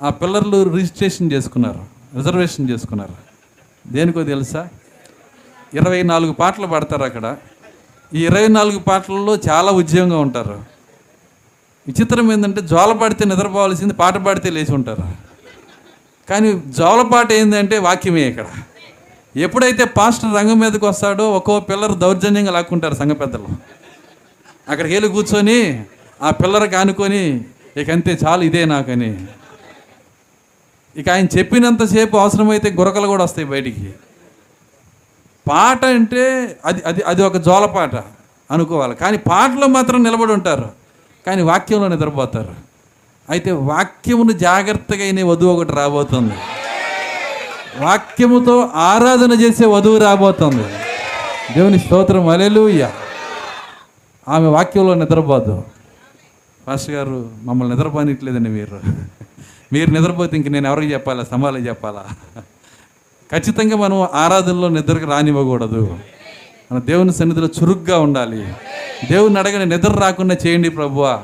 S1: ఆ పిల్లర్లు రిజిస్ట్రేషన్ చేసుకున్నారు. రిజర్వేషన్ చేసుకున్నారు. దేనికో తెలుసా? ఇరవై నాలుగు పాటలు పాడతారు అక్కడ. ఈ ఇరవై నాలుగు పాటలలో చాలా ఉద్యోగంగా ఉంటారు. విచిత్రం ఏంటంటే జోల పాడితే నిద్రపోవాల్సింది పాట పాడితే లేచి ఉంటారు. కానీ జోలపాట ఏంటంటే వాక్యమే ఇక్కడ. ఎప్పుడైతే పాస్టర్ రంగం మీదకి వస్తాడో ఒక్కో పిల్లరు దౌర్జన్యంగా లాక్కుంటారు సంఘ పెద్దలు. అక్కడికి వెళ్ళి కూర్చొని ఆ పిల్లరకు ఆనుకొని ఇక అంతే చాలు ఇదే నాకని. ఇక ఆయన చెప్పినంతసేపు అవసరమైతే గురకలు కూడా వస్తాయి బయటికి. పాట అంటే అది అది అది ఒక జోలపాట అనుకోవాలి. కానీ పాటలో మాత్రం నిలబడి ఉంటారు. కానీ వాక్యంలో నిద్రపోతారు. అయితే వాక్యమును జాగ్రత్తగా అయిన వధువు ఒకటి రాబోతుంది. వాక్యముతో ఆరాధన చేసే వధువు రాబోతుంది. దేవుని స్తోత్రం అలెలుయ్య ఆమె వాక్యంలో నిద్రపోదు. పాస్టర్ గారు మమ్మల్ని నిద్రపోనిట్లేదండి మీరు. మీరు నిద్రపోతే ఇంక నేను ఎవరికి చెప్పాలా? సమాలకు చెప్పాలా? ఖచ్చితంగా మనం ఆరాధనలో నిద్రకు రానివ్వకూడదు. మన దేవుని సన్నిధిలో చురుగ్గా ఉండాలి. దేవుని అడగని నిద్ర రాకుండా చేయండి ప్రభువా.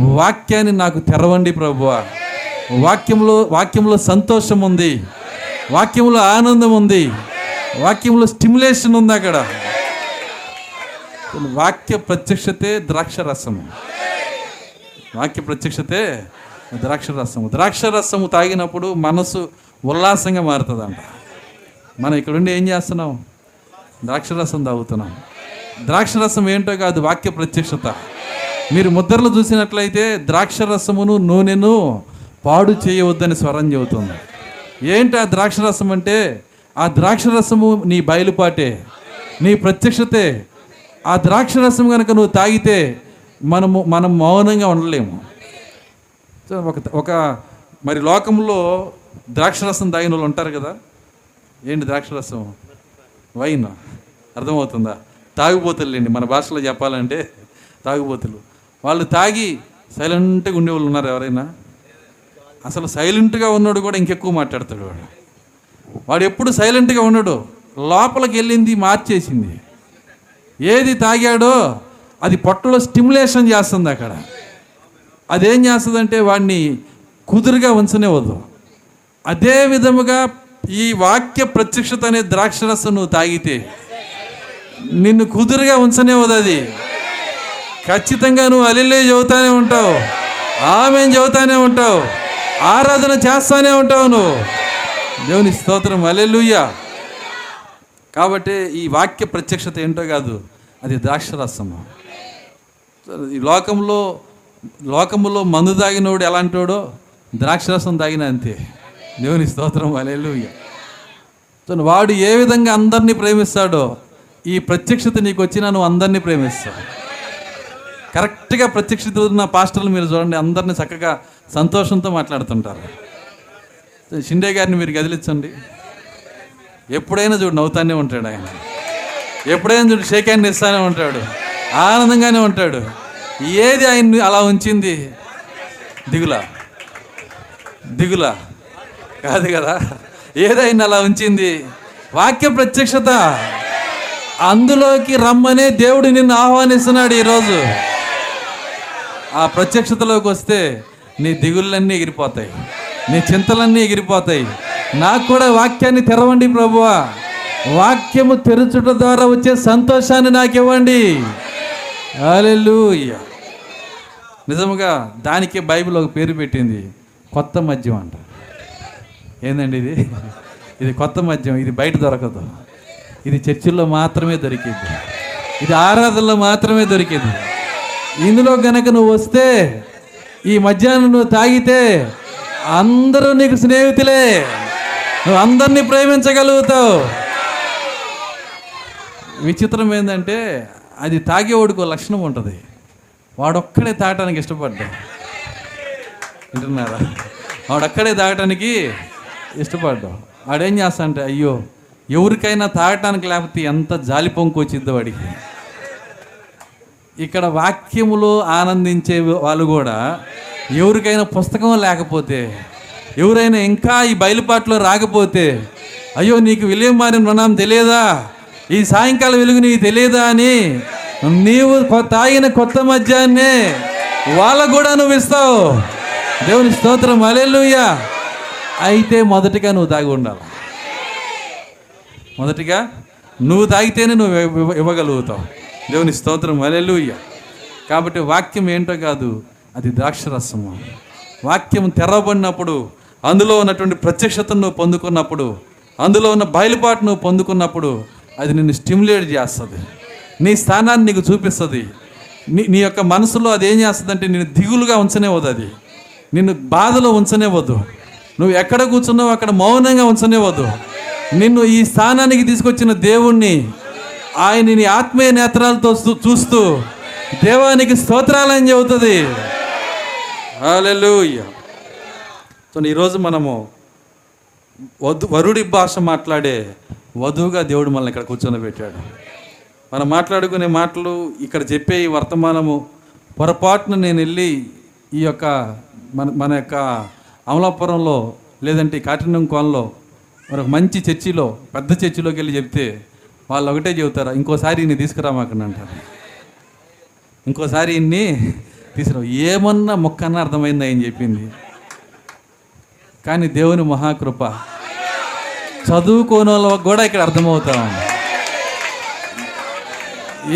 S1: వాక్యాన్ని నాకు తెరవండి ప్రభువా. వాక్యంలో వాక్యంలో సంతోషం ఉంది. వాక్యంలో ఆనందం ఉంది. వాక్యంలో స్టిమ్యులేషన్ ఉంది అక్కడ. వాక్య ప్రత్యక్షతే ద్రాక్ష రసము వాక్య ప్రత్యక్షతే ద్రాక్ష రసము ద్రాక్ష రసము తాగినప్పుడు మనసు ఉల్లాసంగా మారుతుందంట. మనం ఇక్కడుండి ఏం చేస్తున్నాం? ద్రాక్ష రసం తాగుతున్నాం. ద్రాక్ష రసం ఏంటో కాదు వాక్య ప్రత్యక్షత. మీరు ముద్రలు చూసినట్లయితే ద్రాక్ష రసమును నూనెను పాడు చేయవద్దని స్వరం చెబుతుంది. ఏంటి ఆ ద్రాక్ష రసం అంటే? ఆ ద్రాక్ష రసము నీ బయలుపాటే నీ ప్రత్యక్షతే. ఆ ద్రాక్ష రసం కనుక నువ్వు తాగితే మనము మనం మౌనంగా ఉండలేము. సో ఒక ఒక మరి లోకంలో ద్రాక్షరసం తాగిన వాళ్ళు ఉంటారు కదా? ఏంటి ద్రాక్షరసం వైన్. అర్థమవుతుందా? తాగుబోతులండి మన భాషలో చెప్పాలంటే తాగుబోతులు. వాళ్ళు తాగి సైలెంట్గా ఉండేవాళ్ళు ఉన్నారు ఎవరైనా? అసలు సైలెంట్గా ఉన్నాడు కూడా ఇంకెక్కువ మాట్లాడతాడు వాడు. వాడు ఎప్పుడు సైలెంట్గా ఉన్నాడు లోపలికి వెళ్ళింది మార్చేసింది. ఏది తాగాడో అది పొట్టలో స్టిమ్యులేషన్ చేస్తుంది అక్కడ. అదేం చేస్తుందంటే వాడిని కుదురుగా ఉంచనివ్వదు. అదే విధముగా ఈ వాక్య ప్రత్యక్షత అనే ద్రాక్షరసం నువ్వు తాగితే నిన్ను కుదురుగా ఉంచనివ్వదు అది. ఖచ్చితంగా నువ్వు అలిలే చెబుతానే ఉంటావు. ఆమె చెబుతానే ఉంటావు. ఆరాధన చేస్తానే ఉంటావు నువ్వు. దేవుని స్తోత్రం. అలెలుయ్యా కాబట్టి ఈ వాక్య ప్రత్యక్షత ఏంటో కాదు అది ద్రాక్షరసము ఈ లోకంలో లోకములో మందు తాగినోడు ఎలాంటోడో? ద్రాక్షరసం తాగిన అంతే. దేవుని స్తోత్రం అలెలుయ్య వాడు ఏ విధంగా అందరినీ ప్రేమిస్తాడో ఈ ప్రత్యక్షత నీకు వచ్చినా నువ్వు అందరినీ ప్రేమిస్తావు. కరెక్ట్గా ప్రత్యక్షత ఉన్న పాస్టర్లు మీరు చూడండి అందరినీ చక్కగా సంతోషంతో మాట్లాడుతుంటారు. షిండే గారిని మీరు గదిలించండి. ఎప్పుడైనా చూడు నవ్వుతానే ఉంటాడు ఆయన. ఎప్పుడైనా చూడు షేక్ హ్యాండ్ ఇస్తానే ఉంటాడు. ఆనందంగానే ఉంటాడు. ఏది ఆయన్ని అలా ఉంచింది? దిగులా. దిగులా. కాదు కదా. ఏది ఆయన్ని అలా ఉంచింది? వాక్య ప్రత్యక్షత. అందులోకి రమ్మనే దేవుడు నిన్ను ఆహ్వానిస్తున్నాడు ఈరోజు. ఆ ప్రత్యక్షతలోకి వస్తే నీ దిగుళ్ళన్నీ ఎగిరిపోతాయి. నీ చింతలన్నీ ఎగిరిపోతాయి. నాకు కూడా వాక్యాన్ని తెరవండి ప్రభువా. వాక్యము తెరచుట ద్వారా వచ్చే సంతోషాన్ని నాకు ఇవ్వండి. హల్లెలూయా. నిజముగా దానికే బైబిల్ ఒక పేరు పెట్టింది కొత్త మద్యం అంట. ఏందండి ఇది? ఇది కొత్త మద్యం ఇది బయట దొరకదు. ఇది చర్చిల్లో మాత్రమే దొరికింది. ఇది ఆరాధనలో మాత్రమే దొరికింది. ఇందులో గనక నువ్వు వస్తే ఈ మధ్యాహ్నం నువ్వు తాగితే అందరూ నీకు స్నేహితులే. నువ్వు అందరినీ ప్రేమించగలుగుతావు. విచిత్రం ఏంటంటే అది తాగేవాడికి ఒక లక్షణం ఉంటుంది. వాడొక్కడే తాగటానికి ఇష్టపడ్డా వింటున్నారా? వాడొక్కడే తాగటానికి ఇష్టపడ్డావు వాడేం చేస్తా అంటే అయ్యో ఎవరికైనా తాగటానికి లేకపోతే ఎంత జాలి పొంకు వచ్చిందో వాడికి. ఇక్కడ వాక్యములో ఆనందించే వాళ్ళు కూడా ఎవరికైనా పుస్తకం లేకపోతే ఎవరైనా ఇంకా ఈ బయలుపాట్లో రాకపోతే అయ్యో నీకు విలియం మారిన రుణం తెలియదా? ఈ సాయంకాల వెలుగు నీకు తెలియదా అని? నీవు తాగిన కొత్త మద్యాన్నే వాళ్ళకు కూడా నువ్వు ఇస్తావు. దేవుని స్తోత్రం అలెలుయ్యా అయితే మొదటిగా నువ్వు తాగి ఉండాలి. మొదటిగా నువ్వు తాగితేనే నువ్వు ఇవ్వగలుగుతావు. దేవుని స్తోత్రం అలెలుయ్య కాబట్టి వాక్యం ఏంటో కాదు అది ద్రాక్షరసము. వాక్యం తెరవబడినప్పుడు అందులో ఉన్నటువంటి ప్రత్యక్షతను నువ్వు పొందుకున్నప్పుడు అందులో ఉన్న బయలుపాటు నువ్వు పొందుకున్నప్పుడు అది నిన్ను స్టిమ్యులేట్ చేస్తుంది. నీ స్థానాన్ని నీకు చూపిస్తుంది. నీ నీ యొక్క మనసులో అది ఏం చేస్తుందంటే నిన్ను దిగులుగా ఉంచనేవద్దు అది. నిన్ను బాధలో ఉంచనేవద్దు నువ్వు ఎక్కడ కూర్చున్నావు అక్కడ మౌనంగా ఉంచనేవద్దు నిన్ను ఈ స్థానానికి తీసుకొచ్చిన దేవుణ్ణి ఆయన నీ ఆత్మీయ నేత్రాలతో చూస్తూ దేవానికి స్తోత్రాలని చెబుతుంది. సో ఈరోజు మనము వధు వరుడి భాష మాట్లాడే వధువుగా దేవుడు మనల్ని ఇక్కడ కూర్చొని పెట్టాడు. మనం మాట్లాడుకునే మాటలు ఇక్కడ చెప్పే ఈ వర్తమానము పొరపాటున నేను వెళ్ళి ఈ యొక్క మన మన యొక్క అమలాపురంలో లేదంటే కాటినం కాఠిన్యం కోనలో మరొక మంచి చర్చిలో పెద్ద చర్చిలోకి వెళ్ళి చెప్తే వాళ్ళు ఒకటే చెబుతారు ఇంకోసారి ఇన్ని తీసుకురామాకండి అంటారు. ఇంకోసారి ఇన్ని తీసుకురా ఏమన్నా మొక్కన్నా అర్థమైందా అని చెప్పింది. కానీ దేవుని మహాకృప చదువుకోని వాళ్ళకి కూడా ఇక్కడ అర్థమవుతా. ఉంది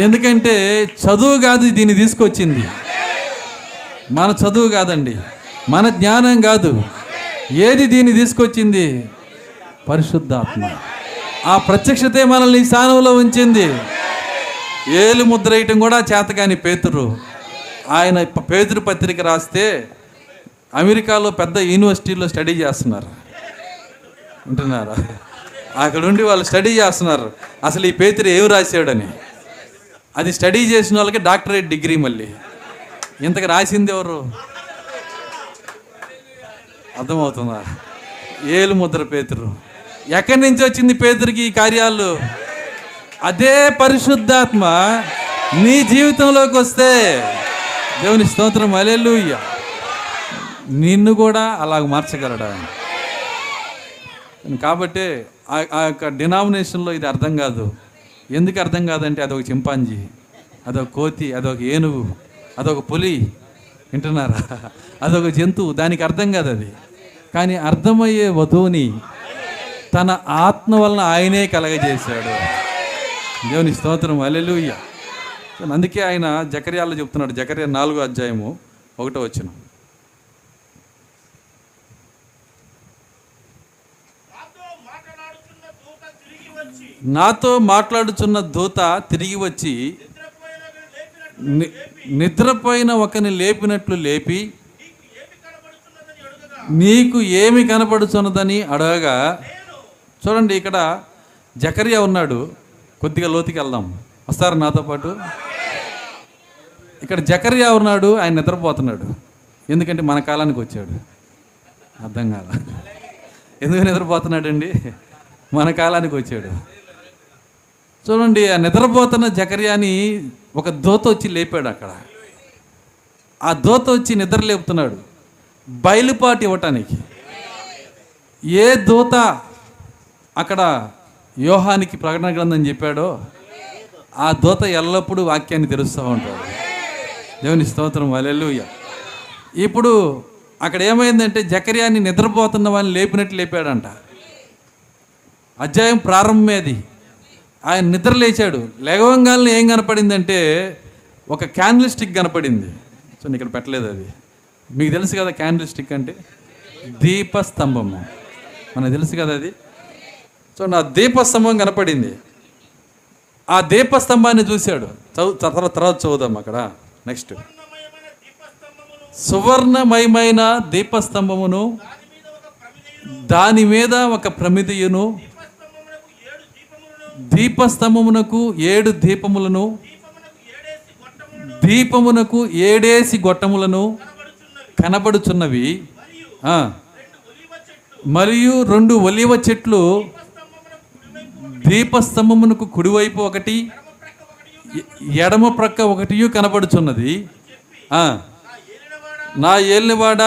S1: ఎందుకంటే చదువు కాదు దీన్ని తీసుకొచ్చింది. మన చదువు కాదండి మన జ్ఞానం కాదు. ఏది దీన్ని తీసుకొచ్చింది? పరిశుద్ధాత్మ. ఆ ప్రత్యక్షతే మనల్ని స్థానంలో ఉంచింది. ఏలు ముద్ర వేయటం కూడా చేతకాని పేతురు. ఆయన పేతురు పత్రిక రాస్తే అమెరికాలో పెద్ద యూనివర్సిటీలో స్టడీ చేస్తున్నారు. ఉంటున్నారు? అక్కడ ఉండి వాళ్ళు స్టడీ చేస్తున్నారు. అసలు ఈ పేతురు ఏమి రాశాడని? అది స్టడీ చేసిన వాళ్ళకి డాక్టరేట్ డిగ్రీ మళ్ళీ. ఇంతకు రాసింది ఎవరు? అర్థమవుతుందా? ఏలు ముద్ర పేతురు. ఎక్కడి నుంచి వచ్చింది పేతురికి ఈ కార్యాలు? అదే పరిశుద్ధాత్మ నీ జీవితంలోకి వస్తే. దేవుని స్తోత్రం అలెలుయ్య నిన్ను కూడా అలాగ మార్చగలడా? కాబట్టి ఆ- ఆ యొక్క డినామినేషన్లో ఇది అర్థం కాదు. ఎందుకు అర్థం కాదంటే అదొక చింపాంజీ అదొక కోతి అదొక ఏనుగు అదొక పులి వింటున్నారా? అదొక జంతువు దానికి అర్థం కాదు అది. కానీ అర్థమయ్యే వధువుని తన ఆత్మ వలన ఆయనే కలగజేశాడు. దేవుని స్తోత్రం అలెలుయ్య అందుకే ఆయన జకర్యాల్లో చెప్తున్నాడు జకర్య నాలుగో అధ్యాయము ఒకటో వచ్చిన
S3: నాతో మాట్లాడుతున్న దూత తిరిగి వచ్చి
S1: నాతో మాట్లాడుచున్న దూత తిరిగి వచ్చి
S3: నిద్రపోయిన
S1: ని- ఒకని లేపినట్లు లేపి
S3: నీకు ఏమి
S1: నీకు ఏమి కనపడుచున్నదని అడగగా చూడండి ఇక్కడ జకరియా ఉన్నాడు కొద్దిగా లోతుకి వెళ్దాం. వస్తారు నాతో పాటు? ఇక్కడ జకరియా ఉన్నాడు ఆయన నిద్రపోతున్నాడు. ఎందుకంటే మన కాలానికి వచ్చాడు. అర్థం కాల. ఎందుకు నిద్రపోతున్నాడండి? మన కాలానికి వచ్చాడు. చూడండి ఆ నిద్రపోతున్న జకర్యాని ఒక దోత వచ్చి లేపాడు అక్కడ. ఆ దోత వచ్చి నిద్ర లేపుతున్నాడు. బయలుపాటు ఇవ్వటానికి. ఏ దూత అక్కడ యోహానికి ప్రకటన గ్రంథం చెప్పాడో ఆ దూత ఎల్లప్పుడూ వాక్యాన్ని తెరుస్తూ ఉంటాడు. దేవుని స్తోత్రం అలెలుయ్య ఇప్పుడు అక్కడ ఏమైందంటే జకర్యాని నిద్రపోతున్న వాళ్ళని లేపినట్టు లేపాడంట. అధ్యాయం ప్రారంభమేది. ఆయన నిద్ర లేచాడు. లేవగానే ఏం కనపడిందంటే ఒక క్యాండిల్ స్టిక్ కనపడింది. సో నేను ఇక్కడ పెట్టలేదు అది. మీకు తెలుసు కదా క్యాండిల్ స్టిక్ అంటే? దీపస్తంభము. మనకు తెలుసు కదా అది? సో నా దీపస్తంభం కనపడింది. ఆ దీపస్తంభాన్ని చూశాడు. చదువు తర్వాత తర్వాత చదువుదాం అక్కడ. నెక్స్ట్ సువర్ణమయమైన దీపస్తంభమును
S3: దాని మీద ఒక ప్రమిదయును
S1: దాని మీద ఒక ప్రమిదయును
S3: దీపస్తంభమునకు ఏడు దీపములను
S1: ఏడు దీపములను
S3: దీపమునకు ఏడేసి గొట్టములను కనబడుచున్నవి.
S1: మరియు రెండు ఒలివ చెట్లు
S3: దీపస్తంభమునకు కుడివైపు
S1: కుడివైపు ఒకటి ఎడమ ప్రక్క ఒకటి కనబడుచున్నది.
S3: నా ఏలినవాడ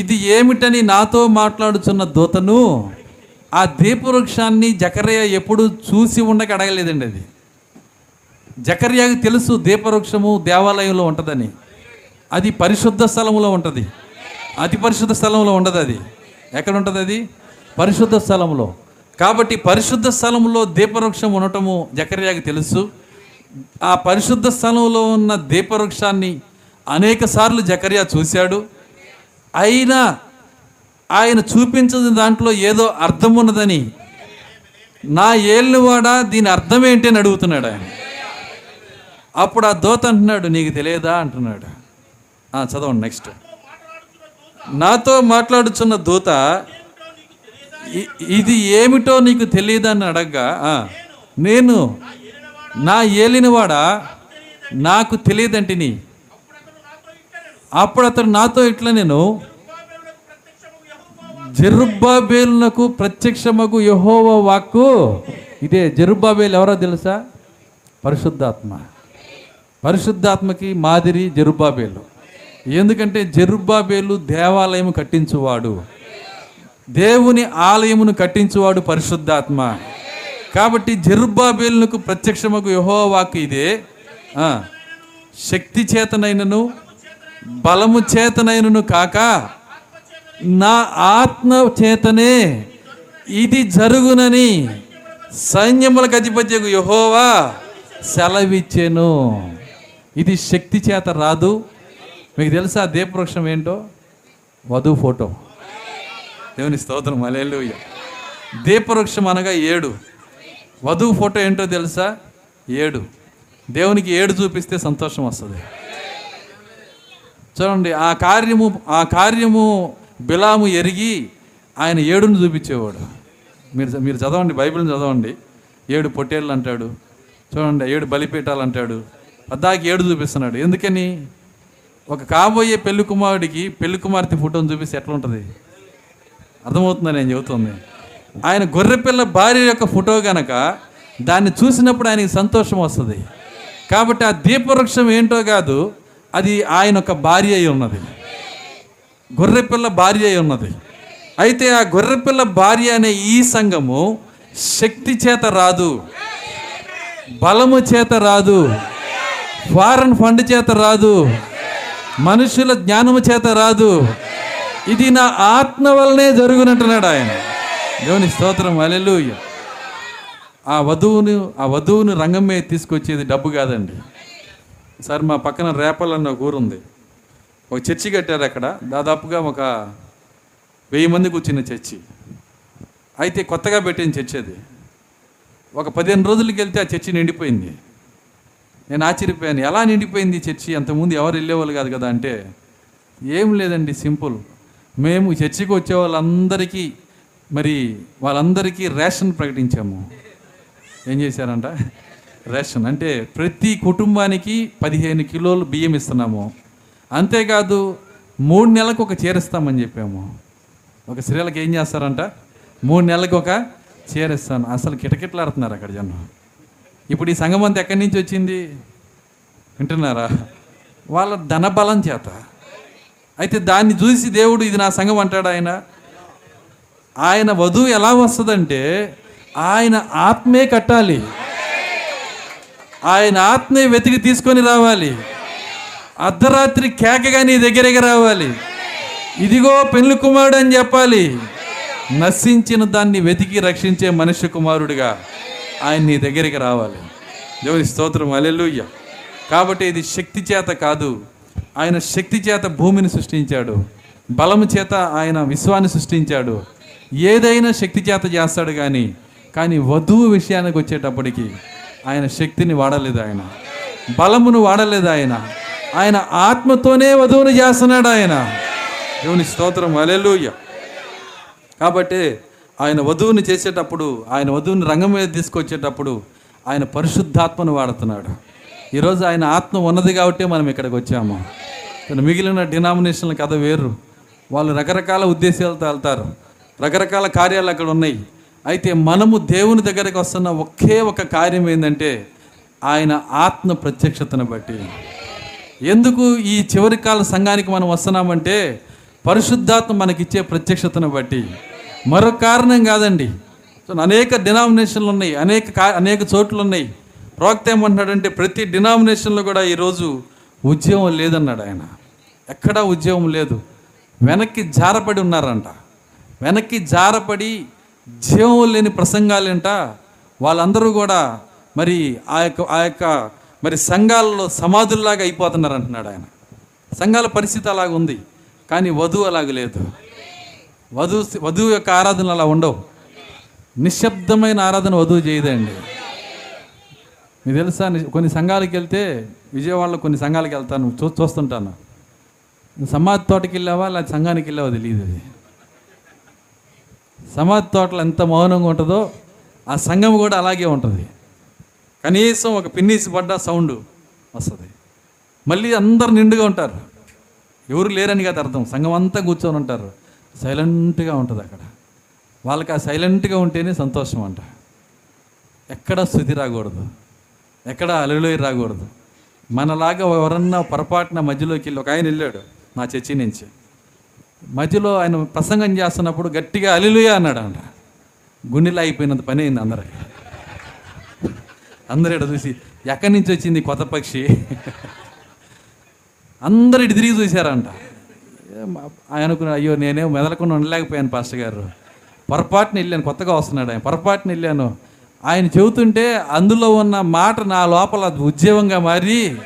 S1: ఇది ఏమిటని నాతో మాట్లాడుచున్న దూతను ఆ దీపవృక్షాన్ని జకర్య ఎప్పుడు చూసి ఉండక అడగలేదండి అది. జకర్యాకి తెలుసు దీపవృక్షము దేవాలయంలో ఉంటుందని. అది పరిశుద్ధ స్థలంలో ఉంటుంది. అతి పరిశుద్ధ స్థలంలో ఉండదు అది. ఎక్కడ ఉంటుంది అది? పరిశుద్ధ స్థలంలో కాబట్టి పరిశుద్ధ స్థలంలో దీపవృక్షం ఉండటము జకర్యాకి తెలుసు. ఆ పరిశుద్ధ స్థలంలో ఉన్న దీపవృక్షాన్ని అనేక సార్లు జకర్యా చూశాడు. అయినా ఆయన చూపించిన దాంట్లో ఏదో అర్థం ఉన్నదని. నా ఏళ్ళువాడా దీని అర్థం ఏంటి అని అడుగుతున్నాడు ఆయన. అప్పుడు ఆ దోత అంటున్నాడు నీకు తెలియదా? అంటున్నాడు. చదవండి నెక్స్ట్. నాతో మాట్లాడుచున్న దూత ఇది ఏమిటో నీకు తెలియదని అడగ్గా నేను నా ఏలినవాడా? నాకు తెలియదంటిని. అప్పుడు అతడు నాతో ఇట్లా నేను జెరుబ్బాబేలునకు ప్రత్యక్షమగు యహోవ వాక్కు. ఇదే జరుబాబేలు ఎవరో తెలుసా? పరిశుద్ధాత్మ. పరిశుద్ధాత్మకి మాదిరి జరుబాబేలు ఎందుకంటే జరుబాబేలు దేవాలయం కట్టించువాడు. దేవుని ఆలయమును కట్టించువాడు పరిశుద్ధాత్మ. కాబట్టి జరుబాబేలునకు ప్రత్యక్షమకు యెహోవాకు ఇదే. శక్తి చేతనైనను బలము చేతనైనను కాక నా ఆత్మ చేతనే ఇది జరుగునని సైన్యములకు అధిపత్యకు యహోవా సెలవిచ్చాను. ఇది శక్తి చేత రాదు. మీకు తెలుసా దీపవృక్షం ఏంటో? వధువు ఫోటో. దేవుని స్తోత్రం మలేళ్ళు దీపవృక్షం అనగా ఏడు. వధువు ఫోటో ఏంటో తెలుసా? ఏడు. దేవునికి ఏడు చూపిస్తే సంతోషం వస్తుంది. చూడండి ఆ కార్యము ఆ కార్యము బిలాము ఎరిగి ఆయన ఏడును చూపించేవాడు. మీరు మీరు చదవండి బైబిల్ని చదవండి. ఏడు పొట్టేళ్ళు అంటాడు. చూడండి ఏడు బలిపీఠాలు అంటాడు. పద్దాకి ఏడు చూపిస్తున్నాడు. ఎందుకని? ఒక కాబోయే పెళ్ళి కుమారుడికి పెళ్ళి కుమార్తె ఫోటోని చూపిస్తే ఎట్లా ఉంటుంది? అర్థమవుతుందని నేను చెబుతుంది. ఆయన గొర్రెపిల్ల భార్య యొక్క ఫోటో గనక దాన్ని చూసినప్పుడు ఆయనకి సంతోషం వస్తుంది. కాబట్టి ఆ దీపవృక్షం ఏంటో కాదు అది ఆయన యొక్క భార్య అయి ఉన్నది. గొర్రెపిల్ల భార్య అయి ఉన్నది. అయితే ఆ గొర్రెపిల్ల భార్య అనే ఈ సంఘము శక్తి చేత రాదు. బలము చేత రాదు. ఫారెన్ ఫండ్ చేత రాదు. మనుషుల జ్ఞానము చేత రాదు. ఇది నా ఆత్మ వల్లనే జరుగునంటున్నాడు ఆయన. దేవుని స్తోత్రం అలెలు ఆ వధువును ఆ వధువును రంగం మీద తీసుకొచ్చేది డబ్బు కాదండి. సార్ మా పక్కన రేపల్ అన్న ఒక చర్చి కట్టారు అక్కడ. దాదాపుగా ఒక వెయ్యి మంది కూర్చున్న చర్చి. అయితే కొత్తగా పెట్టిన చర్చి అది. ఒక పదిహేను రోజులకి వెళ్తే ఆ చర్చి నిండిపోయింది. నేను ఆశ్చర్యపోయాను. ఎలా నిండిపోయింది చర్చి? అంతకుముందు ఎవరు వెళ్ళేవాళ్ళు కాదు కదా అంటే ఏం లేదండి సింపుల్. మేము చర్చికి వచ్చే వాళ్ళందరికీ మరి వాళ్ళందరికీ రేషన్ ప్రకటించాము. ఏం చేశారంట? రేషన్. అంటే ప్రతి కుటుంబానికి పదిహేను కిలోలు బియ్యం ఇస్తున్నాము. అంతేకాదు మూడు నెలలకు ఒక చేరిస్తామని చెప్పాము. ఒక స్త్రీలకు ఏం చేస్తారంట? మూడు నెలలకు ఒక చేరిస్తాను. అసలు కిటకిట్లాడుతున్నారు అక్కడ జనం. ఇప్పుడు ఈ సంఘం అంతా ఎక్కడి నుంచి వచ్చింది? వింటున్నారా? వాళ్ళ ధనబలం చేత. అయితే దాన్ని చూసి దేవుడు ఇది నా సంఘం అంటాడు ఆయన? ఆయన వధువు ఎలా వస్తుందంటే ఆయన ఆత్మే కట్టాలి. ఆయన ఆత్మే వెతికి తీసుకొని రావాలి. అర్ధరాత్రి కేకగా నీ దగ్గరికి రావాలి. ఇదిగో పెళ్ళి కుమారుడు అని చెప్పాలి. నశించిన దాన్ని వెతికి రక్షించే మనుష్య కుమారుడిగా ఆయన నీ దగ్గరికి రావాలి. దేవుని స్తోత్రం అలెలుయ్య కాబట్టి ఇది శక్తి చేత కాదు. ఆయన శక్తి చేత భూమిని సృష్టించాడు. బలము చేత ఆయన విశ్వాన్ని సృష్టించాడు. ఏదైనా శక్తి చేత చేస్తాడు కానీ కానీ వధువు విషయానికి వచ్చేటప్పటికి ఆయన శక్తిని వాడలేదు ఆయన. బలమును వాడలేదు ఆయన. ఆయన ఆత్మతోనే వధువును చేస్తున్నాడు ఆయన. దేవుని స్తోత్రం. అలెలుయ్య కాబట్టి ఆయన వధువుని చేసేటప్పుడు ఆయన వధువుని రంగం మీద తీసుకొచ్చేటప్పుడు ఆయన పరిశుద్ధాత్మను వాడుతున్నాడు. ఈరోజు ఆయన ఆత్మ ఉన్నది కాబట్టి మనం ఇక్కడికి వచ్చాము. కానీ మిగిలిన డినామినేషన్ల కథ వేరు. వాళ్ళు రకరకాల ఉద్దేశాలతో వెళ్తారు. రకరకాల కార్యాలు అక్కడ ఉన్నాయి. అయితే మనము దేవుని దగ్గరికి వస్తున్న ఒకే ఒక కార్యం ఏంటంటే ఆయన ఆత్మ ప్రత్యక్షతను బట్టి. ఎందుకు ఈ చివరి కాల సంఘానికి మనం వస్తున్నామంటే పరిశుద్ధాత్మ మనకిచ్చే ప్రత్యక్షతను బట్టి. మరొక కారణం కాదండి. అనేక డినామినేషన్లు ఉన్నాయి అనేక అనేక చోట్లు ఉన్నాయి ప్రవక్త ఏమంటున్నాడంటే ప్రతి డినామినేషన్లో కూడా ఈరోజు ఉద్యోగం లేదన్నాడు ఆయన. ఎక్కడా ఉద్యోగం లేదు. వెనక్కి జారపడి ఉన్నారంట. వెనక్కి జారపడి జీవం లేని ప్రసంగాలేంట. వాళ్ళందరూ కూడా మరి ఆ యొక్క ఆ యొక్క మరి సంఘాలలో సమాధుల్లాగా అయిపోతున్నారు అంటున్నాడు ఆయన. సంఘాల పరిస్థితి అలాగ ఉంది కానీ వధువు అలాగ లేదు. వధువు వధువు యొక్క ఆరాధన అలా ఉండవు. నిశ్శబ్దమైన ఆరాధన వధువు చేయదండి. మీకు తెలుసా ని- కొన్ని సంఘాలకు వెళ్తే విజయవాడలో కొన్ని సంఘాలకు వెళ్తాను చూ చూస్తుంటాను. సమాధి తోటకి వెళ్ళావా లేదా సంఘానికి వెళ్ళావా తెలియదు అది. సమాధి తోటలో ఎంత మౌనంగా ఉంటుందో ఆ సంఘం కూడా అలాగే ఉంటుంది. కనీసం ఒక పిన్నీసి పడ్డ సౌండ్ వస్తుంది. మళ్ళీ అందరు నిండుగా ఉంటారు. ఎవరు లేరని కాదు అర్థం. సంఘం అంతా కూర్చొని ఉంటారు. సైలెంట్గా ఉంటుంది అక్కడ. వాళ్ళకి ఆ సైలెంట్గా ఉంటేనే సంతోషం అంట. ఎక్కడ స్థుతి రాకూడదు. ఎక్కడ అలలోయ రాకూడదు. మనలాగా ఎవరన్నా పొరపాటున మధ్యలోకి వెళ్ళి ఒక ఆయన వెళ్ళాడు మా చర్చి నుంచి. మధ్యలో ఆయన ప్రసంగం చేస్తున్నప్పుడు గట్టిగా అలిలుయ అన్నాడు అంట గుండెలో అయిపోయినంత పని అయింది అందరికి. అందరు ఇట చూసి ఎక్కడి నుంచి వచ్చింది కొత్త పక్షి? అందరు ఇటు తిరిగి చూశారంట. ఏం ఆయన అనుకున్నాడు అయ్యో నేనే మెదలకుండా ఉండలేకపోయాను పాస్టర్ గారు. పొరపాటున వెళ్ళాను కొత్తగా వస్తున్నాడు ఆయన. పొరపాటున వెళ్ళాను. ఆయన చెబుతుంటే అందులో ఉన్న మాట నా లోపల ఉద్యమంగా మారి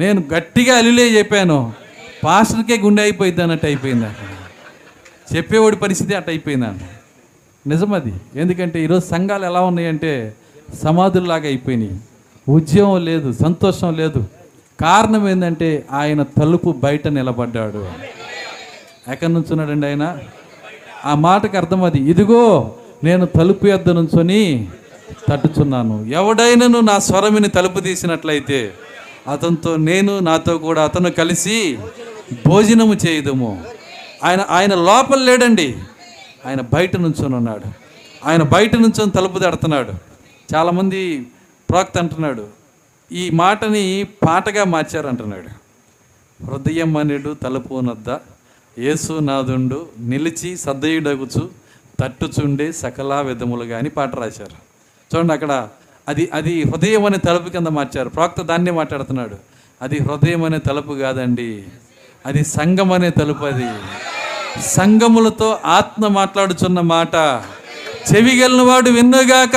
S1: నేను గట్టిగా అలిలే చెప్పాను. పాస్టర్కే గుండె అయిపోయింది అన్నట్టు అయిపోయింది అక్కడ. చెప్పేవాడి పరిస్థితి అట్ట అయిపోయిందంట నిజమది ఎందుకంటే ఈరోజు సంఘాలు ఎలా ఉన్నాయంటే సమాధుల్లాగా అయిపోయినాయి. ఉద్యమం లేదు సంతోషం లేదు. కారణం ఏంటంటే ఆయన తలుపు బయట నిలబడ్డాడు. ఎక్కడి నుంచున్నాడండి ఆయన? ఆ మాటకు అర్థం అది. ఇదిగో నేను తలుపు ఎద్ద నుంచొని తట్టుచున్నాను. ఎవడైనను నా స్వరమిని తలుపు తీసినట్లయితే అతనితో నేను నాతో కూడా అతను కలిసి భోజనము చేయదుము. ఆయన ఆయన లోపల లేడండి. ఆయన బయట నుంచొని ఉన్నాడు. ఆయన బయట నుంచొని తలుపు తడుతున్నాడు. చాలామంది ప్రాక్త అంటున్నాడు ఈ మాటని పాటగా మార్చారంటున్నాడు. హృదయం అనేడు తలుపు నద్ద యేసునాథుండు నిలిచి సద్దయుడగుచు తట్టుచుండే సకల విధములుగా అని పాట రాశారు. చూడండి అక్కడ అది అది హృదయం అనే తలుపు కింద మార్చారు. ప్రాక్త దాన్నే మాట్లాడుతున్నాడు అది హృదయం అనే తలుపు కాదండి అది సంఘం అనే తలుపు అది. సంఘములతో ఆత్మ మాట్లాడుచున్న మాట చెవిగలిన వాడు విన్నుగాక.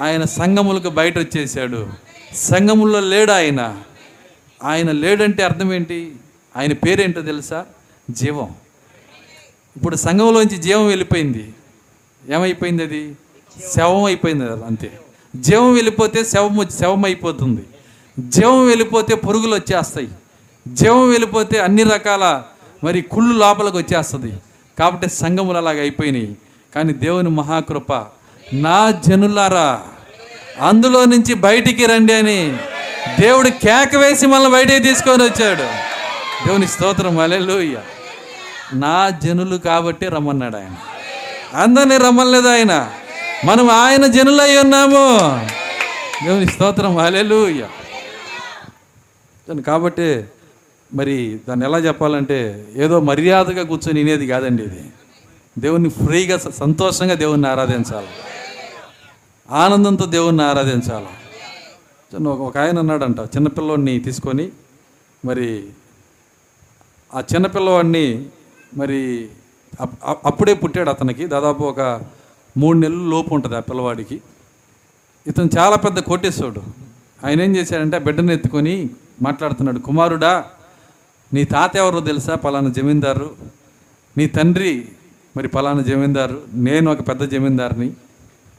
S1: ఆయన సంఘములకు బయట వచ్చేసాడు సంఘముల్లో లేడు ఆయన? ఆయన లేడంటే అర్థం ఏంటి? ఆయన పేరేంటో తెలుసా? జీవం. ఇప్పుడు సంఘంలోంచి జీవం వెళ్ళిపోయింది. ఏమైపోయింది అది? శవం అయిపోయింది అంతే. జీవం వెళ్ళిపోతే శవం శవం అయిపోతుంది. జీవం వెళ్ళిపోతే పురుగులు వచ్చేస్తాయి. జీవం వెళ్ళిపోతే అన్ని రకాల మరి కుళ్ళు లోపలికి వచ్చేస్తుంది. కాబట్టి సంఘములు అలాగ అయిపోయినాయి. కానీ దేవుని మహాకృప నా జనులారా అందులో నుంచి బయటికి రండి అని దేవుడు కేక వేసి మళ్ళీ బయటికి తీసుకొని వచ్చాడు. దేవుని స్తోత్రం అలెలుయ్య నా జనులు కాబట్టి రమ్మన్నాడు ఆయన. అందరినీ రమ్మలేదు ఆయన. మనం ఆయన జనులై ఉన్నాము. దేవుని స్తోత్రం అలెలుయ్య కాబట్టి మరి దాన్ని ఎలా చెప్పాలంటే ఏదో మర్యాదగా కూర్చొని వినేది కాదండి ఇది. దేవుణ్ణి ఫ్రీగా స- సంతోషంగా దేవుణ్ణి ఆరాధించాలి. ఆనందంతో దేవుణ్ణి ఆరాధించాలి? చిన్న ఒక- ఆయన అన్నాడంట చిన్నపిల్లోడిని తీసుకొని మరి ఆ చిన్నపిల్లవాడిని మరి అప్- అప్- అప్పుడే పుట్టాడు అతనికి. దాదాపు ఒక మూడు నెలలు లోపు ఉంటుంది ఆ పిల్లవాడికి. ఇతను చాలా పెద్ద కోటేశ్వరుడు. ఆయన ఏం చేశాడంటే ఆ బిడ్డను ఎత్తుకొని మాట్లాడుతున్నాడు కుమారుడా నీ తాత ఎవరో తెలుసా? పలానా జమీందారు. నీ తండ్రి మరి పలానా జమీందారు. నేను ఒక పెద్ద జమీందారుని.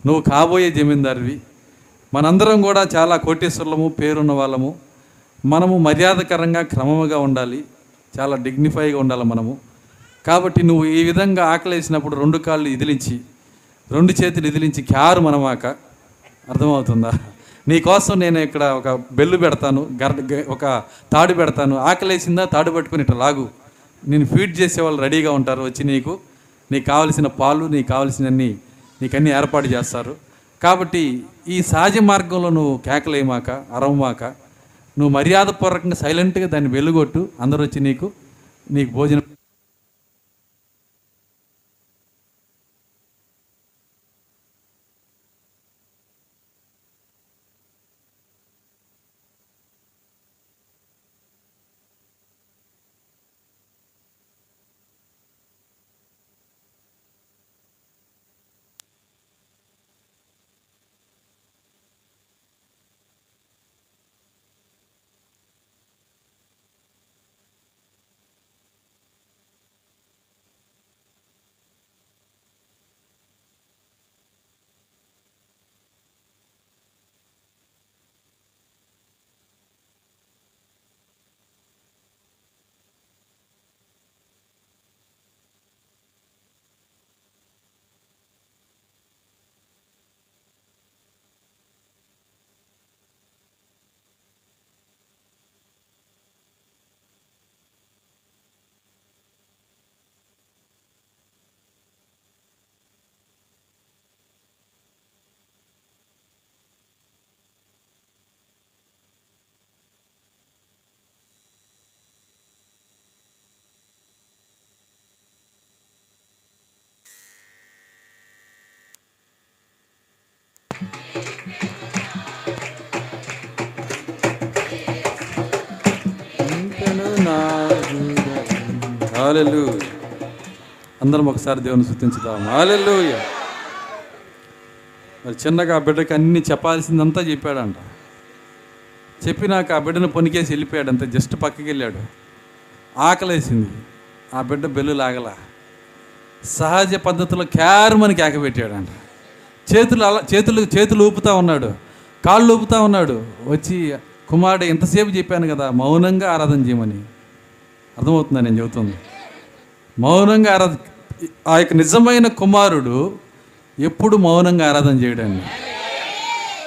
S1: నువ్వు కాబోయే జమీందారివి. మనందరం కూడా చాలా కోటేశ్వరులము పేరున్న వాళ్ళము. మనము మర్యాదకరంగా క్రమముగా ఉండాలి. చాలా డిగ్నిఫైగా ఉండాలి మనము. కాబట్టి నువ్వు ఈ విధంగా ఆకలేసినప్పుడు రెండు కాళ్ళు ఇదిలించి రెండు చేతులు ఇదిలించి క్యారు మనమాక. అర్థమవుతుందా? నీకోసం నేను ఇక్కడ ఒక బెల్లు పెడతాను గర్ ఒక తాడు పెడతాను. ఆకలేసిందా తాడు పట్టుకుని ఇట్లా లాగు. నేను ఫీడ్ చేసే వాళ్ళు రెడీగా ఉంటారు వచ్చి నీకు. నీకు కావలసిన పాలు నీకు కావలసినన్ని నీకు ఏర్పాటు చేస్తారు. కాబట్టి ఈ సహజ మార్గంలో నువ్వు కేకలేమాక అరవమాక నువ్వు మర్యాదపూర్వకంగా సైలెంట్గా దాన్ని వెలుగొట్టు. అందరూ వచ్చి నీకు నీకు భోజనం హాలెల్లు అందరం ఒకసారి దేవుని స్థుతించుదాం. హాలెల్లు మరి చిన్నగా ఆ బిడ్డకి అన్ని చెప్పాల్సిందంతా చెప్పాడంట. చెప్పినాక ఆ బిడ్డను పొనికేసి వెళ్ళిపోయాడు అంతే జస్ట్ పక్కకి వెళ్ళాడు. ఆకలేసింది. ఆ బిడ్డ బెల్లు లాగల. సహజ పద్ధతిలో క్యారమని కేక చేతులు అలా చేతులు చేతులు ఊపుతా ఉన్నాడు. కాళ్ళు ఊపుతా ఉన్నాడు. వచ్చి కుమారుడు ఎంతసేపు చెప్పాను కదా మౌనంగా ఆరాధన చేయమని. అర్థమవుతుందా నేను చెబుతుంది? మౌనంగా ఆరాధ ఆ యొక్క నిజమైన కుమారుడు ఎప్పుడు మౌనంగా ఆరాధన చేయడండి.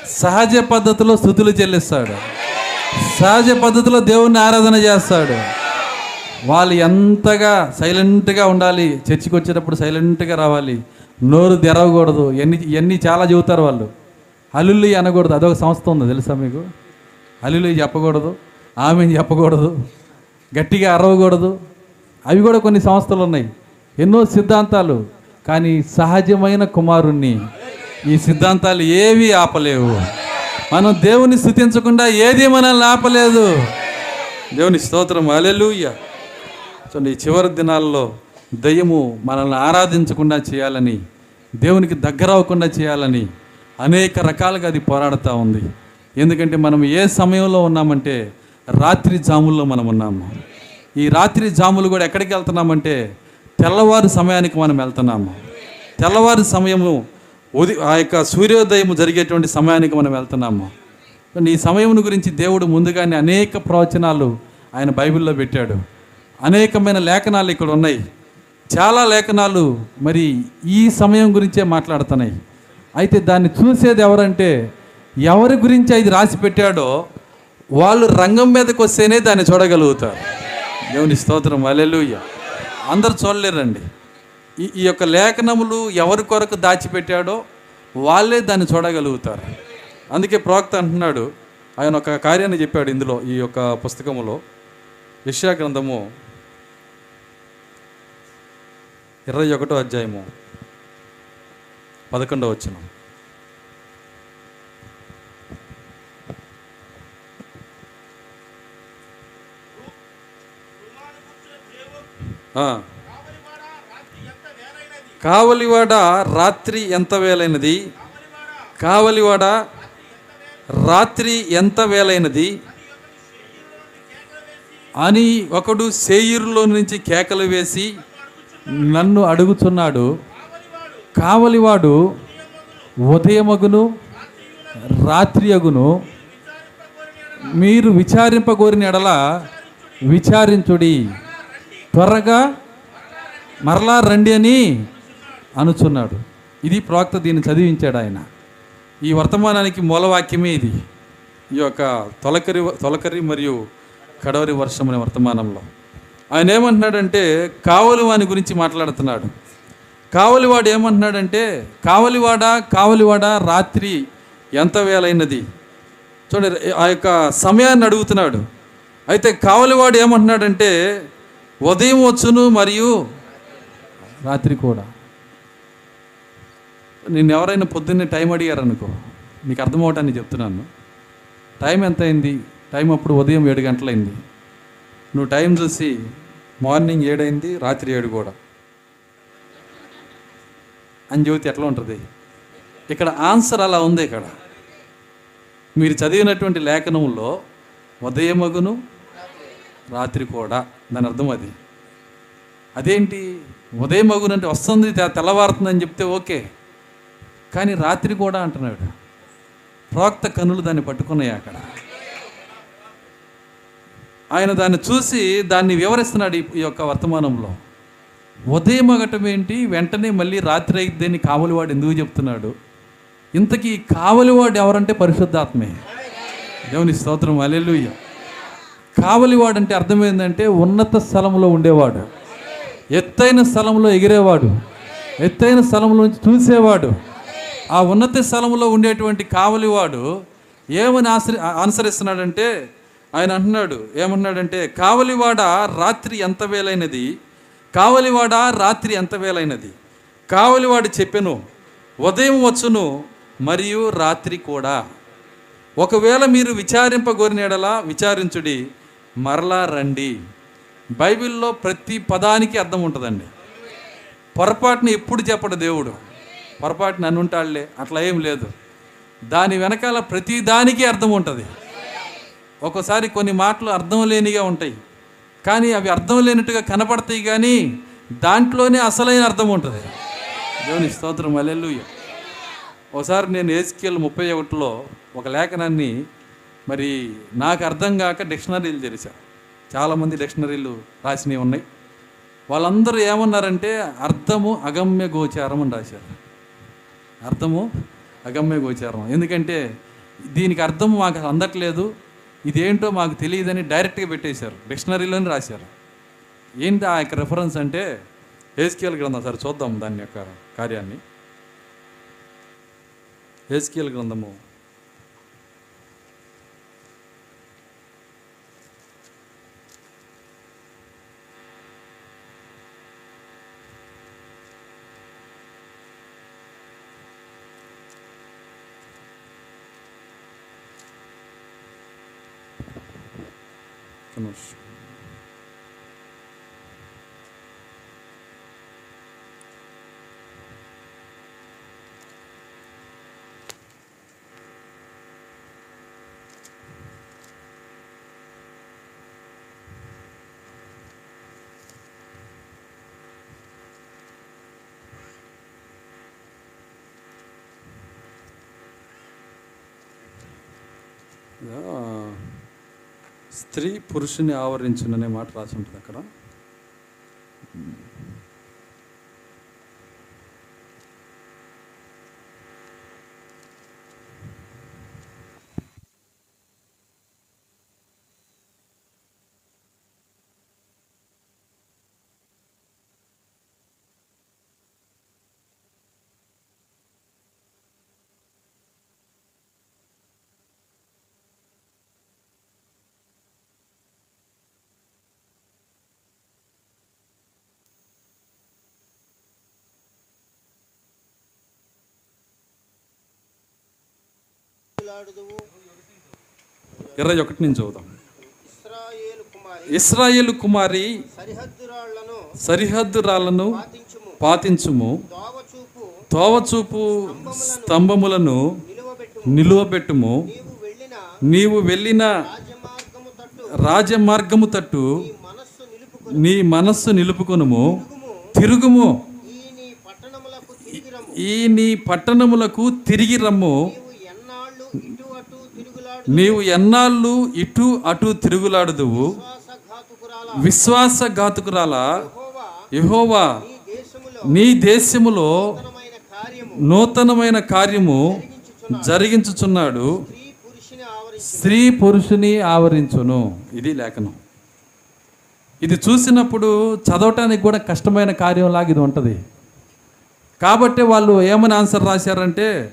S1: సహజ పద్ధతిలో స్థుతులు చెల్లిస్తాడు. సహజ పద్ధతిలో దేవుణ్ణి ఆరాధన చేస్తాడు. వాళ్ళు ఎంతగా సైలెంట్గా ఉండాలి చర్చికి వచ్చేటప్పుడు సైలెంట్గా రావాలి నోరు తెరవకూడదు ఎన్ని ఎన్ని చాలా చెబుతారు వాళ్ళు. అల్లుల్లి అనకూడదు అదొక సంస్థ ఉంది తెలుసా మీకు? అల్లుల్లి చెప్పకూడదు ఆమె చెప్పకూడదు గట్టిగా అరవకూడదు అవి కూడా కొన్ని సంస్థలు ఉన్నాయి. ఎన్నో సిద్ధాంతాలు. కానీ సహజమైన కుమారుణ్ణి ఈ సిద్ధాంతాలు ఏవి ఆపలేవు. మనం దేవుని స్థుతించకుండా ఏది మనల్ని ఆపలేదు. దేవుని స్తోత్రం. అలెలుయ్య చూడండి ఈ చివరి దినాల్లో దయ్యము మనల్ని ఆరాధించకుండా చేయాలని దేవునికి దగ్గర అవ్వకుండా చేయాలని అనేక రకాలుగా అది పోరాడుతూ ఉంది. ఎందుకంటే మనం ఏ సమయంలో ఉన్నామంటే రాత్రి జాముల్లో మనం ఉన్నాము. ఈ రాత్రి జాములు కూడా ఎక్కడికి వెళ్తున్నామంటే తెల్లవారు సమయానికి మనం వెళ్తున్నాము. తెల్లవారు సమయము ఉది ఆ యొక్క సూర్యోదయం జరిగేటువంటి సమయానికి మనం వెళ్తున్నాము. ఈ సమయం గురించి దేవుడు ముందుగానే అనేక ప్రవచనాలు ఆయన బైబిల్లో పెట్టాడు. అనేకమైన లేఖనాలు ఇక్కడ ఉన్నాయి. చాలా లేఖనాలు మరి ఈ సమయం గురించే మాట్లాడుతున్నాయి. అయితే దాన్ని చూసేది ఎవరంటే ఎవరి గురించి అది రాసి పెట్టాడో వాళ్ళు రంగం మీదకి వస్తేనే దాన్ని చూడగలుగుతారు. దేవుని స్తోత్రం. అలెలుయ్య అందరు చూడలేరండి. ఈ ఈ యొక్క లేఖనములు ఎవరి కొరకు దాచిపెట్టాడో వాళ్ళే దాన్ని చూడగలుగుతారు. అందుకే ప్రవక్త అంటున్నాడు ఆయన ఒక కార్యాన్ని చెప్పాడు ఇందులో ఈ యొక్క పుస్తకములో. యెషయా గ్రంథము ఇరవై ఒకటో అధ్యాయము పదకొండవ వచ్చినాం కావలివాడ రాత్రి ఎంత వేలైనది? కావలివాడ రాత్రి ఎంత వేలైనది? అని ఒకడు సేయూరులో నుంచి కేకలు వేసి నన్ను అడుగుతున్నాడు కావలివాడు ఉదయమగును రాత్రి అగును మీరు విచారింపగోరిన ఎడల విచారించుడి. త్వరగా మరలా రండి అని అనుచున్నాడు. ఇది ప్రవక్త దీన్ని చదివించాడు ఆయన. ఈ వర్తమానానికి మూలవాక్యమే ఇది. ఈ యొక్క తొలకరి తొలకరి మరియు కడవరి వర్షం అనే వర్తమానంలో. ఆయన ఏమంటున్నాడంటే కావలివాని గురించి మాట్లాడుతున్నాడు. కావలివాడు ఏమంటున్నాడంటే కావలివాడ కావలివాడ రాత్రి ఎంత వేలైనది? చూడండి ఆ యొక్క సమయాన్ని అడుగుతున్నాడు. అయితే కావలివాడు ఏమంటున్నాడంటే ఉదయం వచ్చును మరియు రాత్రి కూడా. నేను ఎవరైనా పొద్దున్నే టైం అడిగారనుకో నీకు అర్థమవటానికి చెప్తున్నాను. టైం ఎంత అయింది టైం అప్పుడు ఉదయం ఏడు గంటలైంది. నువ్వు టైం చూసి మార్నింగ్ ఏడైంది రాత్రి ఏడు కూడా. అని చెబితే ఎట్లా ఉంటుంది? ఇక్కడ ఆన్సర్ అలా ఉంది ఇక్కడ. మీరు చదివినటువంటి లేఖనంలో ఉదయమగును రాత్రి కూడా దాని అర్థం అది. అదేంటి? ఉదయం మగునంటే వస్తుంది తెల్లవారుతుందని చెప్తే ఓకే. కానీ రాత్రి కూడా అంటున్నాడు. ప్రోక్త కనులు దాన్ని పట్టుకున్నాయి అక్కడ. ఆయన దాన్ని చూసి దాన్ని వివరిస్తున్నాడు ఈ- ఈ యొక్క వర్తమానంలో. ఉదయం అగటం ఏంటి? వెంటనే మళ్ళీ రాత్రి అయిద్దని కావలివాడు ఎందుకు చెప్తున్నాడు? ఇంతకీ కావలివాడు ఎవరంటే పరిశుద్ధాత్మే. దేవుని స్తోత్రం. అలెలుయ్య కావలివాడు అంటే అర్థం ఏంటంటే ఉన్నత స్థలంలో ఉండేవాడు. ఎత్తైన స్థలంలో ఎగిరేవాడు. ఎత్తైన స్థలంలో చూసేవాడు ఆ ఉన్నత స్థలంలో ఉండేటువంటి కావలివాడు ఏమని ఆశ్ర అనుసరిస్తున్నాడంటే ఆయన అంటున్నాడు ఏమంటున్నాడంటే కావలివాడ రాత్రి ఎంత వేలైనది? కావలివాడ రాత్రి ఎంత వేలైనది? కావలివాడు చెప్పెను ఉదయం వచ్చును మరియు రాత్రి కూడా. ఒకవేళ మీరు విచారింపగోరిన ఎడలా విచారించుడి మరలా రండి. బైబిల్లో ప్రతి పదానికి అర్థం ఉంటుందండి. పొరపాటుని ఎప్పుడు చెప్పడు దేవుడు. పొరపాటుని అనుంటాడులే అట్లా ఏం లేదు. దాని వెనకాల ప్రతి దానికి అర్థం ఉంటుంది. ఒక్కోసారి కొన్ని మాటలు అర్థం లేనిగా ఉంటాయి. కానీ అవి అర్థం లేనట్టుగా కనపడతాయి కానీ దాంట్లోనే అసలైన అర్థం ఉంటుంది. దేవుని స్తోత్రం అల్లెలుయ్య ఒకసారి నేను ఏజ్కేల్ ముప్పై ఒకటిలో ఒక లేఖనాన్ని మరి నాకు అర్థం కాక డిక్షనరీలు తెరిచా చాలామంది డిక్షనరీలు రాసినవి ఉన్నాయి. వాళ్ళందరూ ఏమన్నారంటే అర్థము అగమ్య గోచారం అని రాశారు. అర్థము అగమ్య గోచారం. ఎందుకంటే దీనికి అర్థం మాకు అందట్లేదు. ఇదేంటో మాకు తెలియదని డైరెక్ట్గా పెట్టేశారు. డిక్షనరీలోనే రాశారు. ఏంటి ఆ యొక్క రెఫరెన్స్ అంటే ఏస్కేల్ గ్రంథం. సరే చూద్దాం దాని యొక్క కార్యాన్ని. ఏస్కేల్ గ్రంథము ఒక్క నిమిషం. ఆ, స్త్రీ పురుషుని ఆవరించుననే మాట రాసి ఉంటుంది అక్కడ. ఇరవై ఒకటి నుంచి చదువుదాం
S2: ఇస్రాయేలు కుమారి సరిహద్దు
S1: రాళ్ళను
S2: పాతించుము.
S1: తోవచూపు స్తంభములను
S2: నిలువబెట్టు
S1: నిలువబెట్టుము.
S2: నీవు వెళ్ళిన రాజమార్గము తట్టు. నీ మనస్సు
S1: నిలుపుకొనుము.
S2: తిరుగుము. ఈ నీ పట్టణములకు
S1: తిరిగి రమ్ము
S2: నీవు ఎన్నాళ్ళు ఇటు అటు తిరుగులాడు
S1: నీవు ఎన్నాళ్ళు ఇటు అటు తిరుగులాడుదువు?
S2: విశ్వాసఘాతుకురాల? యహోవా నీ దేశములో నూతనమైన కార్యము
S1: జరిగించుచున్నాడు.
S2: స్త్రీ పురుషుని
S1: స్త్రీ పురుషుని ఆవరించును. ఇది లేఖనం. ఇది చూసినప్పుడు చదవటానికి కూడా కష్టమైన కార్యంలాగా ఇది ఉంటుంది. కాబట్టి వాళ్ళు ఏమని ఆన్సర్ రాశారంటే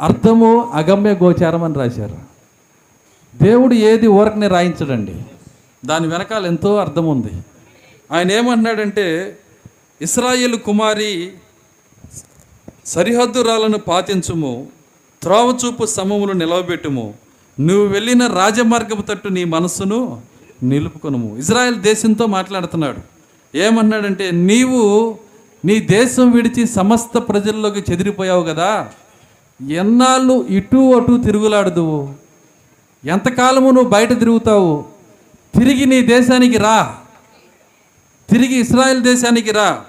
S1: అర్థము అగమ్య గోచారం అని రాశారు. దేవుడు ఏది ఊరకనే రాయించడండి. దాని వెనకాల ఎంతో అర్థం ఉంది. ఆయన ఏమంటున్నాడంటే ఇస్రాయేలు కుమారి సరిహద్దు రాళ్ళను పాతించుము త్రోవచూపు సమములు నిలవబెట్టుము నువ్వు వెళ్ళిన రాజమార్గపు తట్టు నీ మనస్సును నిలుపుకొనుము. ఇజ్రాయెల్ దేశంతో మాట్లాడుతున్నాడు. ఏమన్నాడంటే నీవు నీ దేశం విడిచి సమస్త ప్రజల్లోకి చెదిరిపోయావు కదా ఎన్నాళ్ళు ఇటు అటు తిరుగులాడదువు? ఎంతకాలము నువ్వు బయట తిరుగుతావు? తిరిగి నీ దేశానికి రా. తిరిగి ఇస్రాయెల్ దేశానికి రా.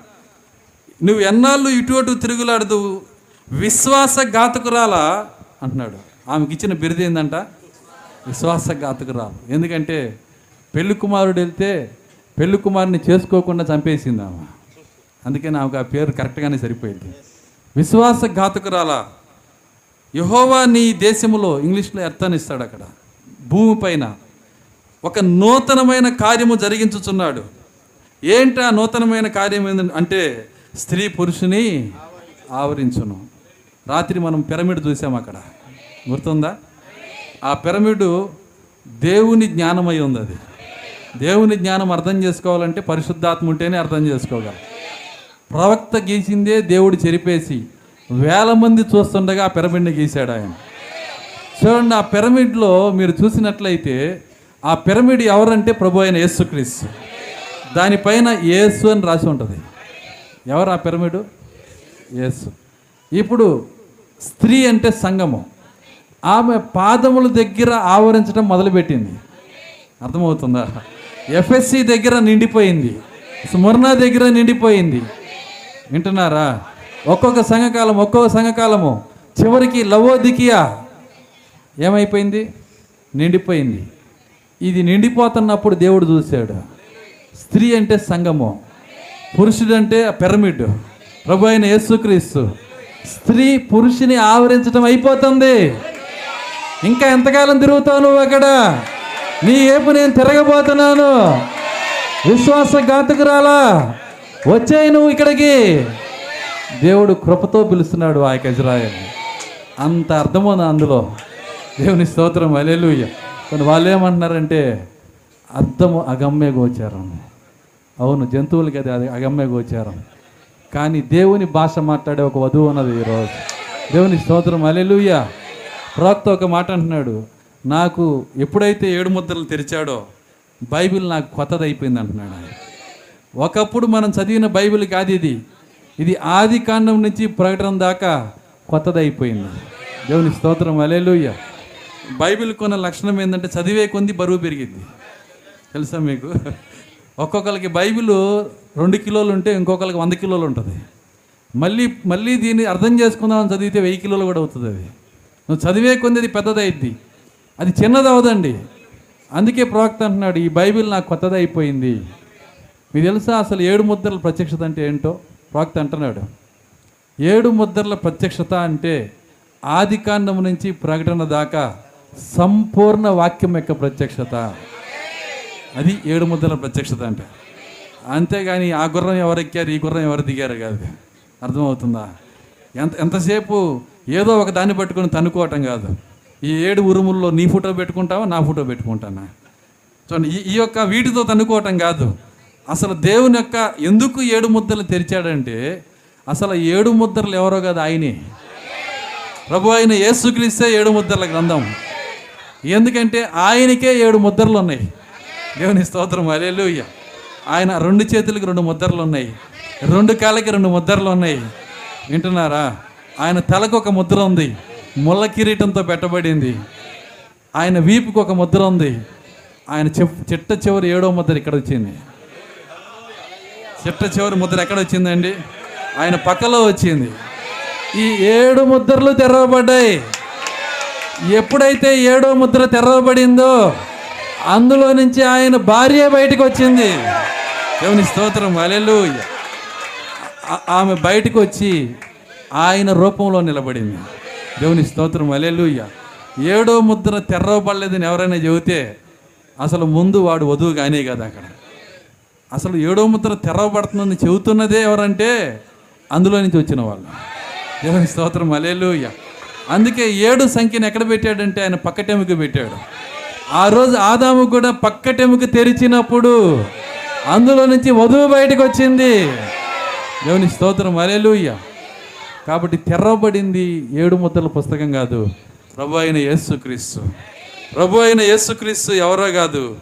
S1: నువ్వు ఎన్నాళ్ళు ఇటు అటు తిరుగులాడదు విశ్వాసఘాతకురాల? అంటున్నాడు. ఆమెకి ఇచ్చిన బిరుదు ఏందంట? విశ్వాసఘాతకురాలు. ఎందుకంటే పెళ్ళి కుమారుడు వెళ్తే పెళ్ళి కుమారుని చేసుకోకుండా చంపేసింది ఆమె. అందుకని ఆమెకు ఆ పేరు కరెక్ట్గానే సరిపోయింది. విశ్వాసఘాతకురాల? యహోవా నీ దేశములో ఇంగ్లీష్లో అర్థాన్ని ఇస్తాడు అక్కడ భూమిపైన ఒక నూతనమైన కార్యము జరిగించుచున్నాడు. ఏంటి ఆ నూతనమైన కార్యం ఏంది అంటే స్త్రీ పురుషుని ఆవరించును. రాత్రి మనం పిరమిడ్ చూసాం అక్కడ. గుర్తుందా? ఆ పిరమిడ్ దేవుని జ్ఞానమై ఉంది అది. దేవుని జ్ఞానం అర్థం చేసుకోవాలంటే పరిశుద్ధాత్మ ఉంటేనే అర్థం చేసుకోగలం. ప్రవక్త గీసిందే దేవుడు చెరిపేసి వేల మంది చూస్తుండగా ఆ పిరమిడ్ని గీశాడు ఆయన. చూడండి ఆ పిరమిడ్లో మీరు చూసినట్లయితే ఆ పిరమిడ్ ఎవరంటే ప్రభు అయిన యేసుక్రీస్తు. దానిపైన యేసు అని రాసి ఉంటుంది. ఎవరు ఆ పిరమిడు? యేసు. ఇప్పుడు స్త్రీ అంటే సంగమం. ఆమె పాదముల దగ్గర ఆవరించడం మొదలుపెట్టింది. అర్థమవుతుందా? ఎఫ్ఎస్సి దగ్గర నిండిపోయింది. స్మరణ దగ్గర నిండిపోయింది. వింటున్నారా? ఒక్కొక్క సంఘకాలం ఒక్కొక్క సంఘకాలము. చివరికి లవోదికియా ఏమైపోయింది? నిండిపోయింది. ఇది నిండిపోతున్నప్పుడు దేవుడు చూశాడు. స్త్రీ అంటే సంగము పురుషుడు అంటే పిరమిడ్. ప్రభు అయిన యేసుక్రీస్తు. స్త్రీ పురుషుని ఆవరించడం అయిపోతుంది. ఇంకా ఎంతకాలం తిరుగుతావు నువ్వు అక్కడ? నీ ఏపు నేను తిరగబోతున్నాను. విశ్వాసఘాతకురాలా వచ్చాయి నువ్వు ఇక్కడికి. దేవుడు కృపతో పిలుస్తున్నాడు ఆ యొక్క ఇజ్రాయల్ని. అంత అర్థముంది అందులో. దేవుని స్తోత్రం అలెలుయ్య కొన్ని వాళ్ళు ఏమంటున్నారంటే అర్థము అగమ్య గోచారం. అవును జంతువులకి అది అది అగమ్య గోచారం. కానీ దేవుని భాష మాట్లాడే ఒక వధువు ఉన్నది ఈరోజు. దేవుని స్తోత్రం అలెలుయ్య ప్రవక్త ఒక మాట అంటున్నాడు నాకు ఎప్పుడైతే ఏడు ముద్రలు తెరిచాడో బైబిల్ నాకు కొత్తది అయిపోయింది అంటున్నాడు ఒకప్పుడు మనం చదివిన బైబిల్ కాదు ఇది. ఇది ఆది కాండం నుంచి ప్రకటన దాకా కొత్తది అయిపోయింది దేవుని స్తోత్రం అలేలుయ్య బైబిల్ కొన్న లక్షణం ఏంటంటే చదివే కొంది బరువు పెరిగింది తెలుసా మీకు? ఒక్కొక్కరికి బైబిల్ రెండు కిలోలు ఉంటే ఇంకొకరికి వంద కిలోలు ఉంటుంది. మళ్ళీ మళ్ళీ దీన్ని అర్థం చేసుకుందామని చదివితే వెయ్యి కిలోలు కూడా అవుతుంది అది. నువ్వు చదివే కొంది అది పెద్దదైద్ది. అది చిన్నది అవదండి. అందుకే ప్రవక్త అంటున్నాడు ఈ బైబిల్ నాకు కొత్తది అయిపోయింది మీకు తెలుసా అసలు ఏడు ముద్రల ప్రత్యక్షత అంటే ఏంటో? ప్రవక్త అంటున్నాడు ఏడు ముద్రల ప్రత్యక్షత అంటే ఆది కాండం నుంచి ప్రకటన దాకా సంపూర్ణ వాక్యం యొక్క ప్రత్యక్షత. అది ఏడు ముద్రల ప్రత్యక్షత అంటే. అంతేగాని ఆ గుర్రం ఎవరు ఎక్కారు ఈ గుర్రం ఎవరు దిగారు కాదు. అర్థమవుతుందా? ఎంత ఎంతసేపు ఏదో ఒక దాన్ని పట్టుకొని తనుకోవటం కాదు. ఈ ఏడు ఉరుముల్లో నీ ఫోటో పెట్టుకుంటావా నా ఫోటో పెట్టుకుంటానా? చూడండి ఈ ఈ యొక్క వీటితో తన్నుకోవటం కాదు. అసలు దేవుని యొక్క ఎందుకు ఏడు ముద్రలు తెరిచాడంటే అసలు ఏడు ముద్రలు ఎవరో కదా ఆయనే. ప్రభు ఆయన ఏసుక్రీస్తే ఏడు ముద్రల గ్రంథం. ఎందుకంటే ఆయనకే ఏడు ముద్రలు ఉన్నాయి దేవుని స్తోత్రం అలెలుయ్య ఆయన రెండు చేతులకి రెండు ముద్రలు ఉన్నాయి రెండు కాళ్ళకి రెండు ముద్రలు ఉన్నాయి వింటున్నారా? ఆయన తలకు ఒక ముద్ర ఉంది. ముళ్ళ కిరీటంతో పెట్టబడింది. ఆయన వీపుకు ఒక ముద్ర ఉంది. ఆయన చెప్ చిట్ట చివరి ఏడో ముద్ర ఇక్కడ వచ్చింది చిట్ట చివరి ముద్ర ఎక్కడ వచ్చిందండి? ఆయన పక్కలో వచ్చింది. ఈ ఏడు ముద్రలు తెరవబడ్డాయి. ఎప్పుడైతే ఏడో ముద్ర తెరవబడిందో అందులో నుంచి ఆయన భార్య బయటకు వచ్చింది. దేవుని స్తోత్రం అలెలు ఆమె బయటకు వచ్చి ఆయన రూపంలో నిలబడింది. దేవుని స్తోత్రం అలెలుయ్య ఏడో ముద్ర తెరవబడలేదని ఎవరైనా చెబితే అసలు ముందు వాడు వధువు కానీ కదా అక్కడ. అసలు ఏడో ముద్ర తెరవబడుతుందని చెబుతున్నదే ఎవరంటే అందులో నుంచి వచ్చిన వాళ్ళు. దేవుని స్తోత్రం అలేలుయ్య అందుకే ఏడు సంఖ్యను ఎక్కడ పెట్టాడంటే ఆయన పక్కటెముక పెట్టాడు. ఆ రోజు ఆదాము కూడా పక్కటెముక తెరిచినప్పుడు అందులో నుంచి వధువు బయటకు వచ్చింది. దేవుని స్తోత్రం అలేలుయ్య కాబట్టి తెరవబడింది ఏడు ముద్రల పుస్తకం కాదు. ప్రభు అయిన యేసుక్రీస్తు. ప్రభు అయిన యేసుక్రీస్తు ఎవరో కాదు.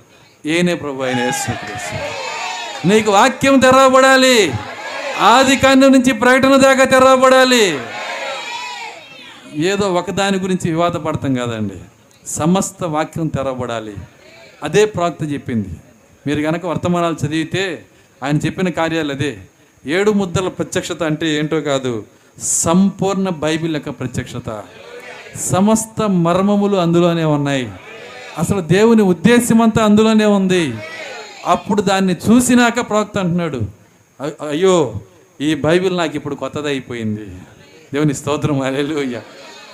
S1: ఏనే ప్రభు అయిన యేసుక్రీస్తు. నీకు వాక్యం తెరవబడాలి. ఆది కాండం నుంచి ప్రకటన దాకా తెరవబడాలి. ఏదో ఒకదాని గురించి వివాదపడతాం కాదండి. సమస్త వాక్యం తెరవబడాలి. అదే ప్రాక్త చెప్పింది. మీరు కనుక వర్తమానాలు చదివితే ఆయన చెప్పిన కార్యాలు అదే. ఏడు ముద్దల ప్రత్యక్షత అంటే ఏంటో కాదు సంపూర్ణ బైబిల్ యొక్క ప్రత్యక్షత. సమస్త మర్మములు అందులోనే ఉన్నాయి. అసలు దేవుని ఉద్దేశం అంతా అందులోనే ఉంది. అప్పుడు దాన్ని చూసినాక ప్రవక్త అంటున్నాడు అయ్యో ఈ బైబిల్ నాకు ఇప్పుడు కొత్తది అయిపోయింది. దేవుని స్తోత్రం అలెలు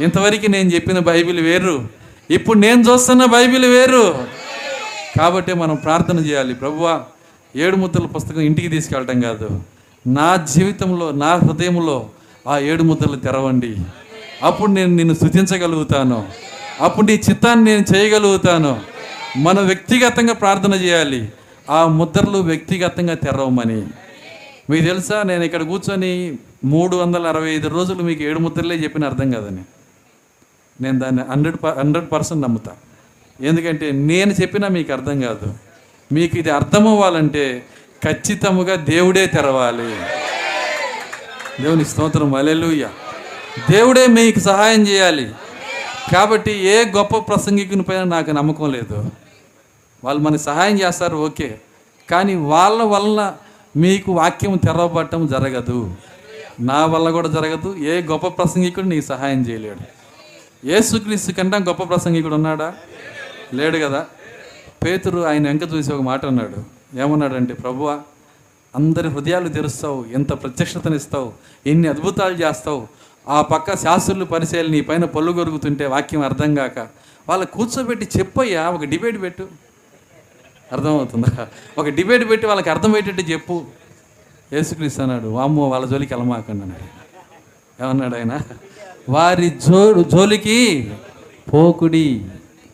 S1: ఇంతవరకు నేను చెప్పిన బైబిల్ వేరు ఇప్పుడు నేను చూస్తున్న బైబిల్ వేరు. కాబట్టి మనం ప్రార్థన చేయాలి. ప్రభువా ఏడు ముద్దల పుస్తకం ఇంటికి తీసుకెళ్ళటం కాదు. నా జీవితంలో నా హృదయంలో ఆ ఏడు ముద్దలు తెరవండి. అప్పుడు నేను నిన్ను స్థుతించగలుగుతాను. అప్పుడు నీ చిత్తాన్ని నేను చేయగలుగుతాను. మనం వ్యక్తిగతంగా ప్రార్థన చేయాలి. ఆ ముద్రలు వ్యక్తిగతంగా తెరవమని. మీకు తెలుసా? నేను ఇక్కడ కూర్చొని మూడు వందల అరవై ఐదు రోజులు మీకు ఏడు ముద్రలే చెప్పిన అర్థం కాదని. నేను దాన్ని హండ్రెడ్ హండ్రెడ్ పర్సెంట్ నమ్ముతా. ఎందుకంటే నేను చెప్పినా మీకు అర్థం కాదు. మీకు ఇది అర్థం అవ్వాలంటే ఖచ్చితముగా దేవుడే తెరవాలి. దేవుని స్తోత్రం. అలెలుయ్య దేవుడే మీకు సహాయం చేయాలి. కాబట్టి ఏ గొప్ప ప్రసంగికుని పైన నాకు నమ్మకం లేదు. వాళ్ళు మనకి సహాయం చేస్తారు ఓకే. కానీ వాళ్ళ వల్ల మీకు వాక్యం తెరవబట్టం జరగదు. నా వల్ల కూడా జరగదు. ఏ గొప్ప ప్రసంగికుడు నీకు సహాయం చేయలేడు. ఏసుక్రీస్తు కంటే గొప్ప ప్రసంగికుడు ఉన్నాడా? లేడు కదా. పేతురు ఆయన వెంక చూసి ఒక మాట అన్నాడు. ఏమన్నాడంటే ప్రభువా అందరి హృదయాలు తెరుస్తావు. ఎంత ప్రత్యక్షతనిస్తావు. ఎన్ని అద్భుతాలు చేస్తావు. ఆ పక్క శాస్త్రులు పరిశీలి నీ పైన పళ్ళు కొరుకుతుంటే వాక్యం అర్థం కాక. వాళ్ళ కూర్చోబెట్టి చెప్పయ్యా ఒక డిబేట్ పెట్టు. అర్థమవుతుందా? ఒక డిబేట్ పెట్టి వాళ్ళకి అర్థమయ్యేటట్టు చెప్పు. యేసుక్రీస్తు అన్నాడు వామ్మో వాళ్ళ జోలికి వెళ్ళమాకండి అన్నాడు. ఏమన్నాడు ఆయన? వారి జో జోలికి పోకుడి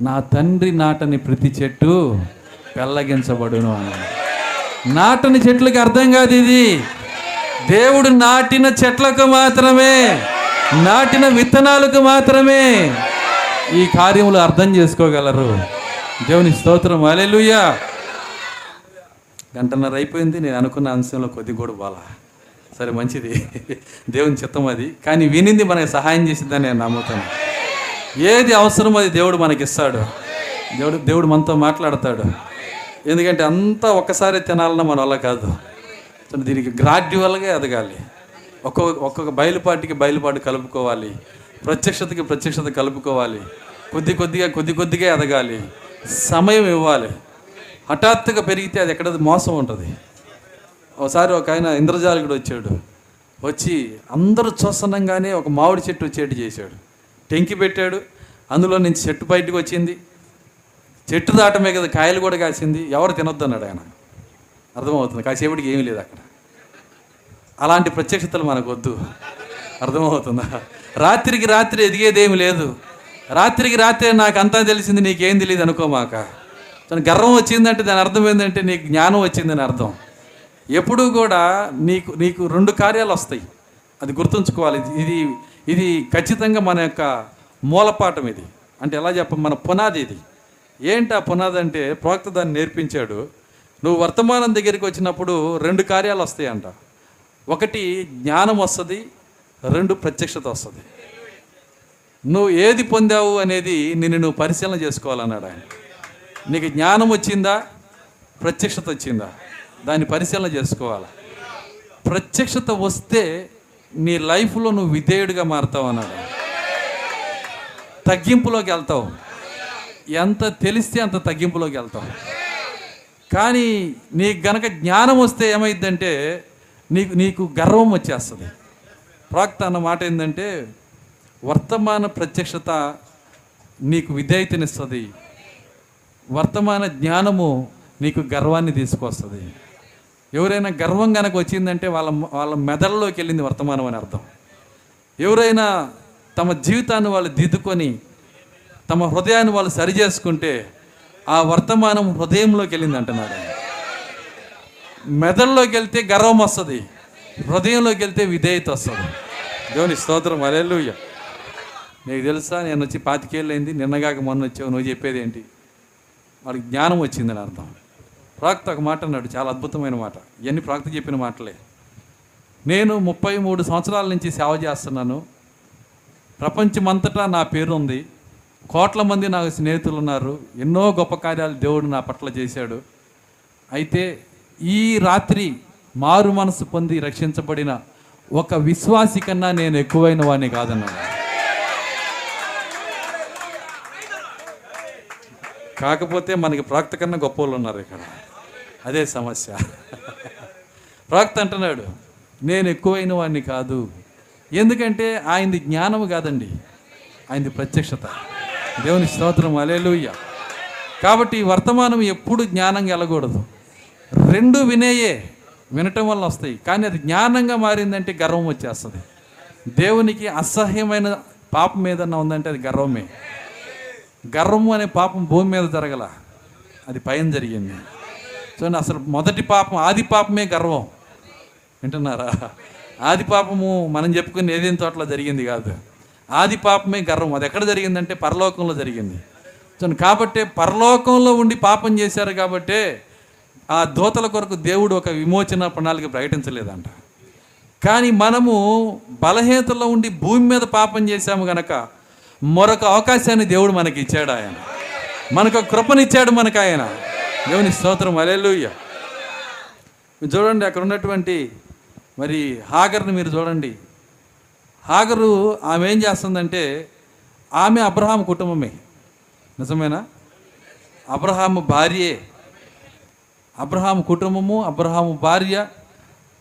S1: నా తండ్రి నాటని ప్రతి చెట్టు పెళ్ళగించబడును అన్నాడు. నాటని చెట్లకి అర్థం కాదు ఇది. దేవుడు నాటిన చెట్లకు మాత్రమే నాటిన విత్తనాలకు మాత్రమే ఈ కార్యములు అర్థం చేసుకోగలరు. దేవుని స్తోత్రం. అలెలుయ్యా గంటన్నర అయిపోయింది. నేను అనుకున్న అంశంలో కొద్ది కూడా బాలా సరే మంచిది. దేవుని చిత్తం అది. కానీ వినింది మనకి సహాయం చేసిందని నేను నమ్ముతాను. ఏది అవసరమో అది దేవుడు మనకి ఇస్తాడు. దేవుడు దేవుడు మనతో మాట్లాడతాడు. ఎందుకంటే అంతా ఒక్కసారి తినాలన్నా మన వల్ల కాదు. దీనికి గ్రాడ్యువల్గా ఎదగాలి. ఒక్కొక్క ఒక్కొక్క బయలుపాటికి బయలుపాటు కలుపుకోవాలి. ప్రత్యక్షతకి ప్రత్యక్షత కలుపుకోవాలి. కొద్ది కొద్దిగా కొద్ది కొద్దిగా ఎదగాలి. సమయం ఇవ్వాలి. హఠాత్తుగా పెరిగితే అది ఎక్కడ మోసం ఉంటుంది. ఒకసారి ఒక ఆయన ఇంద్రజాలికుడు వచ్చాడు. వచ్చి అందరూ చూస్తుండగానే ఒక మామిడి చెట్టు వచ్చేటి చేశాడు. టెంకి పెట్టాడు. అందులో నుంచి చెట్టు బయటకు వచ్చింది. చెట్టు దాటమే కదా కాయలు కూడా కాసింది. ఎవరు తినొద్దు అన్నాడు ఆయన. అర్థమవుతుంది. కాసేపటికి ఏమీ లేదు అక్కడ. అలాంటి ప్రత్యక్షతలు మనకు వద్దు. అర్థమవుతుందా? రాత్రికి రాత్రి ఎదిగేదేమి లేదు. రాత్రికి రాత్రి నాకు అంతా తెలిసింది నీకేం తెలియదు అనుకోమాక. తన గర్వం వచ్చిందంటే దాని అర్థం ఏంటంటే నీకు జ్ఞానం వచ్చిందని అర్థం. ఎప్పుడూ కూడా నీకు నీకు రెండు కార్యాలు వస్తాయి. అది గుర్తుంచుకోవాలి. ఇది- ఇది ఖచ్చితంగా మన యొక్క మూలపాఠం ఇది. అంటే ఎలా చెప్ప మన పునాది ఇది. ఏంటి ఆ పునాది అంటే ప్రవక్త దాన్ని నేర్పించాడు. నువ్వు వర్తమానం దగ్గరికి వచ్చినప్పుడు రెండు కార్యాలు వస్తాయి అంట ఒకటి జ్ఞానం వస్తుంది రెండు ప్రత్యక్షత వస్తుంది. నువ్వు ఏది పొందావు అనేది నిన్ను నువ్వు పరిశీలన చేసుకోవాలన్నాడు ఆయన. నీకు జ్ఞానం వచ్చిందా? ప్రత్యక్షత వచ్చిందా? దాన్ని పరిశీలన చేసుకోవాలి? ప్రత్యక్షత వస్తే నీ లైఫ్లో నువ్వు విధేయుడిగా మారుతావు అన్నాడు తగ్గింపులోకి వెళ్తావు. ఎంత తెలిస్తే అంత తగ్గింపులోకి వెళ్తావు. కానీ నీకు గనక జ్ఞానం వస్తే ఏమైందంటే నీకు నీకు గర్వం వచ్చేస్తుంది. ప్రాక్త అన్న మాట ఏంటంటే వర్తమాన ప్రత్యక్షత నీకు విధేయతనిస్తుంది. వర్తమాన జ్ఞానము నీకు గర్వాన్ని తీసుకొస్తుంది. ఎవరైనా గర్వం కనుక వచ్చిందంటే వాళ్ళ వాళ్ళ మెదడులోకి వెళ్ళింది వర్తమానం అని అర్థం. ఎవరైనా తమ జీవితాన్ని వాళ్ళు దిద్దుకొని తమ హృదయాన్ని వాళ్ళు సరి చేసుకుంటే ఆ వర్తమానం హృదయంలోకి వెళ్ళింది అంటున్నారు. మెదడులోకి వెళ్తే గర్వం వస్తుంది. హృదయంలోకి వెళ్తే విధేయత వస్తుంది. దేవుని స్తోత్రం. అలెలుయ్య నీకు తెలుసా నేను వచ్చి పాతికేళ్ళైంది నిన్నగాక మొన్న వచ్చావు నువ్వు చెప్పేది ఏంటి? వాళ్ళకి జ్ఞానం వచ్చిందని అర్థం. ప్రాక్త ఒక మాట అన్నాడు చాలా అద్భుతమైన మాట. ఇవన్నీ ప్రాక్త చెప్పిన మాటలే. నేను ముప్పై మూడు సంవత్సరాల నుంచి సేవ చేస్తున్నాను. ప్రపంచమంతటా నా పేరు ఉంది కోట్ల మంది నాకు స్నేహితులు ఉన్నారు ఎన్నో గొప్ప కార్యాలు దేవుడు నా పట్ల చేశాడు. అయితే ఈ రాత్రి మారు మనసు పొంది రక్షించబడిన ఒక విశ్వాసి కన్నా నేను ఎక్కువైన వాడిని కాదన్నాడు. కాకపోతే మనకి ప్రాక్త కన్నా గొప్ప వాళ్ళు ఉన్నారు ఇక్కడ. అదే సమస్య. ప్రాక్త అంటున్నాడు నేను ఎక్కువైన వాడిని కాదు. ఎందుకంటే ఆయనది జ్ఞానం కాదండి ఆయనది ప్రత్యక్షత. దేవుని స్తోత్రం అలేలుయ్య కాబట్టి ఈ వర్తమానం ఎప్పుడు జ్ఞానం వెళ్ళకూడదు. రెండు వినేయే వినటం వల్ల వస్తాయి. కానీ అది జ్ఞానంగా మారిందంటే గర్వం వచ్చేస్తుంది. దేవునికి అసహ్యమైన పాపం ఏదన్నా ఉందంటే అది గర్వమే. గర్వము అనే పాపం భూమి మీద జరగల. అది పైన జరిగింది. చూడండి అసలు మొదటి పాపం ఆది పాపమే గర్వం. వింటున్నారా? ఆది పాపము మనం చెప్పుకుని ఏదేం తోటలో జరిగింది కాదు. ఆది పాపమే గర్వం. అది ఎక్కడ జరిగిందంటే పరలోకంలో జరిగింది. చూడండి కాబట్టి పరలోకంలో ఉండి పాపం చేశారు కాబట్టే ఆ దోతల కొరకు దేవుడు ఒక విమోచన ప్రణాళిక ప్రకటించలేదంట. కానీ మనము బలహీనతలో ఉండి భూమి మీద పాపం చేశాము గనక మరొక అవకాశాన్ని దేవుడు మనకి ఇచ్చాడు ఆయన. మనకు ఒక కృపనిచ్చాడు మనకు ఆయన. దేవుని స్తోత్రం. అలెలుయ్య చూడండి అక్కడ ఉన్నటువంటి మరి హాగర్ని మీరు చూడండి. హాగరు ఆమె ఏం చేస్తుందంటే ఆమె అబ్రహాం కుటుంబమే. నిజమేనా? అబ్రహాము భార్యే. అబ్రహాము కుటుంబము అబ్రహాము భార్య.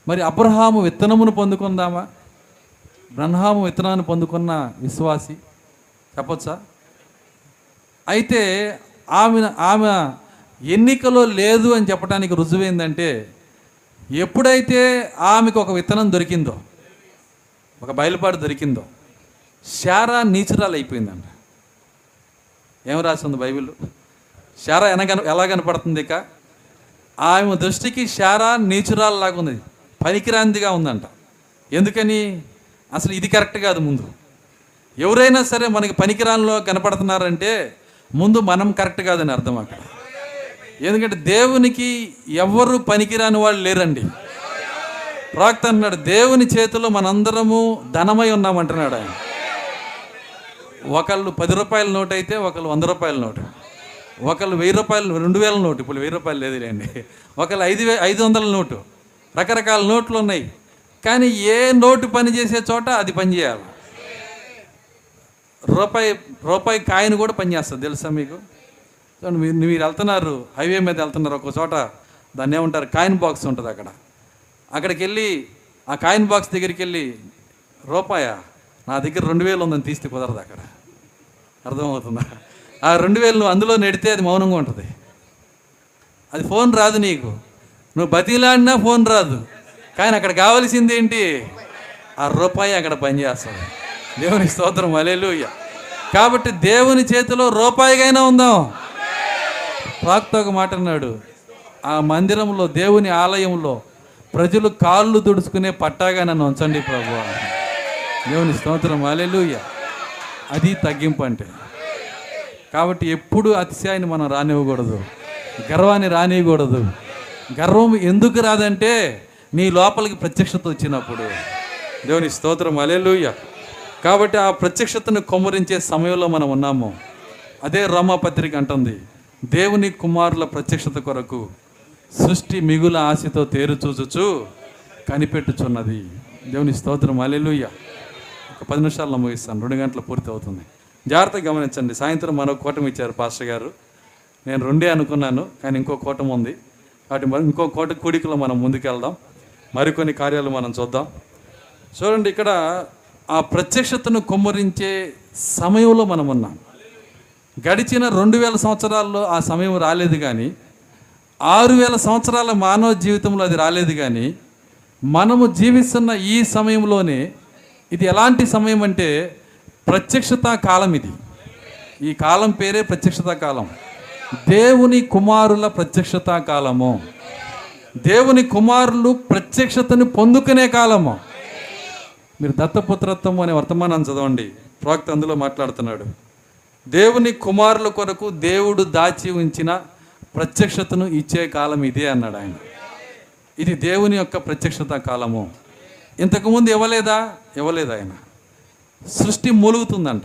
S1: మరి అబ్రహాము విత్తనమును పొందుకుందామా? బ్రహ్మాము విత్తనాన్ని పొందుకున్న విశ్వాసి. చెప్పొచ్చా? అయితే ఆమె ఆమె ఎన్నికలో లేదు అని చెప్పడానికి రుజువైందంటే ఎప్పుడైతే ఆమెకు ఒక విత్తనం దొరికిందో ఒక బయలుపాటు దొరికిందో శారా నీచురాలు అయిపోయిందంట ఏం రాసింది బైబిల్ శారా ఎనగన ఎలా కనపడుతుంది ఇక? ఆమె దృష్టికి శారా నీచురాలు లాగా ఉంది పనికిరాందిగా ఉందంట. ఎందుకని? అసలు ఇది కరెక్ట్ కాదు ముందు. ఎవరైనా సరే మనకి పనికిరానిలో కనపడుతున్నారంటే ముందు మనం కరెక్ట్ కాదని అర్థం అక్కడ. ఎందుకంటే దేవునికి ఎవరు పనికిరాని వాళ్ళు లేరండి. ప్రాక్త అన్నాడు దేవుని చేతిలో మనందరము ధనమై ఉన్నామంటున్నాడు ఆయన. ఒకళ్ళు పది రూపాయల నోటు అయితే ఒకళ్ళు వంద రూపాయల నోటు. ఒకళ్ళు వెయ్యి రూపాయలు రెండు వేల నోటు. ఇప్పుడు వెయ్యి రూపాయలు లేదు లేండి. ఒకళ్ళు ఐదు వే ఐదు వందల నోటు. రకరకాల నోట్లు ఉన్నాయి. కానీ ఏ నోటు పని చేసే చోట అది పని చేయాలి రూపాయి రూపాయి కాయిన్ కూడా పనిచేస్తుంది తెలుసా మీకు? మీరు మీరు వెళ్తున్నారు హైవే మీద వెళ్తున్నారు ఒక చోట దాన్ని ఏమంటారు కాయిన్ బాక్స్ ఉంటుంది అక్కడ. అక్కడికి వెళ్ళి ఆ కాయిన్ బాక్స్ దగ్గరికి వెళ్ళి రూపాయ? నా దగ్గర రెండు వేలు ఉందని తీస్తే కుదరదు అక్కడ. అర్థమవుతుందా? ఆ రెండు వేలు నువ్వు అందులో నెడితే అది మౌనంగా ఉంటుంది. అది ఫోన్ రాదు నీకు. నువ్వు బతిలాడినా ఫోన్ రాదు. కానీ అక్కడ కావాల్సింది ఏంటి? ఆ రూపాయి అక్కడ పనిచేస్తుంది. దేవుని స్తోత్రం అలెలుయ్య కాబట్టి దేవుని చేతిలో రూపాయికైనా ఉందాం. ప్రాక్త ఒక మాట అన్నాడు. ఆ మందిరంలో దేవుని ఆలయంలో ప్రజలు కాళ్ళు తుడుచుకునే పట్టాగా నన్ను ఉంచండి ప్రభు. దేవుని స్తోత్రం అలెలుయ్య అది తగ్గింపు అంటే. కాబట్టి ఎప్పుడు అతిశయాన్ని మనం రానివ్వకూడదు. గర్వాన్ని రానివ్వకూడదు. గర్వం ఎందుకు రాదంటే నీ లోపలికి ప్రత్యక్షత వచ్చినప్పుడు. దేవుని స్తోత్రం అలెలుయ్య కాబట్టి ఆ ప్రత్యక్షతను కొమ్మరించే సమయంలో మనం ఉన్నాము. అదే రమాపత్రిక అంటుంది దేవుని కుమారుల ప్రత్యక్షత కొరకు సృష్టి మిగుల ఆశతో తేరు చూచుచు కనిపెట్టుచున్నది. దేవుని స్తోత్రం అలెలుయ్య ఒక పది నిమిషాల్లో ముగిస్తాను రెండు గంటలు పూర్తి అవుతుంది. జాగ్రత్తగా గమనించండి సాయంత్రం మరో కూటమి ఇచ్చారు పాస్టర్ గారు. నేను రెండే అనుకున్నాను కానీ ఇంకో కూటమి ఉంది. కాబట్టి మరి ఇంకో కోట కూడికలో మనం ముందుకెళ్దాం. మరికొన్ని కార్యాలు మనం చూద్దాం. చూడండి ఇక్కడ ఆ ప్రత్యక్షతను కుమ్మరించే సమయంలో మనం ఉన్నాం గడిచిన రెండు వేల సంవత్సరాల్లో ఆ సమయం రాలేదు కానీ ఆరు వేల సంవత్సరాల మానవ జీవితంలో అది రాలేదు కానీ మనము జీవిస్తున్న ఈ సమయంలోనే ఇది ఎలాంటి సమయం అంటే ప్రత్యక్షత కాలం ఇది. ఈ కాలం పేరే ప్రత్యక్షత కాలం. దేవుని కుమారుల ప్రత్యక్షత కాలము. దేవుని కుమారులు ప్రత్యక్షతను పొందుకునే కాలము. మీరు దత్తపుత్రత్వం అనే వర్తమానాన్ని చదవండి. ప్రవక్త అందులో మాట్లాడుతున్నాడు. దేవుని కుమారుల కొరకు దేవుడు దాచి ఉంచిన ప్రత్యక్షతను ఇచ్చే కాలం ఇదే అన్నాడు ఆయన. ఇది దేవుని యొక్క ప్రత్యక్షత కాలము. ఇంతకుముందు ఇవ్వలేదా? ఇవ్వలేదు ఆయన. సృష్టి మూలుగుతుందంట.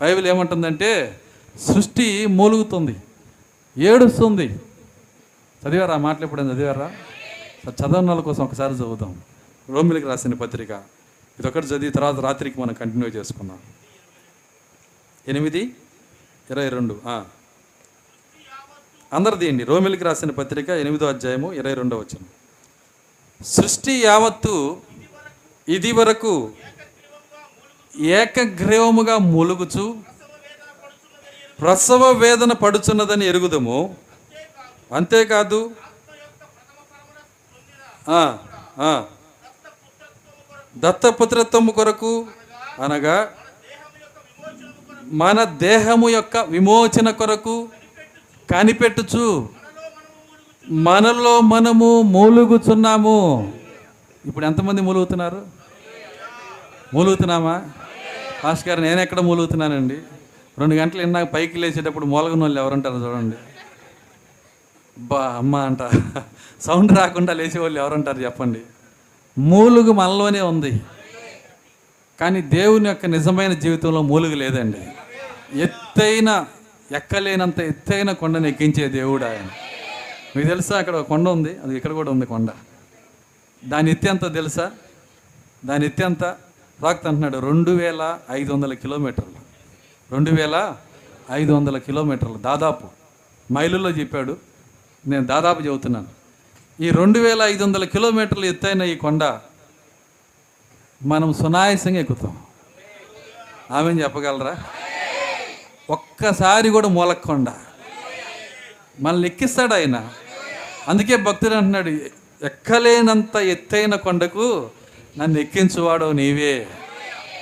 S1: బైబిల్ ఏమంటుందంటే సృష్టి మూలుగుతుంది ఏడుస్తుంది. చదివారా? మాటలు ఎప్పుడైనా చదివారా? చదవని కోసం ఒకసారి చదువుతాం రోమిలికి రాసిన పత్రిక. ఇదొకటి చదివి తర్వాత రాత్రికి మనం కంటిన్యూ చేసుకుందాం. ఎనిమిది ఇరవై రెండు అందరు తీయండి రోమిలికి రాసిన పత్రిక ఎనిమిదో అధ్యాయము ఇరవై రెండో వచ్చిన సృష్టి యావత్తు ఇది వరకు ఏకగ్రీవముగా మూలుగుచు ప్రసవ వేదన పడుచున్నదని ఎరుగుదము. అంతేకాదు ఆ, ఆ. దత్తపుత్రత్వము కొరకు అనగా మన దేహము యొక్క విమోచన కొరకు కనిపెట్టుచు. మనలో మనము మూలుగుచున్నాము. ఇప్పుడు ఎంతమంది మూలుగుతున్నారు? మూలుగుతున్నామా? భాస్కర్ గారు నేను ఎక్కడ మూలుగుతున్నానండి? రెండు గంటలు ఇందాక పైకి లేచేటప్పుడు మూలగన వాళ్ళు ఎవరంటారు చూడండి. బా అమ్మ అంట. సౌండ్ రాకుండా లేచేవాళ్ళు ఎవరంటారు చెప్పండి. మూలుగు మనలోనే ఉంది. కానీ దేవుని యొక్క నిజమైన జీవితంలో మూలుగు లేదండి. ఎత్తైన ఎక్కలేనంత ఎత్తైన కొండను ఎక్కించే దేవుడు ఆయన. మీకు తెలుసా అక్కడ ఒక కొండ ఉంది? అది ఇక్కడ కూడా ఉంది కొండ. దాని ఎత్తి ఎంత తెలుసా? దాని ఎత్తి ఎంత? రాక్త అంటున్నాడు రెండు వేల ఐదు వందల కిలోమీటర్లు. రెండు వేల ఐదు వందల కిలోమీటర్లు. దాదాపు. మైలుల్లో చెప్పాడు. నేను దాదాపు చెబుతున్నాను. ఈ రెండు వేల ఐదు వందల కిలోమీటర్లు ఎత్తైన ఈ కొండ మనం సునాయాసంగా ఎక్కుతాం. ఆమె చెప్పగలరా? ఒక్కసారి కూడా మూలక్కొండ. మనల్ని ఎక్కిస్తాడు ఆయన. అందుకే భక్తుడు అంటున్నాడు ఎక్కలేనంత ఎత్తైన కొండకు నన్ను ఎక్కించువాడు నీవే.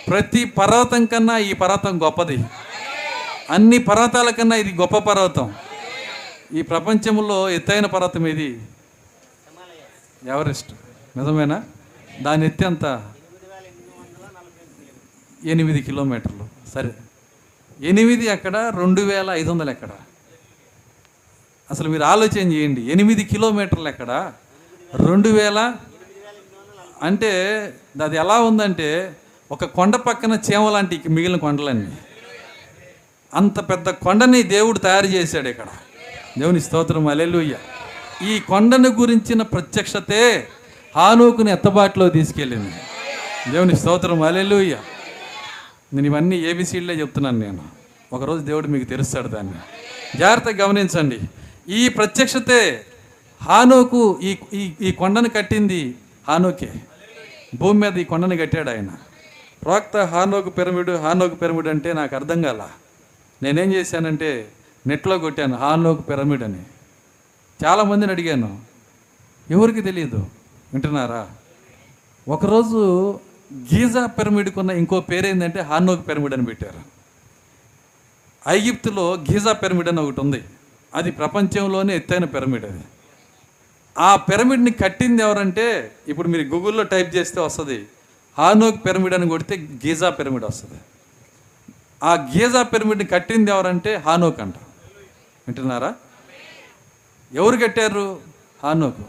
S1: ప్రతి పర్వతం కన్నా ఈ పర్వతం గొప్పది. అన్ని పర్వతాల కన్నా ఇది గొప్ప పర్వతం. ఈ ప్రపంచంలో ఎత్తైన పర్వతం ఇది. ఎవరెస్ట్? నిజమేనా? దాని ఎత్తి ఎంత? ఎనిమిది కిలోమీటర్లు. సరే. ఎనిమిది ఎక్కడ? రెండు వేల ఐదు వందలు ఎక్కడ? అసలు మీరు ఆలోచన చేయండి. ఎనిమిది కిలోమీటర్లు ఎక్కడ? రెండు వేల అంటే అది ఎలా ఉందంటే ఒక కొండ పక్కన చీమ లాంటి మిగిలిన కొండలన్నీ. అంత పెద్ద కొండని దేవుడు తయారు చేశాడు ఇక్కడ. దేవుని స్తోత్రం. అలెలుయ్య ఈ కొండను గురించిన ప్రత్యక్షతే హానూకుని ఎత్తబాటులో తీసుకెళ్ళింది. దేవుని స్తోత్రం అలెలుయ్య నేను ఇవన్నీ ఏబిసిడ్లే చెప్తున్నాను నేను. ఒకరోజు దేవుడు మీకు తెలుస్తాడు దాన్ని. జాగ్రత్తగా గమనించండి. ఈ ప్రత్యక్షతే హానోకు ఈ ఈ ఈ కొండను కట్టింది హానోకే. భూమి మీద ఈ కొండను కట్టాడు ఆయన. ప్రోక్త హానోకు పిరమిడ్ హానోకు పిరమిడ్ అంటే నాకు అర్థం కాల. నేనేం చేశానంటే నెట్లో కొట్టాను హానోకు పిరమిడ్ అని చాలామందిని అడిగాను ఎవరికి తెలియదు వింటున్నారా? ఒకరోజు గీజా పిరమిడ్కి ఉన్న ఇంకో పేరు ఏంటంటే పిరమిడ్ అని పెట్టారు. ఐగిప్తులో గీజా పిరమిడ్ అని ఒకటి ఉంది. అది ప్రపంచంలోనే ఎత్తైన పిరమిడ్ అది. ఆ పిరమిడ్ని కట్టింది ఎవరంటే ఇప్పుడు మీరు గూగుల్లో టైప్ చేస్తే వస్తుంది హార్నోక్ పిరమిడ్ అని కొడితే గీజా పిరమిడ్ వస్తుంది. ఆ గీజా పిరమిడ్ని కట్టింది ఎవరంటే హానోక్ అంట. వింటున్నారా? ఎవరు కట్టారు? హానోకు.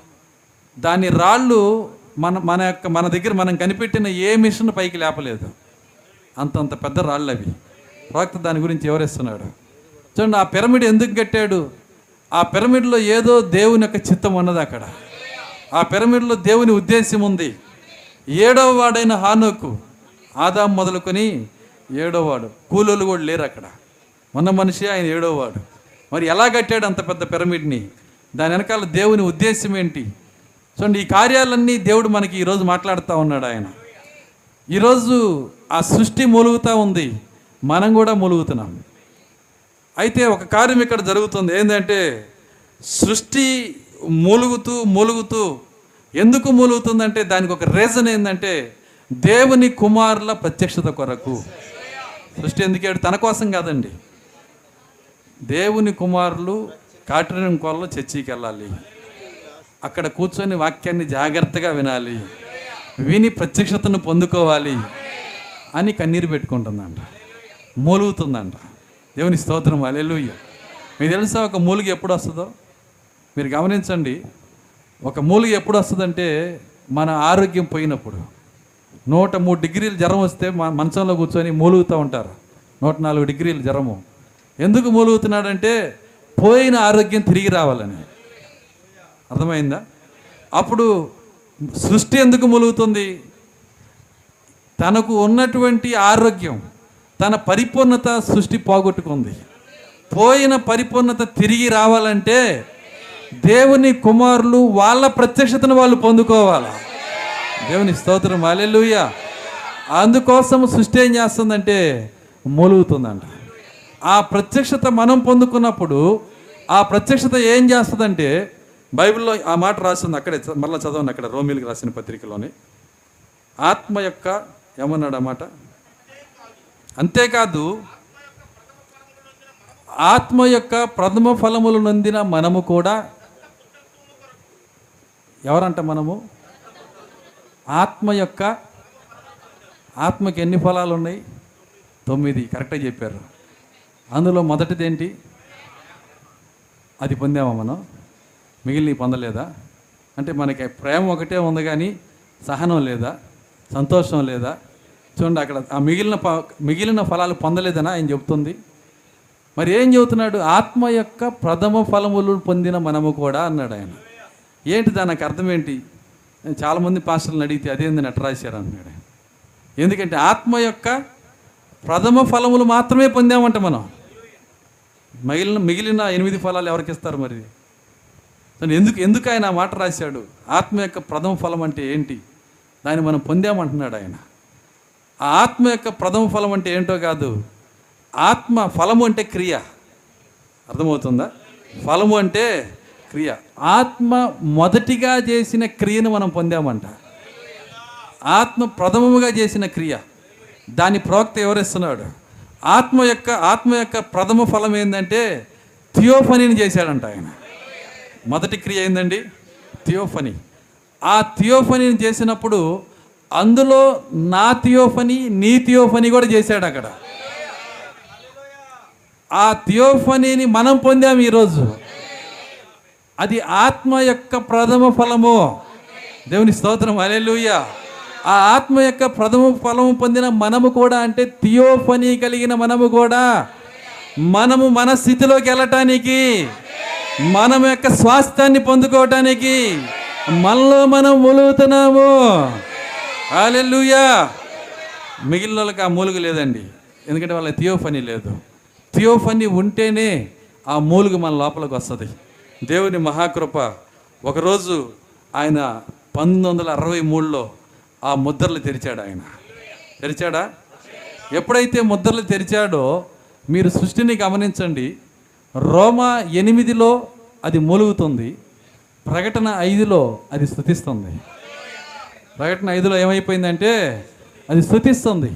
S1: దాని రాళ్ళు మన మన యొక్క మన దగ్గర మనం కనిపెట్టిన ఏ మిషన్ పైకి లేపలేదు. అంతంత పెద్ద రాళ్ళు అవి ప్రవక్త దాని గురించి వివరిస్తున్నాడు చూడండి ఆ పిరమిడ్ ఎందుకు కట్టాడు? ఆ పిరమిడ్లో ఏదో దేవుని యొక్క చిత్తం ఉన్నది అక్కడ. ఆ పిరమిడ్లో దేవుని ఉద్దేశం ఉంది. ఏడవ వాడైన హానోకు ఆదాం మొదలుకొని ఏడోవాడు కూలోళ్ళు కూడా లేరు అక్కడ. ఉన్న మనిషి ఆయన ఏడోవాడు మరి ఎలా కట్టాడు అంత పెద్ద పిరమిడ్ని? దాని వెనకాల దేవుని ఉద్దేశం ఏంటి? చూడండి ఈ కార్యాలన్నీ దేవుడు మనకి ఈరోజు మాట్లాడుతూ ఉన్నాడు ఆయన. ఈరోజు ఆ సృష్టి మూలుగుతూ ఉంది. మనం కూడా మూలుగుతున్నాం. అయితే ఒక కార్యం ఇక్కడ జరుగుతుంది. ఏంటంటే సృష్టి మూలుగుతూ మూలుగుతూ ఎందుకు మూలుగుతుందంటే దానికి ఒక రీజన్ ఏంటంటే దేవుని కుమారుల ప్రత్యక్షత కొరకు. సృష్టి ఎందుకు తన కోసం కాదండి. దేవుని కుమారులు కాటరిం కొల్ల చర్చికి వెళ్ళాలి అక్కడ కూర్చొని వాక్యాన్ని జాగ్రత్తగా వినాలి. విని ప్రత్యక్షతను పొందుకోవాలి అని కన్నీరు పెట్టుకుంటుందంట. మూలుగుతుందంట. దేవుని స్తోత్రం అలెలుయ్య మీకు తెలుసా ఒక మూలిగ ఎప్పుడు వస్తుందో? మీరు గమనించండి. ఒక మూలిగ ఎప్పుడు వస్తుందంటే మన ఆరోగ్యం పోయినప్పుడు. నూట మూడు డిగ్రీలు జ్వరం వస్తే మా మంచంలో కూర్చొని మూలుగుతూ ఉంటారు. నూట నాలుగు డిగ్రీలు జ్వరము. ఎందుకు మూలుగుతున్నాడంటే పోయిన ఆరోగ్యం తిరిగి రావాలని. అర్థమైందా? అప్పుడు సృష్టి ఎందుకు మొలుగుతుంది? తనకు ఉన్నటువంటి ఆరోగ్యం తన పరిపూర్ణత సృష్టి పోగొట్టుకుంది. పోయిన పరిపూర్ణత తిరిగి రావాలంటే దేవుని కుమారులు వాళ్ళ ప్రత్యక్షతను వాళ్ళు పొందుకోవాలి. దేవుని స్తోత్రం. అలెలుయ్య అందుకోసం సృష్టి ఏం చేస్తుందంటే మొలుగుతుందంట. ఆ ప్రత్యక్షత మనం పొందుకున్నప్పుడు ఆ ప్రత్యక్షత ఏం చేస్తుందంటే బైబిల్లో ఆ మాట రాసింది అక్కడే మళ్ళీ మరలా చదవండి అక్కడ రోమిల్కి రాసిన పత్రికలోని. ఆత్మ యొక్క ఏమన్నాడు అన్నమాట అంతేకాదు ఆత్మ యొక్క ప్రథమ ఫలములు నొందిన మనము కూడా ఎవరంట మనము? ఆత్మ యొక్క ఆత్మకి ఎన్ని ఫలాలు ఉన్నాయి తొమ్మిది కరెక్ట్గా చెప్పారు. అందులో మొదటిది ఏంటి అది పొందామా మనం? మిగిలిన పొందలేదా? అంటే మనకి ప్రేమ ఒకటే ఉంది కానీ సహనం లేదా? సంతోషం లేదా? చూడండి అక్కడ ఆ మిగిలిన ప- మిగిలిన ఫలాలు పొందలేదని ఆయన చెబుతుంది మరి ఏం చెబుతున్నాడు? ఆత్మ యొక్క ప్రథమ ఫలములు పొందిన మనము కూడా అన్నాడు ఆయన. ఏంటి దానికి అర్థం ఏంటి? చాలామంది పాస్టర్లను అడిగితే అదేంది నటరాశారు అన్నాడు ఎందుకంటే ఆత్మ యొక్క ప్రథమ ఫలములు మాత్రమే పొందామంట మనం. మిగిలిన మిగిలిన ఎనిమిది ఫలాలు ఎవరికి ఇస్తారు మరి? ఎందుకు ఎందుకు ఆయన ఆ మాట రాశాడు? ఆత్మ యొక్క ప్రథమ ఫలం అంటే ఏంటి? దాన్ని మనం పొందామంటున్నాడు ఆయన. ఆ ఆత్మ యొక్క ప్రథమ ఫలం అంటే ఏంటో కాదు ఆత్మ ఫలము అంటే క్రియ. అర్థమవుతుందా? ఫలము అంటే క్రియ. ఆత్మ మొదటిగా చేసిన క్రియను మనం పొందామంట. ఆత్మ ప్రథమముగా చేసిన క్రియ. దాని ప్రవక్త ఎవరిస్తున్నాడు ఆత్మ యొక్క ఆత్మ యొక్క ప్రథమ ఫలం ఏంటంటే థియోఫనీని చేశాడంట ఆయన. మొదటి క్రియ ఏందండి? థియోఫనీ. ఆ థియోఫనీని చేసినప్పుడు అందులో నా థియోఫనీ నీ థియోఫనీ కూడా చేశాడు అక్కడ. ఆ థియోఫనీని మనం పొందాం ఈరోజు. అది ఆత్మ యొక్క ప్రథమ ఫలము. దేవుని స్తోత్రం. అలెలుయ్యా ఆ ఆత్మ యొక్క ప్రథమ ఫలము పొందిన మనము కూడా అంటే థియోఫనీ కలిగిన మనము కూడా. మనము మన స్థితిలోకి వెళ్ళటానికి మనం యొక్క స్వాస్థ్యాన్ని పొందుకోవటానికి మనలో మనం మూలుగుతున్నాము. అలెలుయ్యా మిగిలిన వాళ్ళకి ఆ మూలుగు లేదండి. ఎందుకంటే వాళ్ళ థియోఫనీ లేదు. థియోఫనీ ఉంటేనే ఆ మూలుగు మన లోపలికి వస్తుంది. దేవుని మహాకృప. ఒకరోజు ఆయన పంతొమ్మిది వందల అరవై మూడులో ఆ ముద్రలు తెరిచాడు ఆయన. తెరిచాడా? ఎప్పుడైతే ముద్రలు తెరిచాడో మీరు సృష్టిని గమనించండి. రోమ ఎనిమిదిలో అది మూలుగుతుంది. ప్రకటన ఐదులో అది స్థుతిస్తుంది. ప్రకటన ఐదులో ఏమైపోయిందంటే అది స్థుతిస్తుంది.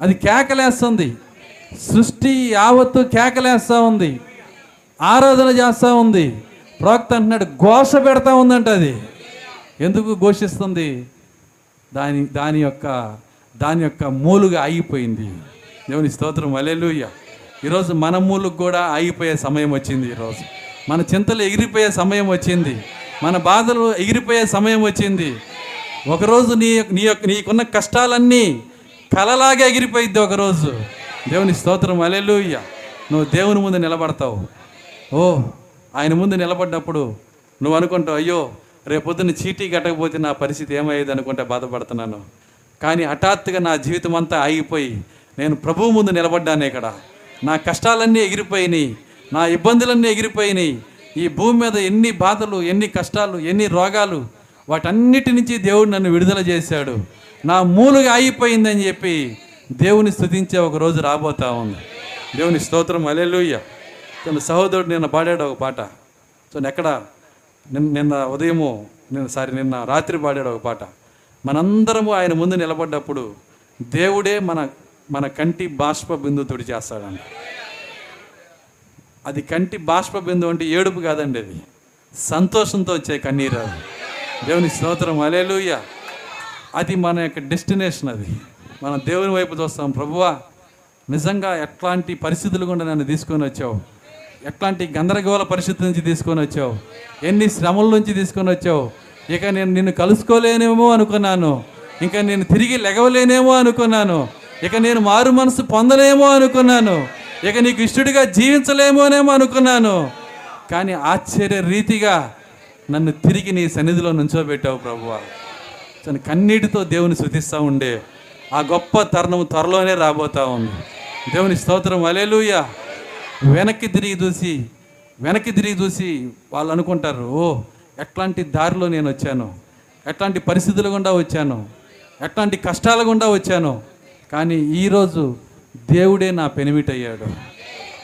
S1: అది కేకలేస్తుంది. సృష్టి యావత్తు కేకలేస్తూ ఉంది. ఆరాధన చేస్తూ ఉంది. ప్రవక్త అంటున్నాడు ఘోష పెడతా ఉందంట అది. ఎందుకు ఘోషిస్తుంది? దాని దాని యొక్క దాని యొక్క మూలుగా ఆగిపోయింది. దేవుని స్తోత్రం అలెలుయ్య ఈరోజు మన మూలుకు కూడా ఆగిపోయే సమయం వచ్చింది ఈరోజు. మన చింతలు ఎగిరిపోయే సమయం వచ్చింది. మన బాధలు ఎగిరిపోయే సమయం వచ్చింది. ఒకరోజు నీ యొక్క- నీ యొక్క నీకున్న కష్టాలన్నీ కలలాగా ఎగిరిపోయిద్ది ఒకరోజు. దేవుని స్తోత్రం అలెలుయ్య నువ్వు దేవుని ముందు నిలబడతావు. ఓ ఆయన ముందు నిలబడ్డప్పుడు నువ్వు అనుకుంటావు అయ్యో రేపొద్దున చీటీ కట్టకపోతే నా పరిస్థితి ఏమయ్యేది అనుకుంటే బాధపడుతున్నాను. కానీ హఠాత్తుగా నా జీవితం అంతా ఆగిపోయి నేను ప్రభువు ముందు నిలబడ్డాను ఇక్కడ. నా కష్టాలన్నీ ఎగిరిపోయినాయి. నా ఇబ్బందులన్నీ ఎగిరిపోయినాయి. ఈ భూమి మీద ఎన్ని బాధలు ఎన్ని కష్టాలు ఎన్ని రోగాలు వాటన్నిటి నుంచి దేవుడు నన్ను విడుదల చేశాడు. నా మూలుగా ఆగిపోయిందని చెప్పి దేవుని స్థుతించే ఒక రోజు రాబోతా ఉంది. దేవుని స్తోత్రం. అలెలుయ్య తన సహోదరుడు నిన్న పాడాడు ఒక పాట. సో ఎక్కడ? నిన్న నిన్న ఉదయము నిన్న సారీ నిన్న రాత్రి పాడాడు ఒక పాట. మనందరము ఆయన ముందు నిలబడ్డప్పుడు దేవుడే మన మన కంటి బాష్ప బిందు తుడి చేస్తాడంట. అది కంటి బాష్ప బిందు అంటే ఏడుపు కాదండి అది. సంతోషంతో వచ్చే కన్నీరు అది. దేవుని స్తోత్రం అలేలుయ్య అది మన యొక్క డెస్టినేషన్ అది. మనం దేవుని వైపు చూస్తాం ప్రభువా నిజంగా ఎట్లాంటి పరిస్థితులు కూడా నన్ను తీసుకొని వచ్చావు? ఎట్లాంటి గందరగోళ పరిస్థితి నుంచి తీసుకొని వచ్చావు? ఎన్ని శ్రమల నుంచి తీసుకొని వచ్చావు? ఇక నేను నిన్ను కలుసుకోలేనేమో అనుకున్నాను. ఇంకా నేను తిరిగి లెగవలేనేమో అనుకున్నాను. ఇక నేను మారు మనసు పొందలేమో అనుకున్నాను. ఇక నీకు ఇష్టడిగా జీవించలేమోనేమో అనుకున్నాను. కానీ ఆశ్చర్య రీతిగా నన్ను తిరిగి నీ సన్నిధిలో నుంచోబెట్టావు ప్రభువా. తను కన్నీటితో దేవుని శృతిస్తూ ఉండే. ఆ గొప్ప తరుణం త్వరలోనే రాబోతా ఉంది. దేవుని స్తోత్రం. అలేలుయ వెనక్కి తిరిగి చూసి వెనక్కి తిరిగి చూసి వాళ్ళు అనుకుంటారు ఓ ఎట్లాంటి దారిలో నేను వచ్చాను? ఎట్లాంటి పరిస్థితుల గుండా వచ్చాను? ఎట్లాంటి కష్టాల గుండా వచ్చాను? కానీ ఈరోజు దేవుడే నా పెనిమిట్ అయ్యాడు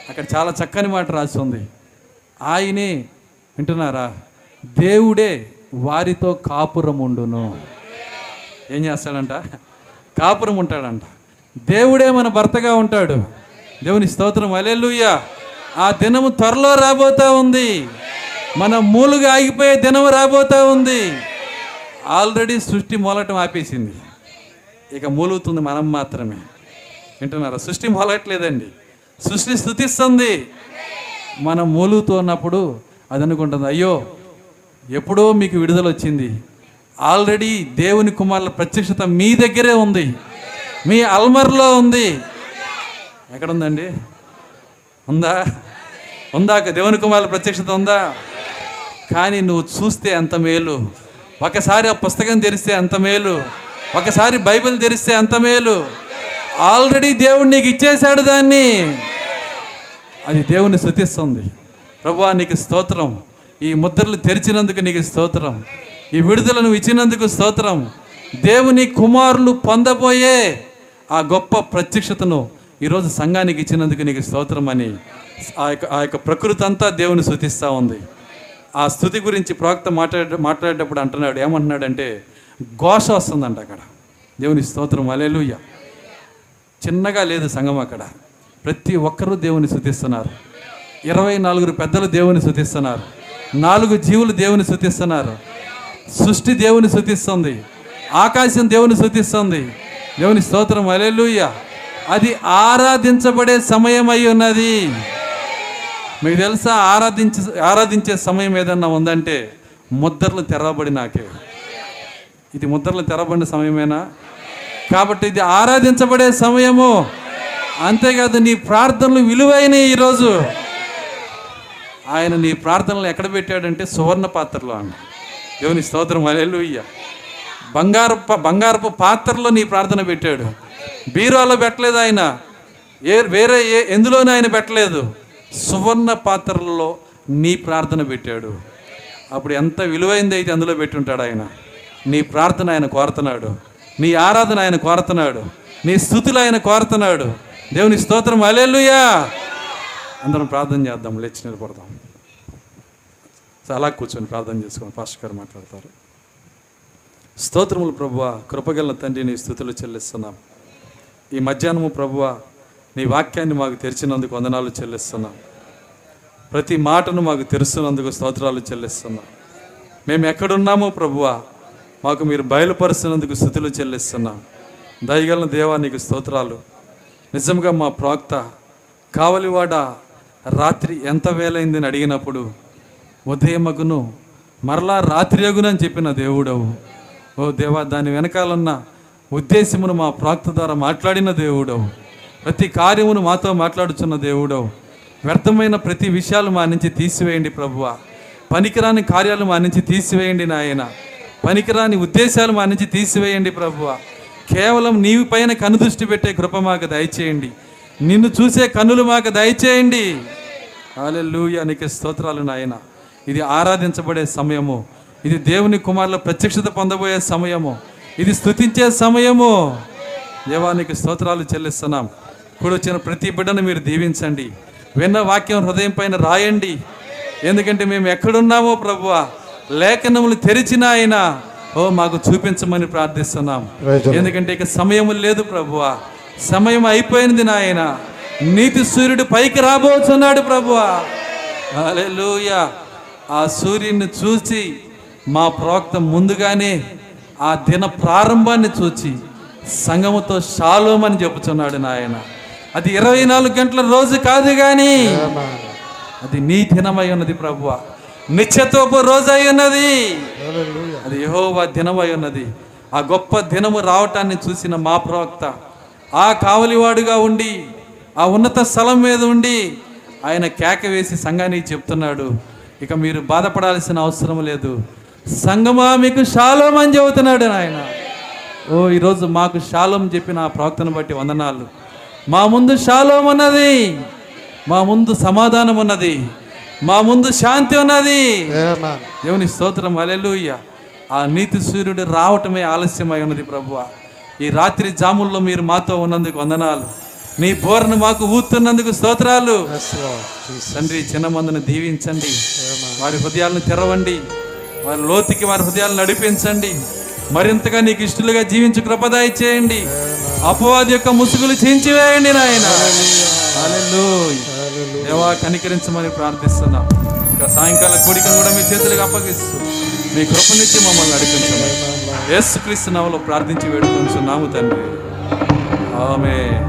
S1: అక్కడ చాలా చక్కని మాట రాసి ఉంది ఆయనే వింటున్నారా? దేవుడే వారితో కాపురం ఉండును. ఏం చేస్తాడంట? కాపురం ఉంటాడంట. దేవుడే మన భర్తగా ఉంటాడు. దేవుని స్తోత్రం. అలెలుయ్య ఆ దినము త్వరలో రాబోతా ఉంది. మన మూలుగా ఆగిపోయే దినం రాబోతా ఉంది. ఆల్రెడీ సృష్టి మూలటం ఆపేసింది. ఇక మూలుగుతుంది మనం మాత్రమే. వింటున్నారా? సృష్టి మొలగట్లేదండి సృష్టి స్థుతిస్తుంది. మనం మూలుగుతూ ఉన్నప్పుడు అది అనుకుంటుంది అయ్యో ఎప్పుడో మీకు విడుదల వచ్చింది. ఆల్రెడీ దేవుని కుమారుల ప్రత్యక్షత మీ దగ్గరే ఉంది. మీ అల్మర్లో ఉంది. ఎక్కడుందండి? ఉందా? ఉందా? దేవుని కుమారుల ప్రత్యక్షత ఉందా? కానీ నువ్వు చూస్తే ఎంత మేలు. ఒకసారి ఆ పుస్తకం తెరిస్తే ఎంత మేలు. ఒకసారి బైబిల్ తెరిస్తే ఎంత మేలు. ఆల్రెడీ దేవుడు నీకు ఇచ్చేశాడు దాన్ని. అది దేవుని శృతిస్తుంది ప్రభువా నీకు స్తోత్రం. ఈ ముద్రలు తెరిచినందుకు నీకు స్తోత్రం. ఈ విడుదల నువ్వు ఇచ్చినందుకు స్తోత్రం. దేవుని కుమారులు పొందబోయే ఆ గొప్ప ప్రత్యక్షతను ఈరోజు సంఘానికి ఇచ్చినందుకు నీకు స్తోత్రం అని ఆ యొక్క ఆ యొక్క ప్రకృతి అంతా దేవుని శృతిస్తూ ఉంది. ఆ స్థుతి గురించి ప్రవక్త మాట్లాడే మాట్లాడేటప్పుడు అంటున్నాడు ఏమంటున్నాడంటే ఘోష వస్తుందంట అక్కడ. దేవుని స్తోత్రం అలేలుయ్య చిన్నగా లేదు సంఘం అక్కడ. ప్రతి ఒక్కరూ దేవుని శుతిస్తున్నారు ఇరవై నాలుగురు పెద్దలు దేవుని శుతిస్తున్నారు నాలుగు జీవులు దేవుని శుతిస్తున్నారు సృష్టి దేవుని శుతిస్తుంది ఆకాశం దేవుని శుతిస్తుంది దేవుని స్తోత్రం అలెలుయ్య అది ఆరాధించబడే సమయం అయి ఉన్నది. మీకు తెలుసా? ఆరాధించే ఆరాధించే సమయం ఏదన్నా ఉందంటే ముద్రలు తెరవబడినాకే ఇది ముద్రలు తెరవబడిన సమయమేనా? కాబట్టి ఇది ఆరాధించబడే సమయము. అంతేకాదు నీ ప్రార్థనలు విలువైనవి ఈరోజు. ఆయన నీ ప్రార్థనలు ఎక్కడ పెట్టాడంటే సువర్ణ పాత్రలో అన్న దేవుని స్తోత్రం. అలెలుయ్య బంగారు బంగారపు పాత్రలో నీ ప్రార్థన పెట్టాడు. బీరువాలో పెట్టలేదు ఆయన. ఏ వేరే ఏ ఎందులోనూ ఆయన పెట్టలేదు. సువర్ణ పాత్రలలో నీ ప్రార్థన పెట్టాడు. అప్పుడు ఎంత విలువైంది అయితే అందులో పెట్టుంటాడు ఆయన. నీ ప్రార్థన ఆయన కోరుతున్నాడు. నీ ఆరాధన ఆయన కోరుతున్నాడు. నీ స్థుతులు ఆయన కోరుతున్నాడు. దేవుని స్తోత్రం. అలెలుయా అందరం ప్రార్థన చేద్దాం. లేచి నిలబడదాం. చాలా అలా కూర్చొని ప్రార్థన చేసుకొని పాస్టర్ గారు మాట్లాడతారు. స్తోత్రములు ప్రభు కృపగల తండ్రి నీ స్థుతులు చెల్లిస్తున్నాం. ఈ మధ్యాహ్నము ప్రభువ నీ వాక్యాన్ని మాకు తెరిచినందుకు వందనాలు చెల్లిస్తున్నాం. ప్రతి మాటను మాకు తెరుస్తున్నందుకు స్తోత్రాలు చెల్లిస్తున్నాం. మేము ఎక్కడున్నామో ప్రభువ మాకు మీరు బయలుపరుస్తున్నందుకు స్థుతులు చెల్లిస్తున్నాం. దయగలన దేవా నీకు స్తోత్రాలు. నిజంగా మా ప్రాక్త కావలివాడ రాత్రి ఎంత వేలైందని అడిగినప్పుడు ఉదయమగును మరలా రాత్రి అగునని చెప్పిన దేవుడవు. ఓ దేవా దాని వెనకాలన్న ఉద్దేశమును మా ప్రాక్త ద్వారా మాట్లాడిన దేవుడవు. ప్రతి కార్యమును మాతో మాట్లాడుచున్న దేవుడవు. వ్యర్థమైన ప్రతి విషయాలు మా నుంచి తీసివేయండి ప్రభువ. పనికిరాని కార్యాలు మా నుంచి తీసివేయండి నాయన. పనికిరాని ఉద్దేశాలు మా నుంచి తీసివేయండి ప్రభువ. కేవలం నీవి పైన కనుదృష్టి పెట్టే కృప మాకు దయచేయండి. నిన్ను చూసే కన్నులు మాకు దయచేయండి. హల్లెలూయా నీకు స్తోత్రాలు నాయన. ఇది ఆరాధించబడే సమయము. ఇది దేవుని కుమారుల ప్రత్యక్షత పొందబోయే సమయము. ఇది స్తుతించే సమయము. దేవానికి స్తోత్రాలు చెల్లిస్తున్నాం. కూడా వచ్చిన ప్రతి బిడ్డను మీరు దీవించండి. విన్న వాక్యం హృదయం పైన రాయండి. ఎందుకంటే మేము ఎక్కడున్నామో ప్రభువా లేఖనములు తెరిచిన ఆయన ఓ మాకు చూపించమని ప్రార్థిస్తున్నాం. ఎందుకంటే ఇక సమయం లేదు ప్రభువా. సమయం అయిపోయింది నాయన. నీతి సూర్యుడు పైకి రాబోతున్నాడు ప్రభువా. హల్లెలూయా. ఆ సూర్యుని చూసి మా ప్రవక్త ముందుగానే ఆ దిన ప్రారంభాన్ని చూచి సంగముతో షాలోమని చెప్పుచున్నాడు నాయన. అది ఇరవై నాలుగు గంటల రోజు కాదు కానీ అది నీ దినమై ఉన్నది ప్రభువ. నిత్యత్వపు రోజు అయి ఉన్నది అది యెహోవా దినమై ఉన్నది. ఆ గొప్ప దినము రావటాన్ని చూసిన మా ప్రవక్త ఆ కావలివాడుగా ఉండి ఆ ఉన్నత స్థలం మీద ఉండి ఆయన కేక వేసి సంఘానికి చెప్తున్నాడు ఇక మీరు బాధపడాల్సిన అవసరం లేదు. సంగమా మీకు షాలోం అని చెబుతున్నాడు ఆయన. ఓ ఈరోజు మాకు షాలోం చెప్పిన ఆ ప్రవక్తను బట్టి వందనాలు. మా ముందు షాలోం ఉన్నది. మా ముందు సమాధానం ఉన్నది. మా ముందు శాంతి ఉన్నది. దేవుని స్తోత్రం అలెలుయ్య ఆ నీతి సూర్యుడు రావటమే ఆలస్యమై ఉన్నది ప్రభువ. ఈ రాత్రి జాముల్లో మీరు మాతో ఉన్నందుకు వందనాలు. నీ బోరను మాకు ఊతున్నందుకు స్తోత్రాలు. తండ్రి చిన్న మందును దీవించండి వారి హృదయాలను తెరవండి. వారి లోతుకి వారి హృదయాలు నడిపించండి. మరింతగా నీకు ఇష్టలుగా జీవించు కృపదాయి చేయండి. అపవాది యొక్క ముసుగులు చించివేయండి నాయన. హల్లెలూయా. దేవా కనికరించమని ప్రార్థిస్తున్నాం. ఇంకా సాయంకాల కోడికను కూడా మీ చేతులకు అప్పగిస్తూ మీ కృపనిచ్చి మమ్మల్ని నడిపించమని. యేసుక్రీస్తు నామలో ప్రార్థించి వేడుకొంచున్నాము తండ్రి. ఆమె